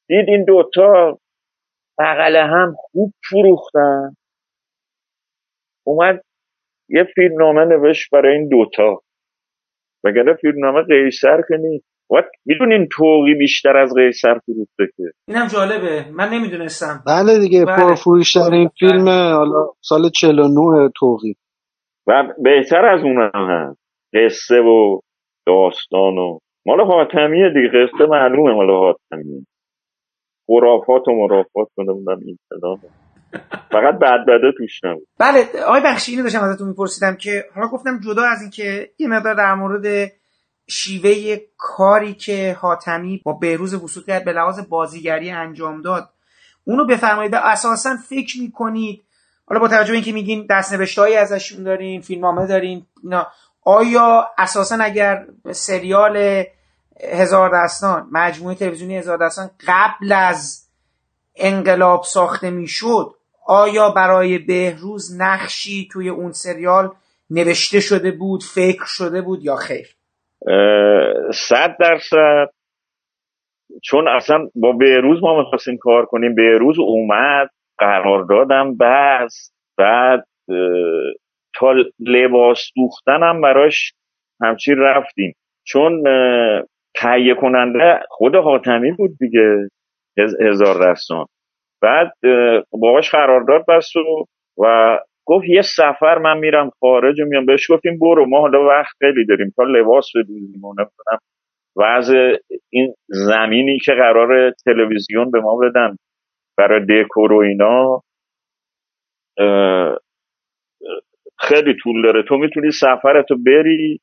دید این دوتا بغل هم خوب فروختن. اومد یه فیلمنامه نوشت برای این دوتا. وگرنه فیلمنامه قیصر که نیست. می‌دونین توقی بیشتر از قیصر فروخته که اینم جالبه. من نمی‌دونستم. بله دیگه بله. پرفروشترین فیلم حالا سال 49 توقی و بهتر از اون هم. هست قصه و داستان و مال حاتمیه دیگه. قصه معلومه مال حاتمیه. خرافات و مرافات کنه بودم این فقط بعد بده توش نبود. بله آقای بخشی اینو داشتم ازتون میپرسیدم که حالا گفتم جدا از اینکه یه مقدار در مورد شیوه کاری که حاتمی با بهروز وسوط کرد به لحاظ بازیگری انجام داد. اونو بفرمایید. اساسا فکر می‌کنید حالا با توجه به اینکه میگین دستنوشتهایی ازشون دارین فیلمنامه دارین اینا آیا اساسا اگر سریال هزار دستان مجموعه تلویزیونی هزار دستان قبل از انقلاب ساخته می‌شد آیا برای بهروز نقشی توی اون سریال نوشته شده بود فکر شده بود یا خیر؟ صد درصد. چون اصلا با بهروز ما می‌خواستیم کار کنیم. بهروز اومد قرار دادم بس بعد تا لباس دوختنم براش همچین رفتیم. چون تهیه کننده خود حاتمی بود دیگه هزار رسان بعد باهاش قرارداد بست و, و گفت یه سفر من میرم خارج و میام. بهش گفتیم برو. ما حالا وقت خیلی داریم. تا لباس بدوزیم و نمی‌دونم. وضع این زمینی که قرار تلویزیون به ما بدن برای دکور و اینا خیلی طول داره. تو می‌تونی سفرتو بری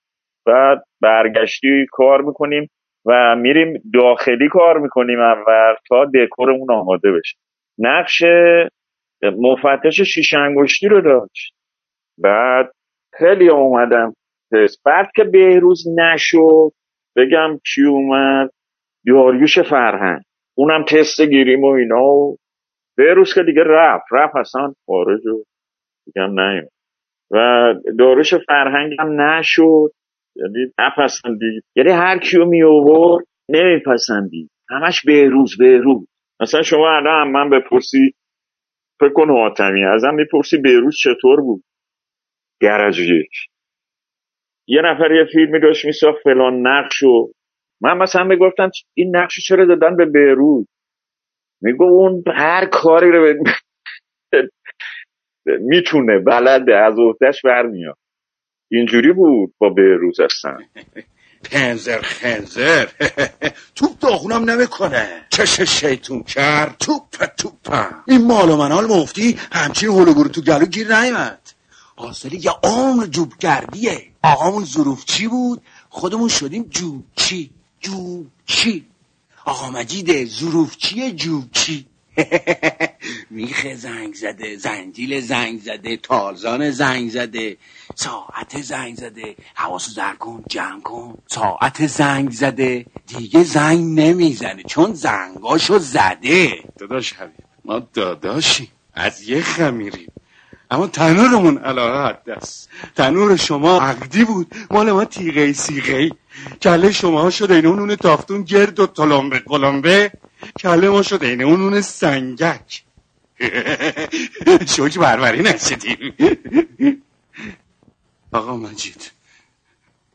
بعد برگشتی کار می‌کنیم و میریم داخلی کار می‌کنیم اول تا دکورمون آماده بشه. نقش مفتش شیش انگشتی رو داشت. بعد خیلی اومدم بعد که بهروز نشد بگم کی اومد؟ دیاریوش فرهنگ. اونم تست گیریم و اینا و بهروز که دیگه رفت. رفت اصلا خارج و دیگه نیم و داروش فرهنگ هم نشد. یعنی نپسندید. یعنی هر کیو می آورد نمیپسندید. همش بهروز بهروز. مثلا شما الان من بپرسی فکر کن حاتمی ازم می‌پرسی بیروز چطور بود؟ گرج یک. یه نفر یه فیلمی داشت میساخت فلان نقش و من مثلا می‌گفتم این نقش چرا دادن به بیروز میگو اون هر کاری رو می‌تونه بلده از عهدهش برمیاد. اینجوری بود با بیروز هستن پنزر خنزر. توپ داغونم نمی‌کنه. چش شیطون کرد. توپ توپ. این مال و منال مفتی همچین هلوگورو تو گلو گیر نیمد حاصلی یه عمر جوب کردیه آقامون ظروف چی بود؟ خودمون شدیم جوب چی؟ جوب چی؟ آقا مجیده ظروف چیه جوب چی؟ میخه زنگ زده زنجیل زنگ زده تالزان زنگ زده. ساعت زنگ زده حواسو زر کن جمع کن. ساعت زنگ زده دیگه زنگ نمی‌زنه چون زنگاشو زده. داداش حبیب ما داداشی از یه خمیریم. اما تنورمون علاقه حد تنور شما عقدی بود مال ما تیغه سیغه کله شما شده این اون تافتون گرد و تلمبه قلمبه. کله ما شده اون اون سنگک. شوک بربری نشدیم. آقا مجید.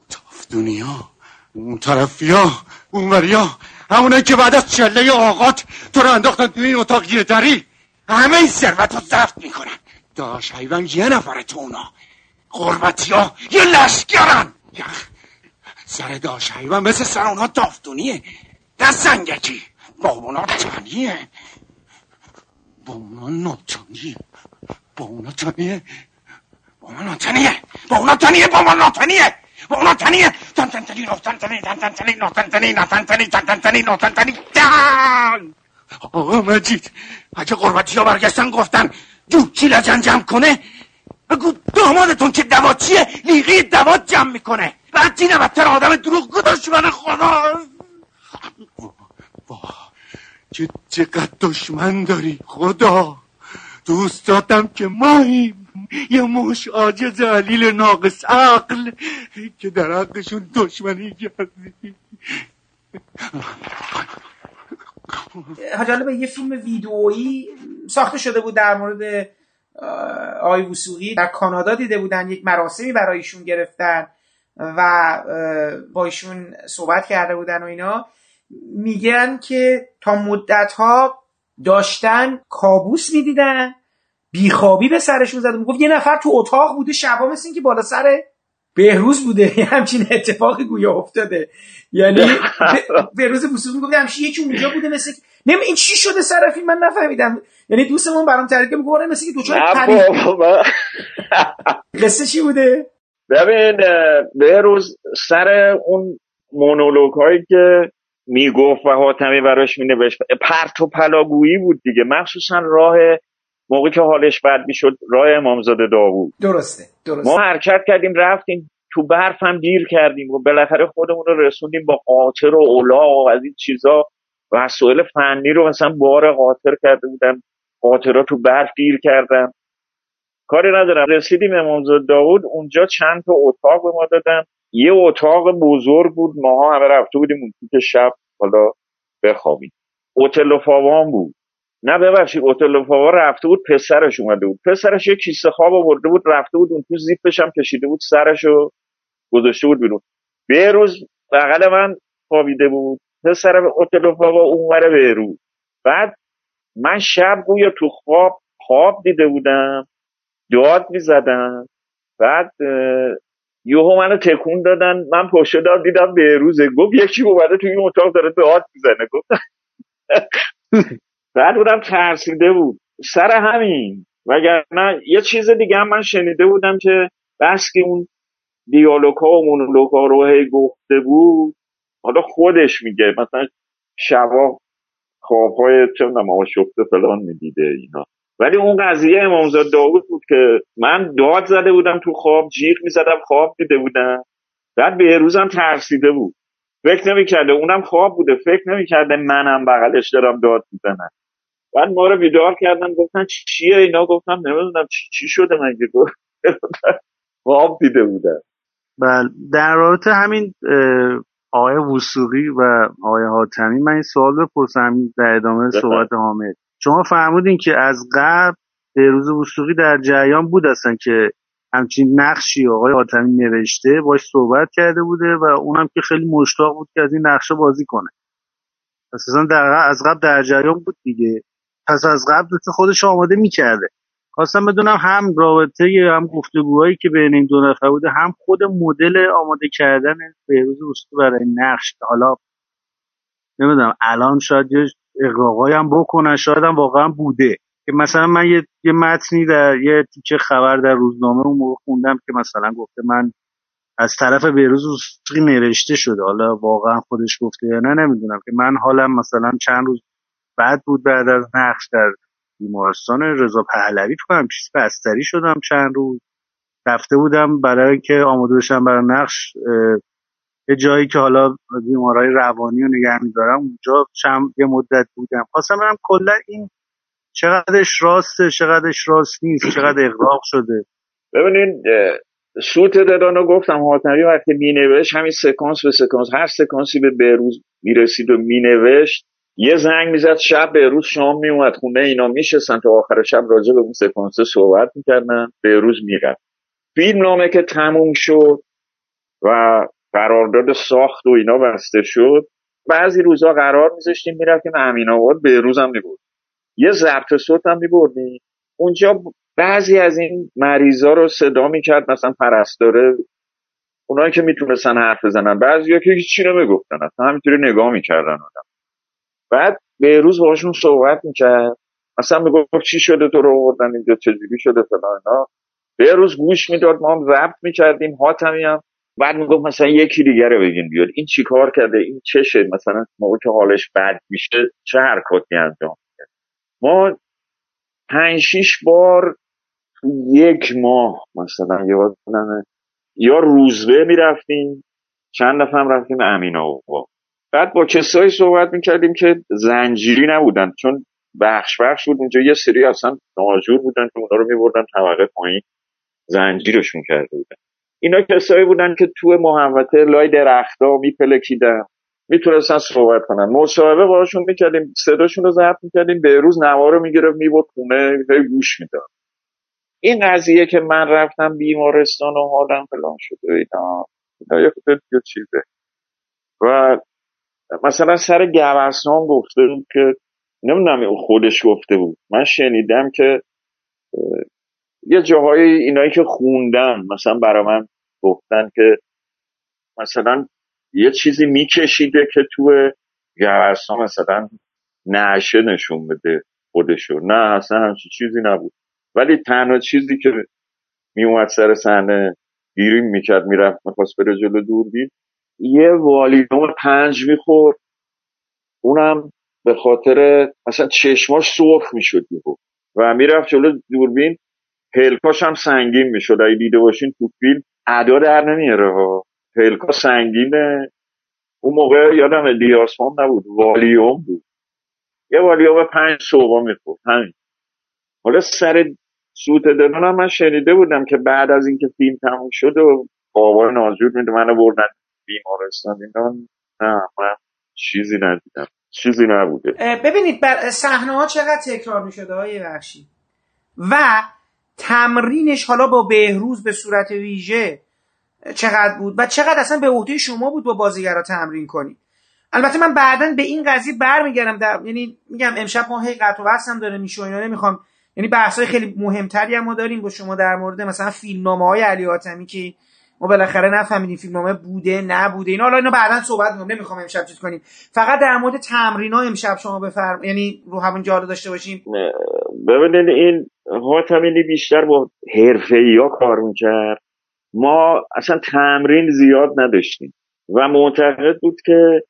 تافتونیا اون طرفیا اون وریا همونه که بعد از چله آقات تو رو انداختن تو این اتاق گیره داری همه این ثروت رو زفت می‌کنن. داش حیوان یه نفره تو اونا. قربتی ها یه لشگرن سر داش حیوان مثل سر اونا تافتونیه. دست سنگکی. با اونا تنیه با اونا ناتانیه با اونا تنیه با اونا ناتانیه با اونا تنیه با اونا ناتانیه با اونا تنیه تن تن تنی ناتن تنی تن تن تنی ناتن تنی ناتن تنی تن تن تنی ناتن تنی. تن آقا مجید اگه قربتی ها برگشتن گفتن چی لجن جمع کنه. بگو دامادتون که دواتیه لیغی دوات جمع می‌کنه. بعد اینه بدتر آدم دروغ دشمن خدا. چه چقدر دشمن داری خدا. دوست دادم که ماییم یه موش آجز علیل ناقص عقل که در حقشون دشمنی کردی. به یه فیلم ویدئویی ساخته شده بود در مورد آی وسوقی. در کانادا دیده بودن یک مراسمی برایشون گرفتن و با ایشون صحبت کرده بودن و اینا. میگن که تا مدت ها داشتن کابوس می‌دیدن. بیخوابی به سرشون زده می‌گفت یه نفر تو اتاق بوده شبا مثل این که بالا سر بهروز بوده. همچین اتفاقی گویا افتاده. یعنی بهروز بوسوز می‌گفت همچین یکی اونجا بوده مثل نمی این چی شده سرفی من نفهمیدم. یعنی دوستمون برام تعریف میگه آره مثل که دوچار قصه چی بوده؟ ببین بهروز سر اون مونولوگ هایی که می‌گفت و حاتمی براش مینوشت پرت و پلاگویی بود دیگه. مخصوصا راه موقعی که حالش بد می‌شد راه امامزاده داوود. درسته درسته. ما حرکت کردیم رفتیم تو برف هم گیر کردیم و بالاخره خودمون رو رسوندیم با قاطر و اولا و از این چیزا وسایل فنی رو مثلا بار قاطر کرده بودن قاطرها تو برف گیر کردن. کاری ندارم. رسیدیم امامزاده داوود. اونجا چند تا اتاق به ما دادن. یه اتاق بزرگ بود. ماها همه رفته بودیم اون که شب. حالا بخوابیم. هتل فاوان بود. نه ببخشید هتل فاوا رفته بود پسرش اومده بود. پسرش یه کیسه خواب آورده بود رفته بود اون تو زیپش هم کشیده بود سرشو گذاشته بود بیرون. به روز بغل من خوابیده بود. پسر هتل فاوا اونور به بعد من شب گویا تو خواب خواب دیده بودم داد می‌زدم. بعد یوهو منو تکون دادن من پشت دار دیدم به روزه. گفت یکی اومده تو این اتاق داره داد می‌زنه. گفت بعد بودم ترسیده بود. سر همین. وگرنه یه چیز دیگه هم من شنیده بودم که بس که اون دیالوگ ها و مونولوگ ها رو هی گفته بود حالا خودش میگه مثلا شبا خوابهای چه نما شفته فلان می‌دیده اینا. ولی اون قضیه امامزاده داوود بود که من داد زده بودم تو خواب جیغ می‌زدم خواب دیده بودم. بعد به روزم ترسیده بود. فکر نمی‌کرده اونم خواب بوده. فکر نمی‌کرده منم بغلش دارم داد می‌زنم. بعد ما رو بیدار کردن گفتن چیه اینا؟ گفتم نمی‌دونم چی شده مگه؟ گفت خواب دیده بودن. بله. در رابطه همین آقای وسوقی و آقای حاتمی من این سوال بپرسم در ادامه صحبت حامد. شما فرمودین که از قبل روز وسوقی در جریان بود هستن که همچین نقشی آقای حاتمی نوشته باش صحبت کرده بوده و اونم که خیلی مشتاق بود که از این نقشه بازی کنه. اساسا در از قبل در جریان بود دیگه. پس از قبل خودش آماده می‌کرده. خواستم بدونم هم رابطه هم گفتگوهایی که بین این دو نفر بوده هم خود مدل آماده کردن بهروز وسطی برای نقش. حالا نمی‌دونم الان شاید یه اقراقایی هم بکنن شاید هم واقعا بوده. که مثلا من یه, یه متنی در یه تیکه خبر در روزنامه اون موقع خوندم که مثلا گفته من از طرف بهروز وسطی نوشته شده. حالا واقعا خودش گفته یا نه نمی‌دونم. که من حالم مثلا چند روز بعد بود بعد از نقش در بیمارستان رضا پهلوی. تو هم چیز بستری شدم چند روز. رفته بودم برای اینکه آماده بشم برای نقش یه جایی که حالا بیمارای روانی رو نگه میدارم اونجا چند یه مدت بودم. خواستم برم کلا این چقدرش راسته چقدرش راست نیست چقدر اقراق شده. ببینین سوت رو گفتم حاتمی وقتی مینوشت همین سکانس به سکانس هر سکانسی به بهروز می‌رسید و مینوشت یه زنگ می‌زد شب به روز شام میومد خونه اینا میشستن تا آخر شب راجع به اون سکانس صحبت می‌کردن به روز می‌رفت فیلم نامه که تموم شد و قرارداد ساخت و اینا بسته شد بعضی روزا قرار میذاشتیم می‌رفتیم امین آباد به روزم میبود یه ضبط صوت هم میبردیم. اونجا بعضی از این مریضا رو صدا می‌کرد مثلا پرستاره اونایی که می‌تونستن حرف بزنن. بعضی که هیچی نمی‌گفتن اصلا همینطوری نگاه می‌کردن آدم. بعد به روز باشون صحبت می‌کرد. مثلا می‌گفت چی شده تو رو آوردن اینجا؟ چجوری شده فلان اینا؟ به روز گوش می‌داد ما هم ضبط می‌کردیم حاتمی هم. بعد می‌گفت مثلا یکی دیگه رو بگین بیاد. این چیکار کرده؟ این چشه مثلا موقع که حالش بد میشه چه حرکاتی انجام میده؟ ما پنج شیش بار تو یک ماه مثلا یادمه یا روزبه می‌رفتیم چند دفعه هم رفتیم امین آقا. بعد با کسایی صحبت می‌کردیم که زنجیری نبودن چون بخش بخش بود. اونجا یه سری اصلا ناجور بودن که اونا رو میبردن طبقه پایین زنجیرشون کرده بودن. اینا کسایی بودن که تو محوطه لای درختا میپلکیدن می‌تونستن صحبت کنن. مصاحبه باشون می‌کردیم صداشون رو ضبط می‌کردیم به روز نوا رو می‌گرفت می‌برد خونه هی گوش می‌داد. این قضیه که من رفتم بیمارستان و حالم فلان شده اینا اینا یه چیزه. و مثلا سر گوسنان گفته بود که نمی‌دونم خودش گفته بود. من شنیدم که یه جاهای اینایی که خوندم مثلا برای من گفتن که مثلا یه چیزی میکشیده که تو گوستا مثلا نعشه نشون بده خودشو. نه اصلا همچین چیزی نبود. ولی تنها چیزی که میومد سر صحنه گیریم می‌کرد می‌رفت می‌خواست بره جلو دوربین یه والیوم پنج می‌خورد. اونم به خاطر مثلا چشماش سرخ می‌شد و می‌رفت جلو دوربین. پلکاش هم سنگین می‌شد. اگه دیده باشین تو فیلم ادا در نمیاره ها. پلکا سنگینه. اون موقع یادم دیاسمان نبود. والیوم بود. یه والیوم پنج صبح می‌خورد. همین. حالا سر سوت هم من شنیده بودم که بعد از اینکه فیلم تموم شد و بابا نازور میده منو بردن بیمارستان اینا نه من چیزی ندیدم. چیزی نبوده. ببینید بر صحنه ها چقدر تکرار می‌شده های بخشی؟ و تمرینش حالا با بهروز به صورت ویژه چقدر بود؟ و چقدر اصلا به عهده شما بود با بازیگرا تمرین کنید؟ البته من بعدا به این قضیه برمیگردم در یعنی میگم امشب ما هی قطع و هم داره میشه اینا نمی‌خوام یعنی بحثای خیلی مهمتری هم ما داریم با شما در مورد مثلا فیلمنامه های علی حاتمی که ما بالاخره نفهمیدیم فیلمنامه بوده نبوده. اینا حالا اینا بعدا صحبت می‌کنم نمی‌خوام امشب چیز کنیم. فقط در مورد تمرینا امشب شما بفرم یعنی رو همون جا داشته باشیم. ببینید این حاتمی بیشتر با حرفه‌ای‌ها کار می‌کرد. ما اصلا تمرین زیاد نداشتیم و معتقد بود که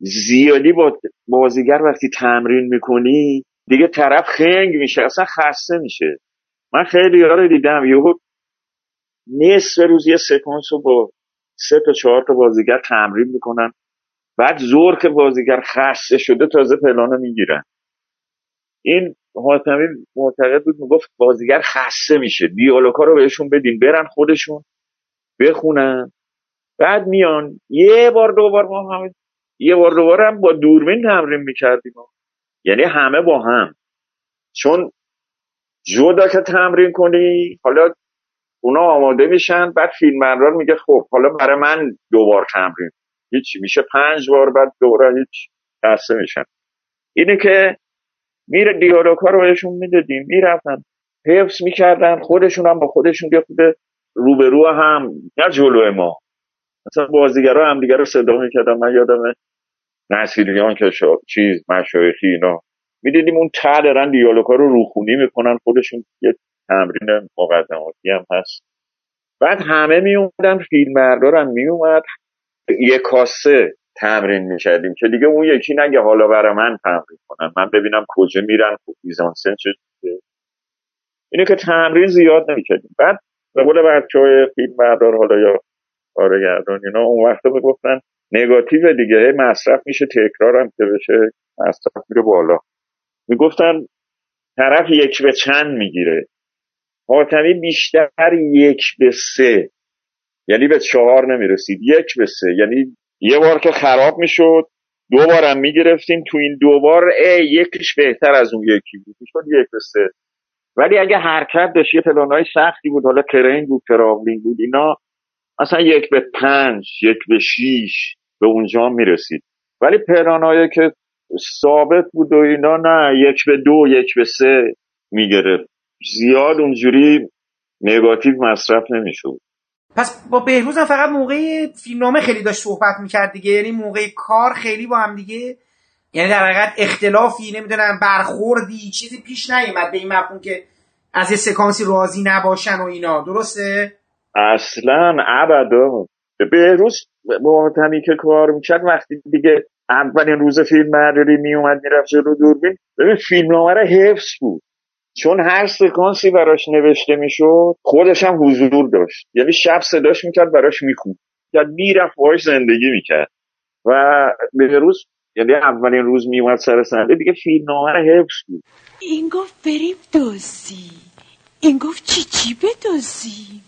زیادی با بازیگر وقتی تمرین می‌کنی دیگه طرف خنگ میشه اصلا خسته میشه. من خیلی رو دیدم یهو نصف روز یه سکانس رو با سه تا چهار تا بازیگر تمرین می‌کنن. بعد زور که بازیگر خسته شده تازه پلانو می‌گیرن. این حاتمی معتقد بود می‌گفت بازیگر خسته میشه. دیالوگا رو بهشون بدین برن خودشون بخونن. بعد میان یه بار دوبار ما هم یه بار دوبار هم با دوربین تمرین می‌کردیم. یعنی همه با هم. چون جدا که تمرین کنی حالا اونا آماده میشن بعد فیلمبردار میگه خب حالا برای من دوبار تمرین. هیچ میشه پنج بار بعد دوباره هیچ خسته میشن اینه که میره دیالوگ رو بهشون می‌دادیم می‌رفتن. حفظ می‌کردن خودشون هم با خودشون که روبرو هم نه جلو ما. مثلا بازیگرا هم دیگه رو صدا می‌کردن من یادم نصیریان که شا... چیز مشایخی اینا. می‌دیدیم اون ته دارن دیالوگا رو روخونی می‌کنن خودشون یه تمرین مقدماتی هم هست. بعد همه می اومدن فیلم هم می اومد یه کاسه تمرین می‌کردیم که دیگه اون یکی نگه حالا برای من تمرین کنن. من ببینم کجا میرن میزانسن چه اینه که تمرین زیاد نمی‌کردیم. بعد به قول بچه های فیلم بردار حالا یا کارگردان اینا اون وقتا می‌گفتن نگاتیو دیگه مصرف میشه تکرارم که بشه مصرف میره بالا. می‌گفتن طرف یک به چند می‌گیره. حاتمی بیشتر یک به سه. یعنی به چهار نمی‌رسید. یک به سه. یعنی یه بار که خراب می‌شد دو بارم می‌گرفتیم. تو این دو بار ای یکیش بهتر از اون یکی بود. می‌شد یک به سه. ولی اگه حرکت داشت یه پلانهای سختی بود. حالا کرین بود تراولینگ بود اینا. اصلا یک به پنج یک به شیش به اونجا می‌رسید. ولی پلانهایی که ثابت بود و اینا نه. یک به دو یک به سه می‌گرفت. زیاد اونجوری نگاتیو مصرف نمی‌شد. پس با بهروز هم فقط موقع فیلمنامه خیلی داشت صحبت می‌کرد دیگه. یعنی موقع کار خیلی با هم دیگه یعنی در حقیقت اختلافی نمی‌دونم برخوردی چیزی پیش نیومد به این مفهوم که از یه سکانسی راضی نباشن و اینا. درسته؟ اصلا ابدا. بهروز با که کار می‌کرد وقتی دیگه اولین روز فیلم برداری میومد می‌رفت جلو دوربین ببین فیلمنامه رو حفظ بود. چون هر سکانسی براش نوشته می‌شد خودش هم حضور داشت. یعنی شب صداش می‌کرد براش می‌خوند. یعنی می‌رفت باش زندگی می‌کرد. و به روز یعنی اولین روز میومد سر صحنه دیگه فیلمنامه رو حفظ بود. این گفت بریم دوزی این گفت چی چی بدوزی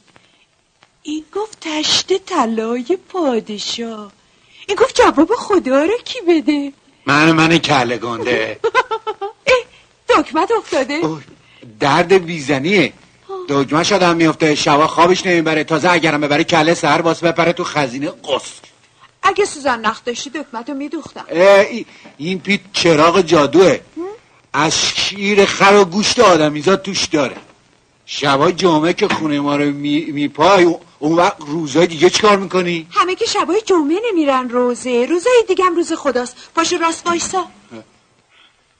این گفت تشت طلای پادشاه. این گفت جواب خدا رو کی بده؟ من من کله گنده. دکمت افتاده درد ویزنیه دگمه شده هم میفته شبا خوابش نمی‌بره. تازه اگرم ببره کله سر باس بپره تو خزینه قصر. اگه سوزن نخت داشتی دکمتو میدوختم. این پیت چراغ جادوه. از شیر خر و گوشت آدمیزاد توش داره. شبای جمعه که خونه ما رو میپای اون وقت روزای دیگه چیکار می‌کنی؟ همه که شبای جمعه نمیرن روزه. روزای دیگه هم روز خداست. پاش راست وایسا.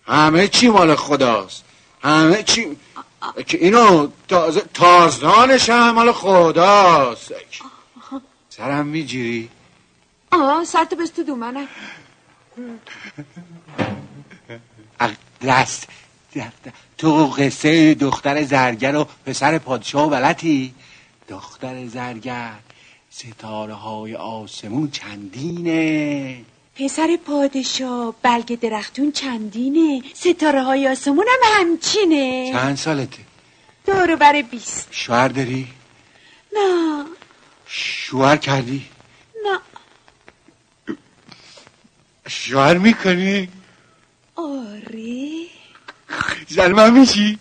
همه چی مال خداست. همه چی که اینو تازه تازدانش هم مال خداست. سرم میجیری؟ آه سرتو بست تو دومنم دست تو قصه دختر زرگر و پسر پادشاه و بلتی دختر زرگر ستاره های آسمون چندینه؟ پسر پادشاه بلگ درختون چندینه ستاره های آسمون هم همچینه چند سالته؟ دورو بر بیست شوهر داری؟ نه شوهر کردی؟ نه شوهر می‌کنی؟ آره زن من میشی؟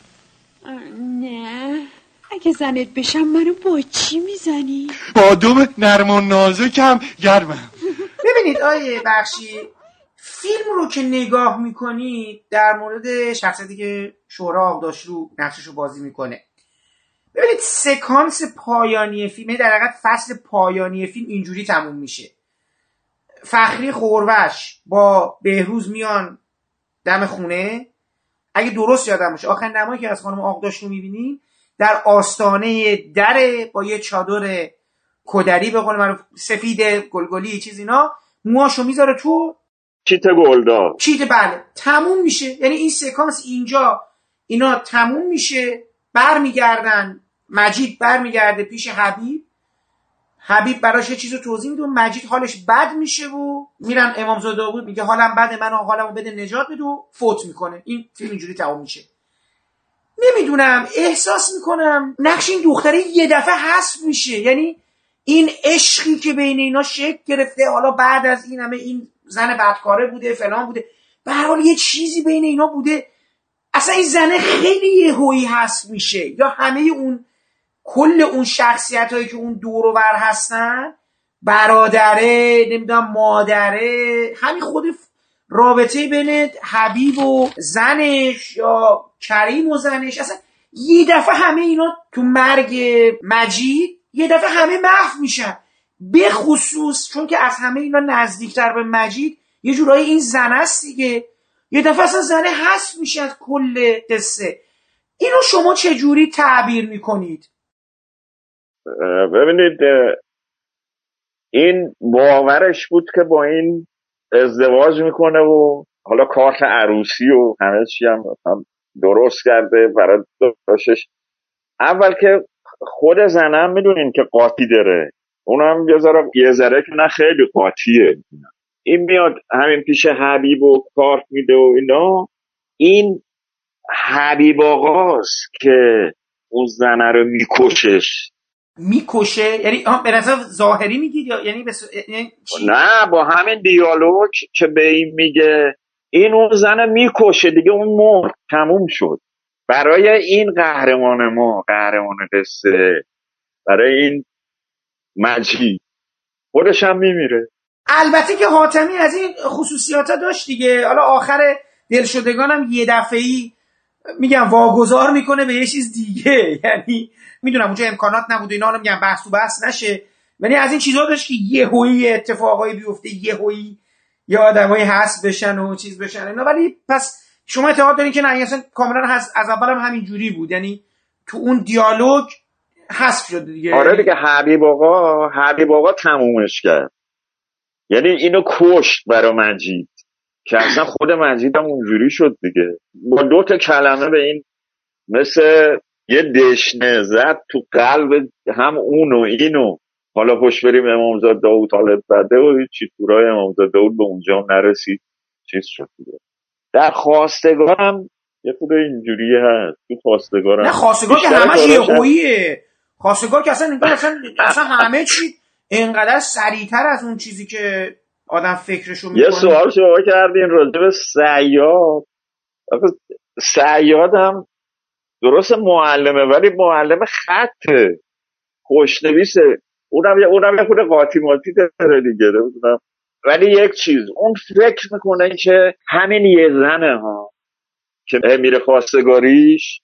نه اگه زنت بشم منو با چی می‌زنی؟ با دوم نرم و نازکم گرمم ببینید آیه بخشی فیلم رو که نگاه می‌کنید در مورد شخصیتی که شورا آقداش رو نقشش رو بازی می‌کنه. ببینید سکانس پایانی فیلم یعنی در حقیقت فصل پایانی فیلم اینجوری تموم میشه. فخری خوروش با بهروز میان دم خونه. اگه درست یادم باشه آخر نمایی که از خانم آقداش رو می‌بینیم در آستانه در با یه چادر کدری به قول معروف سفید گلگلی چیز اینا. موهاشو می‌ذاره تو چیت گلدار. چیت بله تموم میشه. یعنی این سکانس اینجا اینا تموم میشه برمیگردن. مجید برمیگرده پیش حبیب. حبیب براش یه چیز رو توضیح میده و مجید حالش بد میشه و میرن امامزاده داوود میگه حالم بده من حالمو بده نجات بده و فوت می‌کنه. این فیلم اینجوری تمام میشه. نمی‌دونم احساس می‌کنم نقش این دختره یه دفعه حذف میشه. یعنی این عشقی که بین اینا شکل گرفته حالا بعد از این همه این زن بدکاره بوده فلان بوده به هر حال یه چیزی بین اینا بوده. اصلا این زنه خیلی یهویی هست میشه. یا همه اون کل اون شخصیت هایی که اون دور بر هستن برادره نمی‌دونم مادره همین خود رابطه بین حبیب و زنش یا کریم و زنش. اصلا یه دفعه همه اینا تو مرگ مجید یه دفعه همه محو میشن. به خصوص چون که از همه اینا نزدیکتر به مجید یه جورایی این زن است دیگه. یه دفعه اصلا زنه هست میشه از کل قصه. اینو شما چه جوری تعبیر می‌کنید؟ ببینید این باورش بود که با این ازدواج می‌کنه و حالا کارت عروسی و همه چی هم, درست کرده برای داشتش اول که خود زنم می‌دونین که قاطی داره. اونم یه ذره یه ذره که نه خیلی قاطیه. این میاد همین پیش حبیب و کارت میده و اینا. این حبیب آقاست که اون زنه رو میکشش. می‌کشه؟ یعنی به نظر ظاهری میگید یا یعنی, بس... یعنی نه با همین دیالوگ که به این میگه این اون زن می‌کشه دیگه اون مرد تموم شد. برای این قهرمان ما قهرمان قصه برای این مجید خودش هم میمیره. البته که حاتمی از این خصوصیات داشت دیگه. حالا آخر دلشدگانم یه دفعی میگم واگذار می‌کنه به یه چیز دیگه. یعنی می‌دونم اونجا امکانات نبوده اینا رو میگم بحث و بحث نشه. ولی از این چیزها داشت که یهویی اتفاقایی بیفته یهویی یا آدمایی هست بشن و چیز بشن اینا. ولی پس شما اعتقاد دارین که نه اصلا کاملا از اول هم همین جوری بود. یعنی تو اون دیالوگ حذف شده دیگه. آره دیگه حبیب آقا حبیب آقا تمومش کرد. یعنی اینو کشت برا مجید که اصلا خود مجید هم اونجوری شد دیگه. با دو تا کلمه به این مثل یه دشنه زد تو قلب هم اون و اینو حالا خوش بریم امامزاد داود حالت بده و چی تورای امامزاد داود به اونجا نرسید. چیز شد دیگه. در خواستگارم یه خود اینجوری هست. تو خواستگارم. نه خواستگار که همش یهوییه. خواستگار که اصلا اصلا, اصلا همه چی اینقدر سریعتر از اون چیزی که آدم فکرشو می‌کنه. یه سوال شما کردین راجع به سیاد. سیاد هم درست معلمه ولی معلم خطه. خوشنویسه. اونم یه اونم یه خود قاطی ماتی داره دیگه. ولی یک چیز اون فکر می‌کنه که همین یه زنه ها که میره خواستگاریش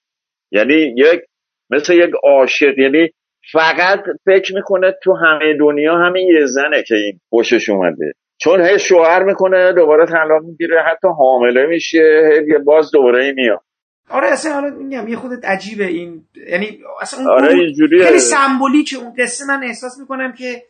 یعنی یک مثل یک عاشق یعنی فقط فکر می‌کنه تو همه دنیا همین یه زنه که این خوشش اومده. چون هی شوهر می‌کنه دوباره طلاق می‌گیره حتی حامله میشه هی باز دوباره میاد. آره اصلا حالا میگم یه خودت عجیبه این. یعنی اصلا اون آره اون خیلی سمبولیک اون قصه من احساس می‌کنم که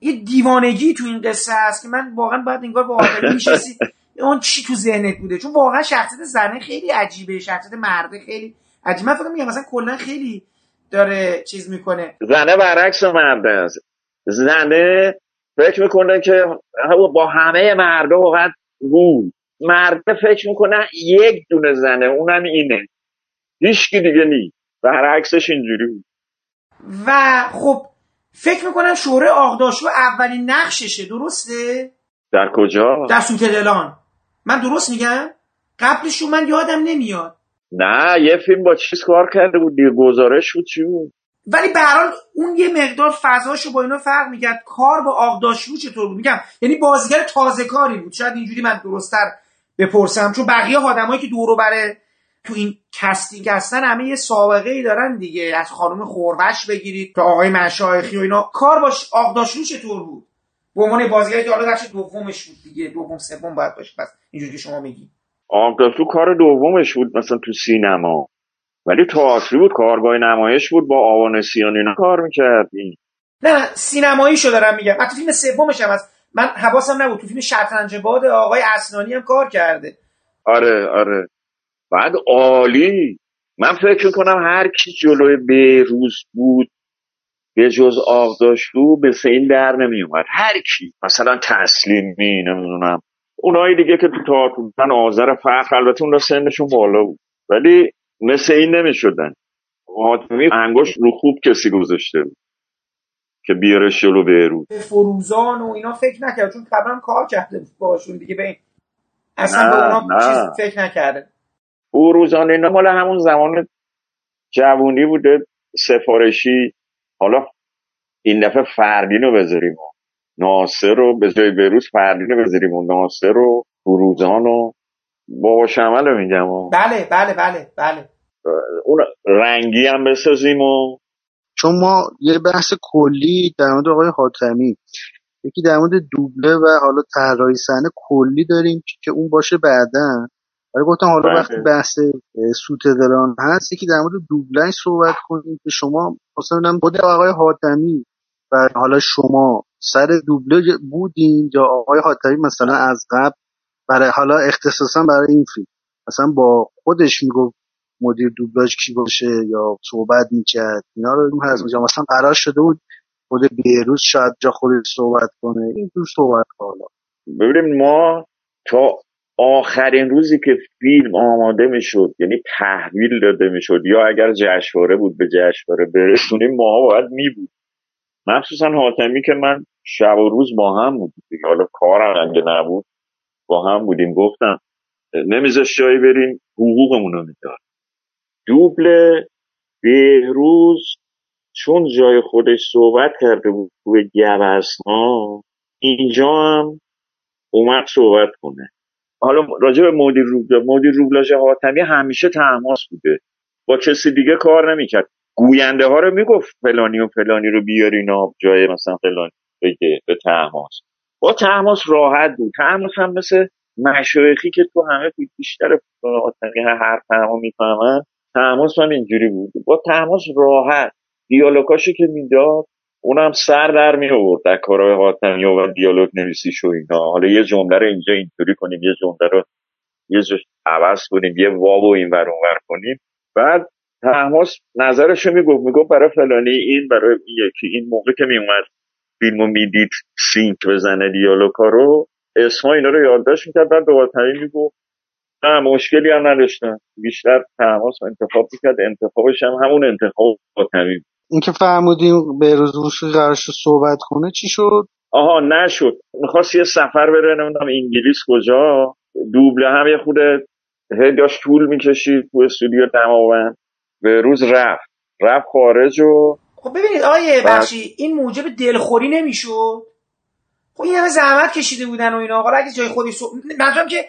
یه دیوانگی تو این قصه هست که من واقعا باید انگار با آدمی میشستی. اون چی تو ذهنت بوده؟ چون واقعا شخصیت زنه خیلی عجیبه شخصیت مرده خیلی عجیبه. من فکر میگم مثلا کلا خیلی داره چیز می‌کنه. زنه برعکس مرده است. زنه فکر می‌کنه که با همه مردا واقعا بود مرده فکر می‌کنه یک دونه زنه اونم اینه. هیچکی دیگه نی برعکسش اینجوری بود. و خب فکر می‌کنم شوره آقداشلو اولین نقششه درسته؟ در کجا؟ در سوت دلان من درست میگم؟ قبلشو من یادم نمیاد. نه یه فیلم با چیز کار کرده بود دیگه گزارش بود چی بود؟ ولی به هر اون یه مقدار فضاشو با اینا فرق می‌کرد. کار با آغداشلو چطور بود؟ میگم یعنی بازیگر تازه کاری بود. شاید اینجوری من درستتر بپرسم چون بقیه آدمایی که دورو بره تو این casting هستن همه یه سابقه ای دارن دیگه. از خانم خوروش بگیرید تا آقای مشایخی و اینا. کار باش آغداشلو چطور بود؟ به عنوان بازیگری که حالا بخش دومش بود دیگه. دوم سوم باید باشه. پس اینجوری که شما میگی. آقداشلو کار دومش بود مثلا تو سینما. ولی تئاتری بود کارگاه نمایش بود با آوانسیان اینا کار می‌کردی نه سینماییشو دارم میگم. حتی فیلم سومش هم هست. من حواسم نبود. تو فیلم شطرنج باد آقای اسنانی هم کار کرده. آره آره. بعد عالی. من فکر کنم هر کی جلوی بهروز بود به جز آقداشلو به سین در نمی اومد هر کی مثلا تسلیمی نمی‌دونم. اونایی دیگه که تو تئاتر بودن آذر فخر البته اون سنشون بالا بود. ولی مثل این نمی شدن حاتمی انگشت رو خوب کسی گذاشته بود که بیاره بهروز. به فروزان و اینا فکر نکرد چون قبلا کار کرده باشون دیگه. به این اصلا نه، به اونا نه. چیز فکر نکرده. فروزان اینا مال همون زمان جوونی بوده سفارشی. حالا این دفعه فردین رو بذاریم. ناصر رو به جای بروز فردین رو بذاریم. و ناصر رو فروزان و بابا شمل رو میگم. و بله بله بله بله. اون رنگی هم بسازیم و چون ما یه بحث کلی در مورد آقای حاتمی. یکی در مورد دوبله و حالا طراحی صحنه کلی داریم که اون باشه بعدا. ولی گفتم حالا بله. وقتی بحث سوت دلان هست یکی در مورد دوبلش صحبت کنیم که شما مثلا خود آقای حاتمی و حالا شما سر دوبله بودین یا آقای حاتمی مثلا از قبل برای حالا اختصاصا برای این فیلم. مثلا با خودش می‌گفت مدیر دوبلاژ کی باشه یا صحبت می‌کرد اینا رو هست میگم مثلا قرار شده بود خود بیروز شاید جا خودش صحبت کنه این تو صحبت حالا. ببینیم ما تا آخرین روزی که فیلم آماده می‌شد یعنی تحویل داده می‌شد یا اگر جشنواره بود به جشنواره برسونیم ما باید می بود مخصوصا حاتمی که من شب و روز با هم بودیم. حالا کارم اگه نبود با هم بودیم گفتم نمیذاش جایی بریم حقوقمون رو می‌داد دوبل بهروز چون جای خودش صحبت کرده بود توی گوزنا اینجا هم اومد صحبت کنه حالا راجع به مدیر روبلاژ مدیر روبلاژ حاتمی همیشه تماس بوده. با کسی دیگه کار نمی‌کرد. گوینده ها رو می‌گفت فلانی و فلانی رو بیارینا جای مثلا فلانی بگه به تماس با تماس راحت بود. تماس هم مثل مشایخی که تو همه بیشتر حاتمی هر تمام می‌فهمن تماس هم اینجوری بود. با تماس راحت. دیالوگاشو که می‌داد اونم سر در می آورد در کارهای حاتمی و دیالوگ نویسیش و اینا. حالا یه جمله رو اینجا اینطوری کنیم یه جمله رو یه جا عوض کنیم یه واو و این ور اونور کنیم. بعد تماس نظرش رو می‌گفت می‌گفت برای فلانی این برای یکی این موقع که میومد فیلمو می‌دید سینک بزنه دیالوگا رو اسما اینا رو یادداشت می‌کرد. بعد به حاتمی می‌گفت نه مشکلی هم نداشتن بیشتر تماس انتخاب می‌کرد. انتخابش هم همون انتخاب حاتمی اینکه فرمودیم به روز موسیقی قرار شد صحبت کنه چی شد؟ آها نشد. می‌خواست یه سفر بره نمی‌دونم انگلیس کجا. دوبله هم یه خود هی داشت طول می‌کشید تو استودیو دماوند. به روز رفت. رفت خارج و خب ببینید آقای بله. بخشی این موجب دلخوری نمی‌شد؟ خب این همه زحمت کشیده بودن و اینا. حالا اگه جای خودش سو... منظورم که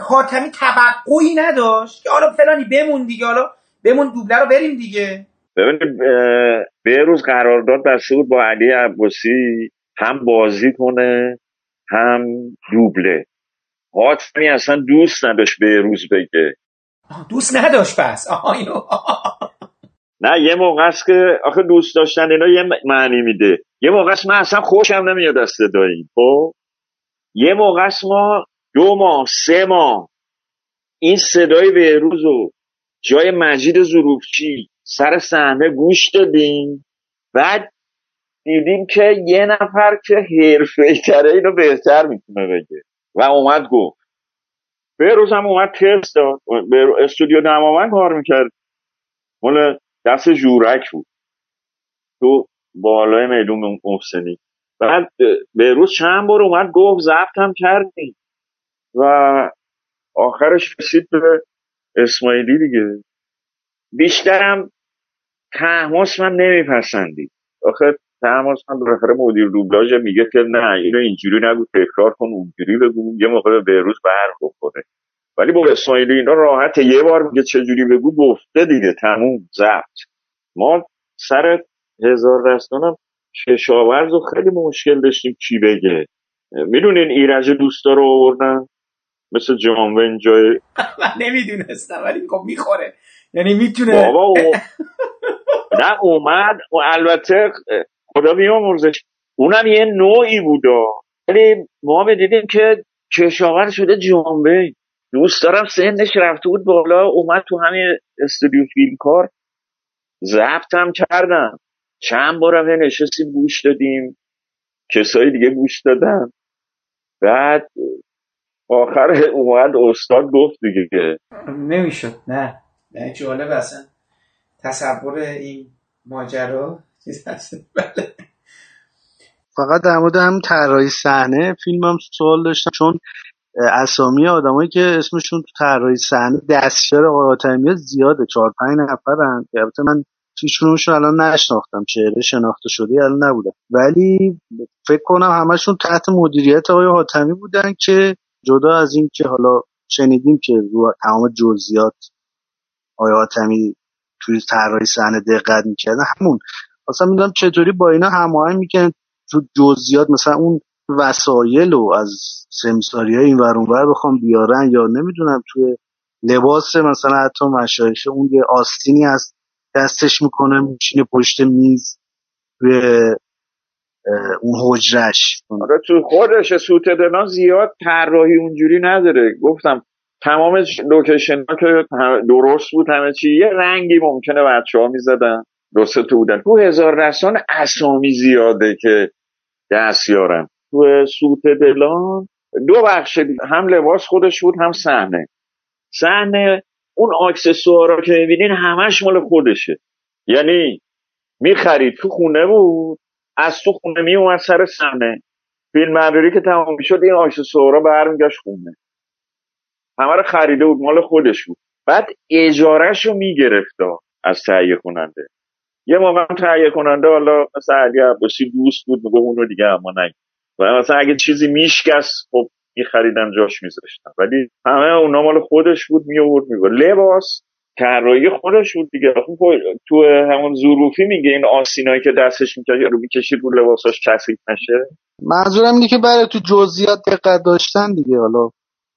حاتمی توقعی نداشت که حالا فلانی بمون دیگه حالا بمون دوبله رو بریم دیگه. ببینید به روز قرارداد بسته بود با علی عباسی هم بازی کنه هم دوبله. حاتمی اصلا دوست نداشت به روز بگه دوست نداشت پس. اینو نه یه موقع است که آخه دوست داشتن اینا یه معنی میده. یه موقع است من اصلا خوشم نمیاد از صدایی خب؟ یه موقع است ما دو ماه سه ماه این صدای بهروز رو جای مجید ظروفچی. سر صحنه گوش دادیم. بعد دیدیم که یه نفر که حرفه تره اینو بهتر می‌تونه بگه. و اومد گفت. بهروز هم اومد تست داد. استودیو دماوند کار می‌کرد. مال دست جورک بود. تو بالای میدون محسنی. بعد بهروز چند بار اومد گفت هم کردیم. و آخرش رسید به اسماعیلی دیگه. بیشترم تحماس من نمیپسندید. آخه تحماس من بالاخره مدیر دوبلاژ میگه که نه اینو اینجوری نگو تکرار کن اونجوری بگو یه موقع به بهروز برق بخوره. ولی با اسماعیلی اینا راحت یه بار میگه چجوری بگو گفته دیگه تموم زبط ما سر هزار دستانم کشاورز و خیلی مشکل داشتیم چی بگه. می‌دونین ایرج دوستا رو آوردن؟ مثل جامون جای من نمی‌دونستم ولی خب می‌خوره. یعنی می‌تونه بابا او... نه اومد و البته خدا بیامرزش. اونم یه نوعی بودا. ولی ما دیدیم که کشاور شده جانبه دوست دارم سنش رفته بود بالا اومد تو همین استودیو فیلم کار هم کردم. چند بارم نشستیم گوش دادیم. کسایی دیگه گوش دادن. بعد آخر اومد استاد گفت دیگه نمی‌شد نه. نه جالب اصلا. تصور این ماجرا چیز هست؟ بله. فقط در مورد هم طراحی صحنه فیلمم سوال داشتم چون اسامی آدمایی که اسمشون تو طراحی صحنه دستیار آقای زیاده چهار پنج نفرن. البته من هیچ الان نشناختم چهره شناخته شده الان نبودن ولی فکر کنم همشون تحت مدیریت آقای حاتمی بودن که جدا از این که حالا شنیدیم که رو تمام جزئیات آقای حاتمی توی طراحی صحنه دقت می‌کردن. همون. اصلا می‌دونم چطوری با اینا هماهنگ می‌کنن تو جزئیات مثلا اون وسایل و از سمساری های این ور بخوام بیارن یا نمی‌دونم توی لباس مثلا حتی مشایشه اون یه آستینی از دستش می‌کنه میشینه پشت میز توی اون حجرش. آره تو خودش سوت دنا زیاد طراحی اونجوری نداره. گفتم تمام لوکیشن ها که درست بود همه چی یه رنگی ممکنه بچه ها می‌زدن. درست تو بودن. تو هزار رسان اسامی زیاده که دستیارن تو سوت دلان دو بخش هم لباس خودش بود هم صحنه. صحنه اون آکسسوارا که می‌بینین همش مال خودشه. یعنی می‌خرید تو خونه بود. از تو خونه میومد سر صحنه. فیلم برداری که تمام می‌شد این آکسسوارا برمیگشت خونه. همه رو خریده بود مال خودش بود. بعد اجارهش رو می‌گرفت از تهیه کننده. یه موقع تهیه کننده حالا مثلا علی عباسی دوست بود میگه اونو دیگه اما نگید و مثلا اگه چیزی میشکست خب میخریدن جاش میذاشتن. ولی همه اونا مال خودش بود میورد میگه لباس طراحی خودش بود دیگه. تو همون ظروفی میگه این آسینایی که دستش می‌کشه رو می‌کشید رو لباساش کثیف نشه. منظورم اینه که برای تو جزئیات دقت داشتن دیگه حالا.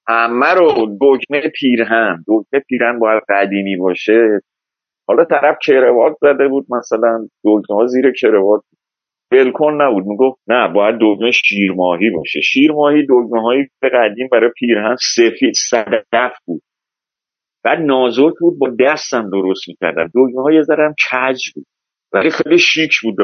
همه رو دکمه پیرهن. دکمه پیرهن باید قدیمی باشه. حالا طرف کروات زده بود مثلا. دکمه ها زیر کروات. بلکن نبود. می‌گفت نه باید دکمه شیرماهی باشه. شیرماهی دکمه های قدیم برای پیرهن سفید صدف بود. بعد نازک بود با دستم درست می‌کردم. دکمه های ذرم کج بود. ولی خیلی شیک بود.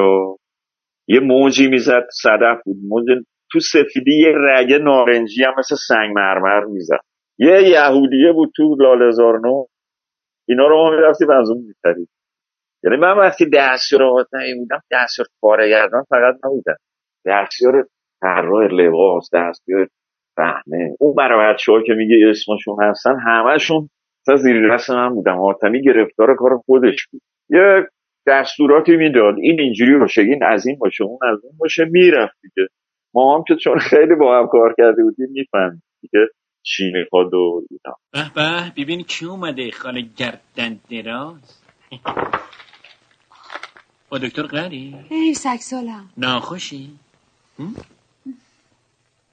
یه موجی می‌زد صدف بود. موج تو سفیدی یه رگه نارنجی هم مثل سنگ مرمر می‌زد. یه یهودیه بود تو لالزارنو اینا رو ما می‌رفتیم از اون می‌خرید یعنی من وقتی دستیار آقاتنی بودم دستیار کارگردان فقط نبودم دستیار طراح لباس دستیار فهمه اون برای بچه که میگه اسمشون هستن همهشون تا زیر دست من بودم. آتمی گرفتار کار خودش بود. یه دستوراتی می‌داد. این اینجوری باشه این از این باشه اون از اون باشه می‌رفت دیگه. ما هم که چون خیلی با هم کار کرده بودیم می‌فهمیم دیگه چی می‌خواد و اینا. به به ببین کی اومده خانه گردن دراز؟ با دکتر قری ای سگسالم ناخوشی؟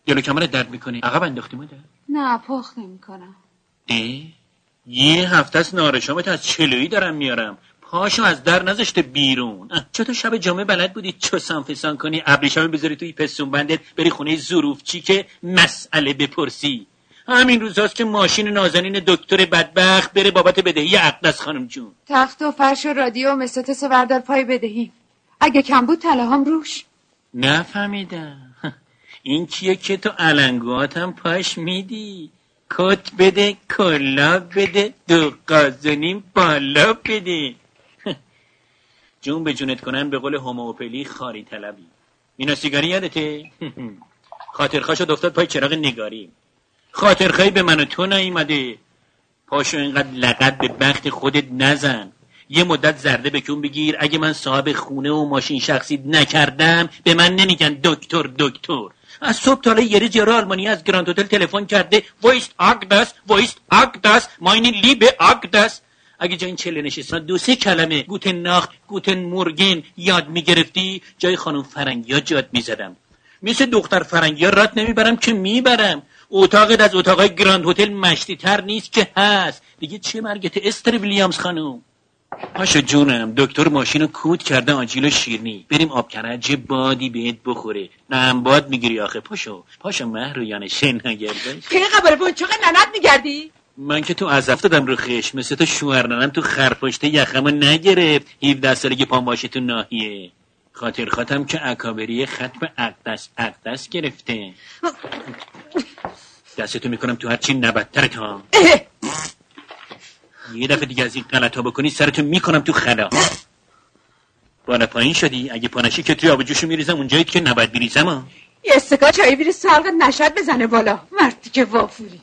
جلو کمرت درد می‌کنی؟ عقب انداختی مادر؟ نه پخ نمی‌کنم. اه؟ یه هفته است نارشامت از چلویی دارم میارم. پاشو از در نذاشته بیرون. چطور شب جمعه بلد بودی چسان فسان کنی ابریشمی بذاری توی پستون بندت بری خونه ظروف چی که مسئله بپرسی. همین روزاست که ماشین نازنین دکتر بدبخت بره بابت بدهی اقدس خانم جون. تخت و فرش و رادیو و مستطس و بردار پای بدهیم اگه کم بود هم روش. نفهمیدم. این کیه که تو علنگوات هم پاش میدی؟ کت بده کلا بده دو قازنین بالا بده. جون به جونت کنن به قول هوموپلی خاری طلبی. اینا سیگاری یادته؟ خاطرخواه شد افتاد پای چراغ نگاری. خاطرخواهی به من و تو نیومده پاشو اینقدر لقب به بخت خودت نزن. یه مدت زرده بکن بگیر. اگه من صاحب خونه و ماشین شخصی نکردم به من نمیگن دکتر دکتر. از صبح تا یه یارو آلمانی از گراند هتل تلفن کرده. Wo ist Aghdas wo ist Aghdas mein liebe Aghdas. اگه جای این چله نشستن دو سه کلمه. Guten Nacht guten Morgen یاد می‌گرفتی؟ جای خانم فرنگیا جات می‌زدم. مثل دختر فرنگیا رات نمی‌برم که می‌برم. اتاقت از اتاقای گراند هتل مشتی تر نیست که هست. دیگه چه مرگت استر ویلیامز خانم؟ پاشو جونم دکتر ماشین رو کود کرده آجیل و شیرنی. بریم آب کرج بادی بهت بخوره. نه هم باد می‌گیری آخه. پاشو پاشو مهر یانه شن نگرده که قبر بونچاق ننت میگردی؟ من که تو از دادم رو خش مثل تو شوهر ننم تو خرپشته یخمو نگرفت. 17 سالگی پام باشه تو ناحیه. خاطر خاتم که اکابری ختم اقدس اقدس گرفته. دستتو می‌کنم تو هرچی نبدترت ها یه دفعه دیگه از این غلط ها بکنی سرتو می‌کنم تو خلا. بالا پایین شدی. اگه پانشی که توی آب جوشو میریزم اونجایی که نباید بریزم ها. یه استکا چایی بیری سالقت نشد بزنه بالا. مردی که وافوری.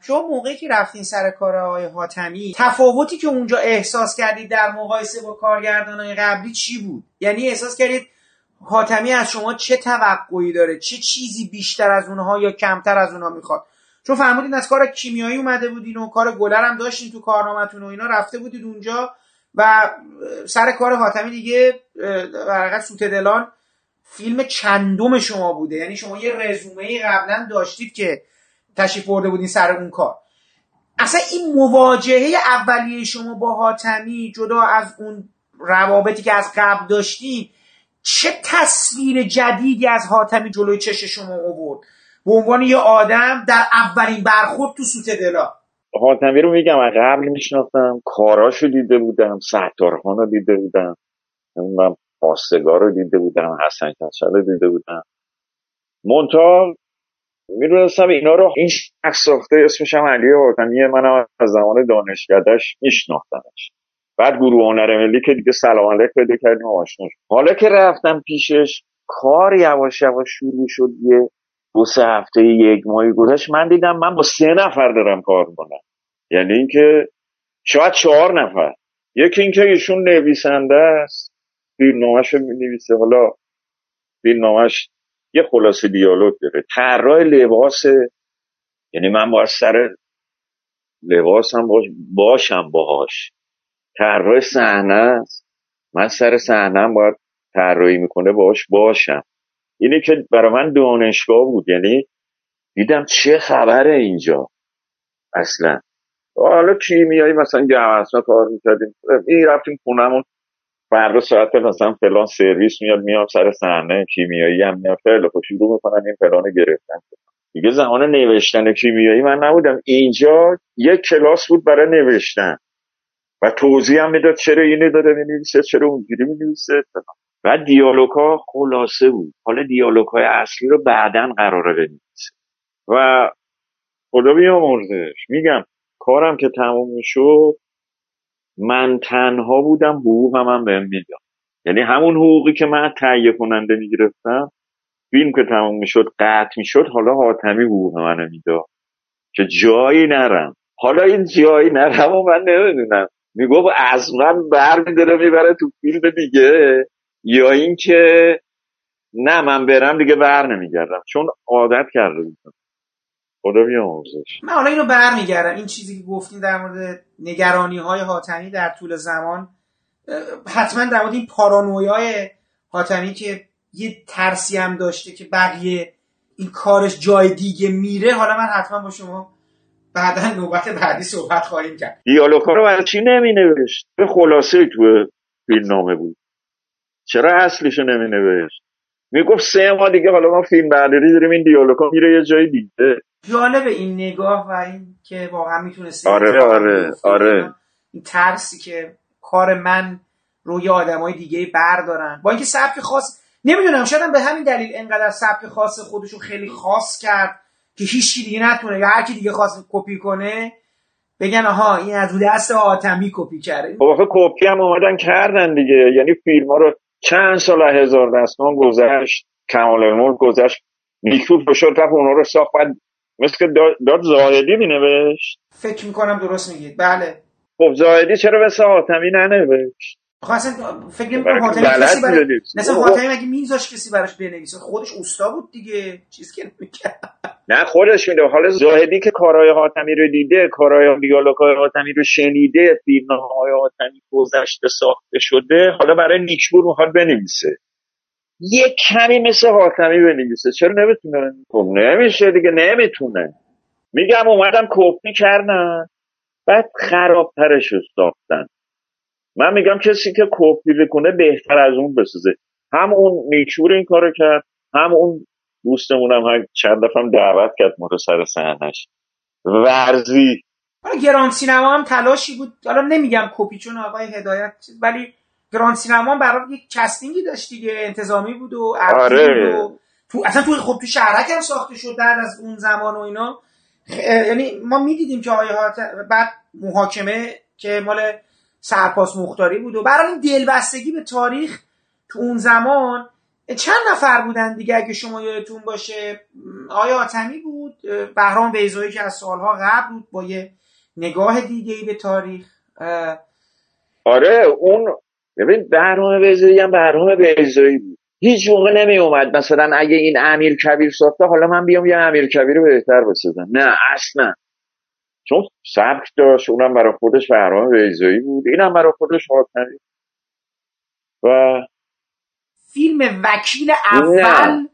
شما موقعی که رفتین سر کار آقای حاتمی تفاوتی که اونجا احساس کردید در مقایسه با کارگردانای قبلی چی بود؟ یعنی احساس کردید حاتمی از شما چه توقعی داره؟ چه چیزی بیشتر از اونها یا کمتر از اونها می‌خواد؟ چون فرمودین از کار کیمیایی اومده بودین و کار گلر هم داشتین تو کارنامتون و اینا رفته بودید اونجا و سر کار حاتمی دیگه در سوت دلان فیلم چندم شما بوده. یعنی شما یه رزومه ای قبلا داشتید که تشریف برده بودین سر اون کار. اصلا این مواجهه اولیه شما با حاتمی جدا از اون روابطی که از قبل داشتید چه تصویر جدیدی از حاتمی جلوی چش شما آورد؟ به عنوان یه آدم در اولین برخورد تو سوت دلا. حاتمی رو میگم از قبل میشناختم کاراشو دیده بودم ستارخان رو دیده بودم من پاستگار رو دیده بودم حسن کچل رو دیده بودم. منتها می‌دونستم اینا رو این شخص ساخته اسمش هم علی حاتمیه منم از زمان دانشکدهش میشناختمش. بعد گروه هنر ملی که دیگه سلام علیک پیدا کردیم آشنا حالا که رفتم پیشش کار یواش یواش شروع شد یه دو سه هفته یک ماهی گذشت من دیدم من با سه نفر دارم کار کنم یعنی اینکه شاید چهار نفر. یکی اینکه ایشون نویسنده است. فیلمنامه‌ش رو نویسه حالا فیلمنامه‌ش یه خلاصه دیالوگ داره. طراح لباس یعنی من باید سر لباسم باش باشم باهاش. طراح صحنه است. من سر صحنه باید طراحی می‌کنه باهاش باشم. اینی که برای من دانشگاه بود. یعنی دیدم چه خبره اینجا. اصلا. حالا کیمیایی مثلا گوهرسا کار می‌کردیم. این رفتیم خونمون فردا ساعت مثلا فلان سرویس میاد میام سر صحنه کیمیایی هم میاد. خیلی خوب شروع می‌کنن این فلان گرفتن. دیگه زمان نوشتن کیمیایی من نبودم. اینجا یک کلاس بود برای نوشتن. و توضیح هم می‌داد چرا اینو داره می‌نویسه چرا اونجوری می‌نویسه. و دیالوگ ها خلاصه بود. حالا دیالوگ های اصلی رو بعدا قراره بنویسه. و خدا بیامرزش. میگم کارم که تموم شد من تنها بودم حقوقم هم بهم می‌داد. یعنی همون حقوقی که من تهیه کننده می‌گرفتم فیلم که تموم می‌شد قطع می‌شد حالا حاتمی حقوق منو می‌داد. که جایی نرم. حالا این جایی نرم و من نمی‌دونم. می‌گفت از من بر میداره می‌بره تو فیلم دیگه. یا اینکه نه من برم دیگه بر نمیگردم. چون عادت کرده بودم. خدا بیامرزش. من حالا اینو برمیگردم این چیزی که گفتین در مورد نگرانی های حاتمی در طول زمان حتما در مورد این پارانویای حاتمی که یه ترسی هم داشته که بقیه این کارش جای دیگه میره حالا من حتما با شما بعدا نوبت بعدی صحبت خواهیم کرد. دیالوگا رو برای چی نمی نوشت به خلاصه تو فیلم نامه بود. چرا اصلشو نمی نوشت می‌گفت سه ماه دیگه حالا ما فیلم برداری داریم این دیالوگا میره یه جای دیگه. جالب این نگاه و این که واقعا می‌تونسته آره آره آره. این ترسی که کار من روی آدمای دیگه بردارن. با اینکه سبک خاص نمی‌دونم شاید به همین دلیل انقدر سبک خاص خودشو خیلی خاص کرد که هیچ دیگه نتونه یا هر کی دیگه خواست کپی کنه بگن آها این از دست آتمی کپی کرده. خب آخه کپی هم اومدن کردن دیگه. یعنی فیلم ها رو چند سال هزار دستان گذشت کمال الملک گذشت. نیکو فشل رفت اونا رو ساخت. بعد مثل که داد, زاهدی مینوشت. فکر می‌کنم درست میگید. بله. خب زاهدی چرا مثل حاتمی ننوشت؟ خب اصلا فکر نمی‌کنم حاتمی کسی برای. مثلا. حاتمی مگه میذاش کسی براش بنویسه؟ خودش اوستا بود دیگه. چیز که نه خودش میده. حالا زاهدی که کارهای حاتمی رو دیده کارهای دیالوگهای حاتمی رو شنیده فیلم های حاتمی گذشته ساخته شده حالا برای نیکبور می‌خواد بنویسه. یه کمی مثل حاتمی بنویسه. چرا نمی‌تونه؟ خب نمیشه دیگه نمی‌تونه. میگم اومدم کپی کردن بعد خرابترش رو ساختن. من میگم کسی که کپی بکنه بهتر از اون بسازه هم اون نیکبور این کارو کرد هم اون دوستمونم هم چند دفعه دعوت کرد ما رو سر صحنش ورزی. حالا گران سینما هم تلاشی بود. حالا نمیگم کپی چون آقای هدایت ولی گران سینما هم برای یک کستینگی داشت دیگه. انتظامی بود و آره. و تو اصلا تو خب تو شهرک هم ساخته شد بعد از اون زمان و اینا. خ- یعنی ما می‌دیدیم که آقای بعد محاکمه که مال سرپاس مختاری بود و برای این دلبستگی به تاریخ تو اون زمان چند نفر بودن دیگه اگه شما یادتون باشه؟ آیا آتمی بود بهرام بیزایی که از سالها قبل بود با یه نگاه دیگه ای به تاریخ. آره اون ببین برنامه بیزایی هم برنامه بیزایی بود. هیچ موقع نمی اومد مثلا اگه این امیر کبیر ساخته حالا من بیام یه امیر کبیر رو بهتر بسازم. نه اصلا. چون سبک داشت اونم برای خودش برنامه بیزایی بود. اینم برای خودش حاتمی و فیلم وکیل اول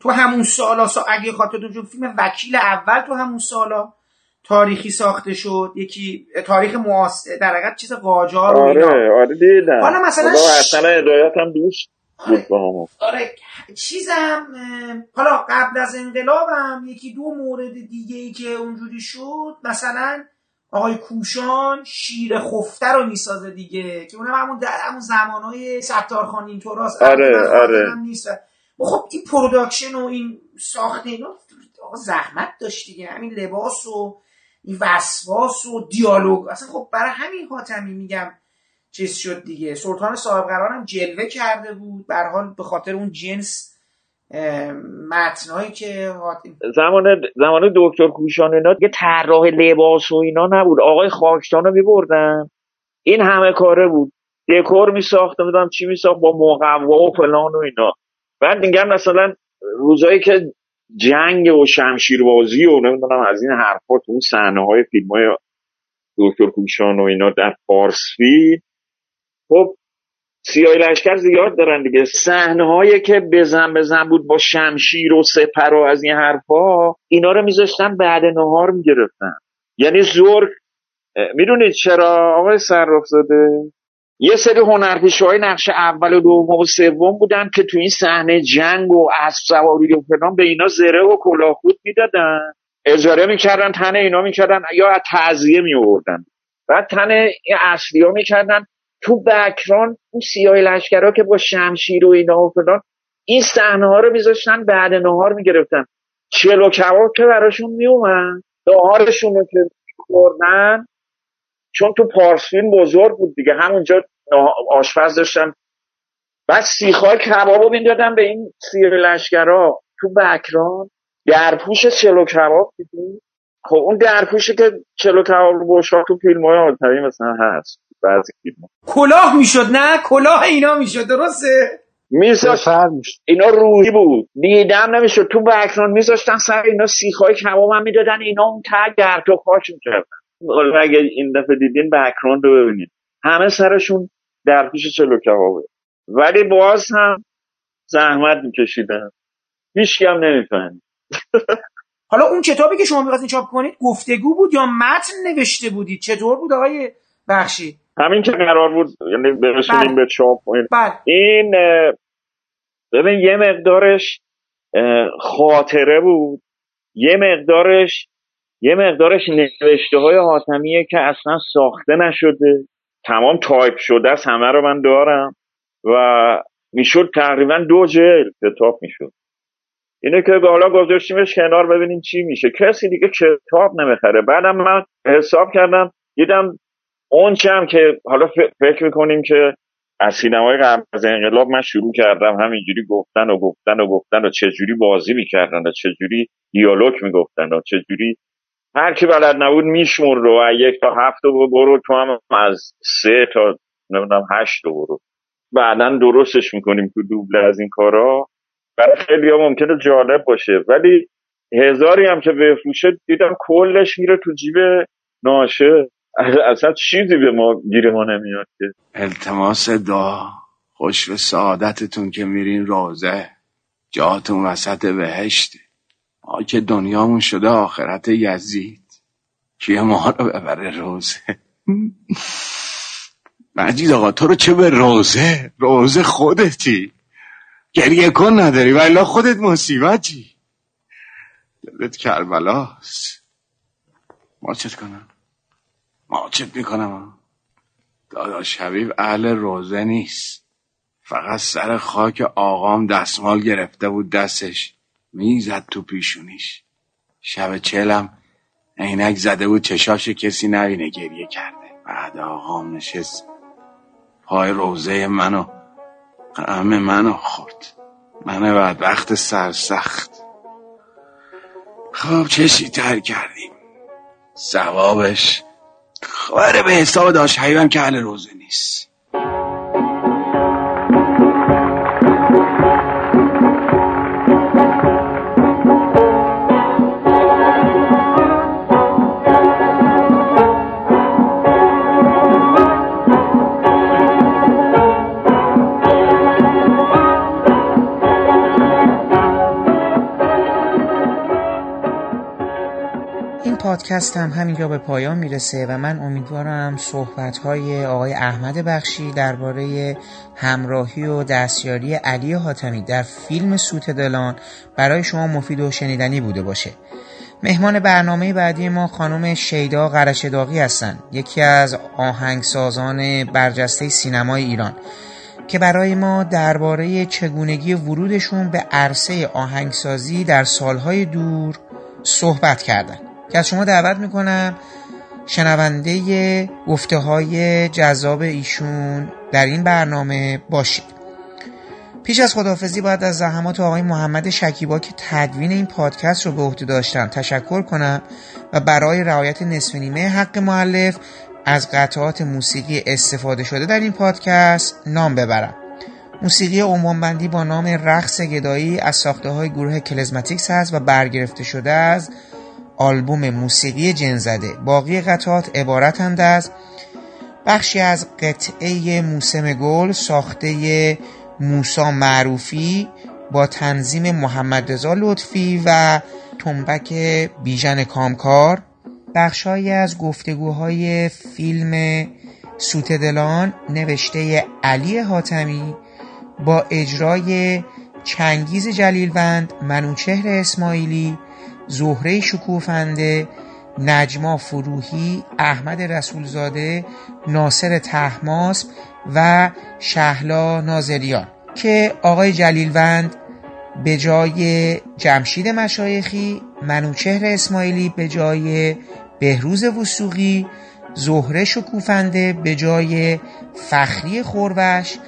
تو همون سالا سا... اگه خاطرتون فیلم وکیل اول تو همون سالا تاریخی ساخته شد. یکی تاریخ معاصر در حقیقت چیز قاجار. آره آره دیدم. حالا مثلا ش- حسن هدایت هم دوست همون آره چیزم حالا قبل از انقلابم یکی دو مورد دیگه ای که اونجوری شد مثلا آقای کوشان شیر خفته رو می‌سازه دیگه که اونم همون در همون زمانهای ستارخان آره، البته من آره. خاطرم نیست. خب این production و این ساخت اینا زحمت داشت دیگه. همین لباس و این وسواس و دیالوگ. اصلا خب برای همین حاتمی میگم چیز شد دیگه. سلطان صاحب قرار هم جلوه کرده بود. به حال به خاطر اون جنس اه، متنهایی که زمان زمان دکتر کوشان اینا یه طراح لباس و اینا نبود. آقای خاکسان رو میبردن. این همه کاره بود. دکور میساخت نمی‌دونم چی میساخت با مقوا و فلان و اینا. بعد میگم مثلا روزایی که جنگ و شمشیربازی و نمی‌دونم از این حرفا تو اون صحنه های فیلم های دکتر کوشان و اینا در فارسی خب سیاه لشکر زیاد دارن دیگه. صحنه هایی که بزن بزن بود با شمشیر و سپر و از این حرفا اینا رو میذاشتن بعد نهار می‌گرفتن. یعنی زور می‌دونید چرا آقای صراف زاده؟ یه سری هنرپیشه های نقش اول و دوم و سوم بودن که تو این صحنه جنگ و اسب سواری و فلان به اینا زره و کلاهخود می‌دادن. اجاره می‌کردن تن اینا می‌کردن یا تعذیه میوردن بعد تن اصلی ها می‌کردن تو بکران اون سیاه لشکرها که با شمشیر و اینا و فلان این صحنه ها رو میذاشتن بعد نهار می‌گرفتن. چلو کباب که براشون میومد نهارشون رو که خوردن چون تو پارس فیلم بزرگ بود دیگه همونجا آشپز داشتن. بعد سیخای کباب رو می‌دادن به این سیر لشگرا تو بکران درپوش چلو کباب دیدی؟ خب اون درپوشی که چلو کباب رو تو فیلم های آلتایی مثلا هست. بعضی فیلم. کلاه می‌شد نه؟ کلاه اینا می‌شد درسته؟ میذاشت اینا روحی بود. دیدم نمی‌شد. تو بکران میذاشتن سر اینا سیخای کباب هم می‌دادن. اینا اون ته گرد و خاک می‌کردن. اگه این دفعه دیدین بکران رو ببینید همه سرشون در پیش چلو کبابه. ولی باز هم زحمت میکشیدن. هیچ هم نمی‌فهمید. حالا اون کتابی که شما می‌خواستین چاپ کنید گفتگو بود یا متن نوشته بودید؟ چطور بود آقای بخشی؟ همین که قرار بود یعنی برسونیم بله. به چاپ. بله. این اه، ببین یه مقدارش خاطره بود. یه مقدارش یه مقدارش نوشته های حاتمیه که اصلا ساخته نشده. تمام تایپ شده است همه رو من دارم. و می‌شد تقریبا دو جلد کتاب می‌شد. اینه که حالا گذاشتیمش کنار ببینیم چی میشه. کسی دیگه کتاب نمی‌خره. بعدم من حساب کردم دیدم اون هم که حالا فکر می‌کنیم که از سینمای قبل از انقلاب من شروع کردم همینجوری گفتن و گفتن و گفتن و چجوری بازی می‌کردن و چجوری دیالوگ می‌گفتن و چجوری هر کی بلد نبود میشمرد و یک تا هفت رو برو تو هم از سه تا نمی‌دونم هشت رو برو. بعدا درستش می‌کنیم تو دوبله از این کارا. برای خیلی ها ممکنه جالب باشه. ولی هزاری هم که بفروشه دیدم کلش میره تو جیب ناشه اصلا چیزی به ما گیر ما نمیاد که. التماس دعا خوش به سعادتتون که میرین روزه جاتون وسط بهشته ما که دنیامون شده آخرت یزید. کیه ما رو ببره روزه؟ مجید آقا تو رو چه به روزه؟ روزه خودتی. گریه کن نداری ولی خودت مصیبتی. دلت کربلاست. ماچت کنم. ماچت می‌کنم. داداش حبیب اهل روزه نیست. فقط سر خاک آقام دستمال گرفته بود دستش. می‌زد تو پیشونیش. شب چلم عینک زده بود چشاش کسی نبینه گریه کرده. بعد آقام نشست. پای روزه منو غم منو خورد. من بدبخت سرسخت. خب چشی تر کردیم. ثوابش خبره به حساب داشت حیبم که اهل روزه نیست. پادکست هم همینجا به پایان می‌رسه و من امیدوارم صحبت های آقای احمد بخشی درباره همراهی و دستیاری علی حاتمی در فیلم سوت دلان برای شما مفید و شنیدنی بوده باشه. مهمان برنامه بعدی ما خانم شیدا قرشداغی هستند یکی از آهنگسازان برجسته سینمای ایران که برای ما درباره چگونگی ورودشون به عرصه آهنگسازی در سالهای دور صحبت کردن. که از شما دعوت می‌کنم شنونده گفته های جذاب ایشون در این برنامه باشید. پیش از خداحافظی باید از زحمات آقای محمد شکیبا که تدوین این پادکست رو به عهده داشتن تشکر کنم و برای رعایت نصف نیمه حق معلف از قطعات موسیقی استفاده شده در این پادکست نام ببرم. موسیقی عنوانبندی با نام رقص گدایی از ساخته های گروه کلزماتیکس هست و برگرفته شده از آلبوم موسیقی جنزده. باقی قطعات عبارتند از بخشی از قطعه موسم گل ساخته موسا معروفی با تنظیم محمد رضا لطفی و تنبک بیژن کامکار. بخشهایی از گفتگوهای فیلم سوت دلان نوشته علی حاتمی با اجرای چنگیز جلیلوند منوچهر اسماعیلی زهره شکوفنده نجما فروهی احمد رسولزاده ناصر تحماس و شهلا نازریان که آقای جلیلوند به جای جمشید مشایخی منوچهر اسماعیلی به جای بهروز وسوقی زهره شکوفنده به جای فخری خوربش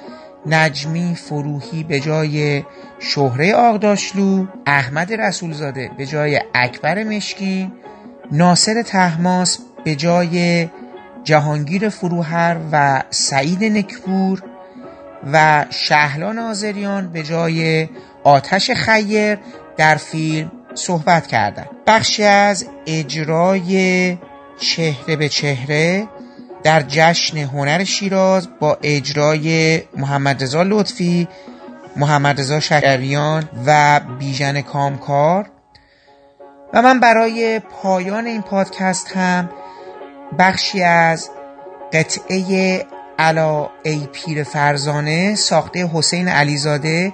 نجمی فروهی به جای شهره آقداشلو احمد رسولزاده به جای اکبر مشکین ناصر تحماس به جای جهانگیر فروهر و سعید نکپور و شهلا نازریان به جای آتش خیر در فیلم صحبت کردند. بخشی از اجرای چهره به چهره در جشن هنر شیراز با اجرای محمد رضا لطفی محمد رضا شکریان و بیژن کامکار. و من برای پایان این پادکست هم بخشی از قطعه علا ای پیر فرزانه ساخته حسین علیزاده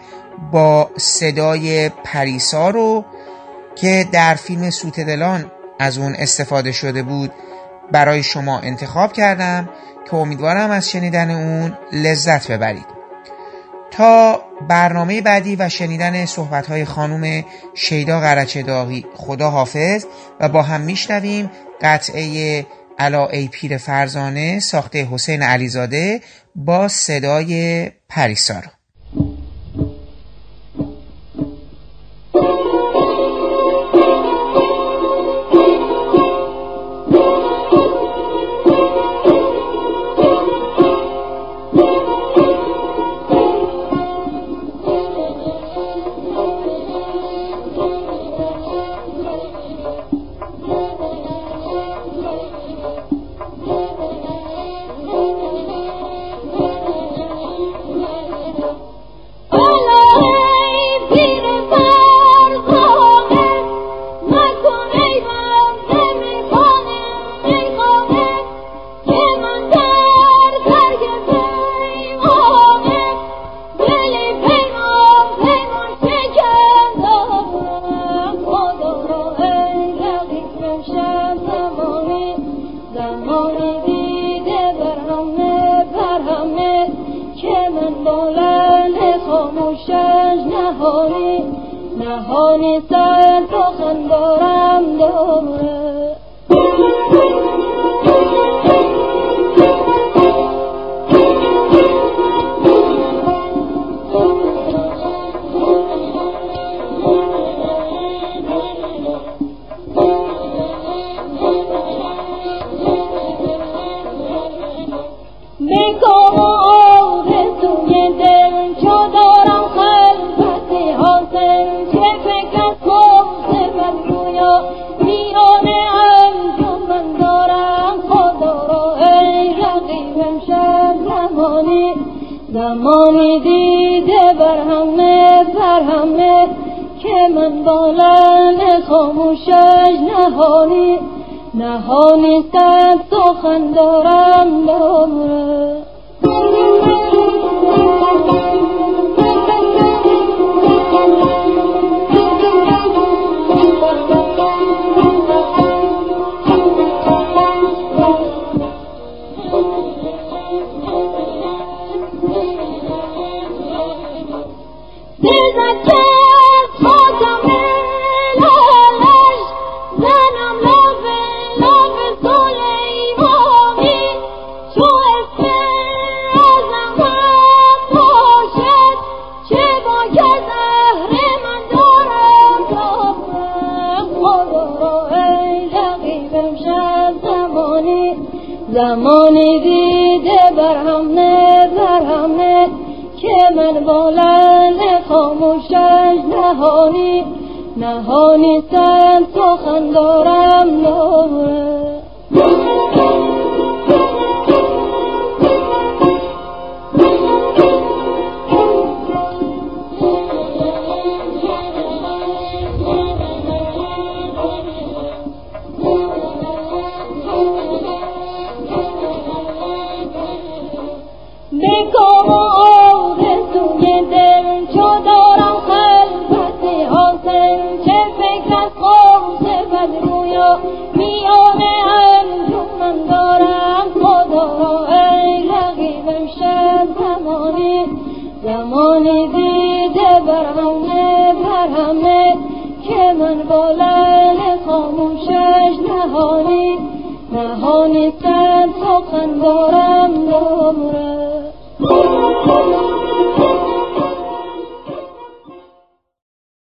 با صدای پریسا رو که در فیلم سوت دلان از اون استفاده شده بود برای شما انتخاب کردم که امیدوارم از شنیدن اون لذت ببرید. تا برنامه بعدی و شنیدن صحبت‌های خانم شیدا قرچه داغی خدا حافظ و با هم میشنویم. قطعه علا ای پیر فرزانه ساخته حسین علیزاده با صدای پریسا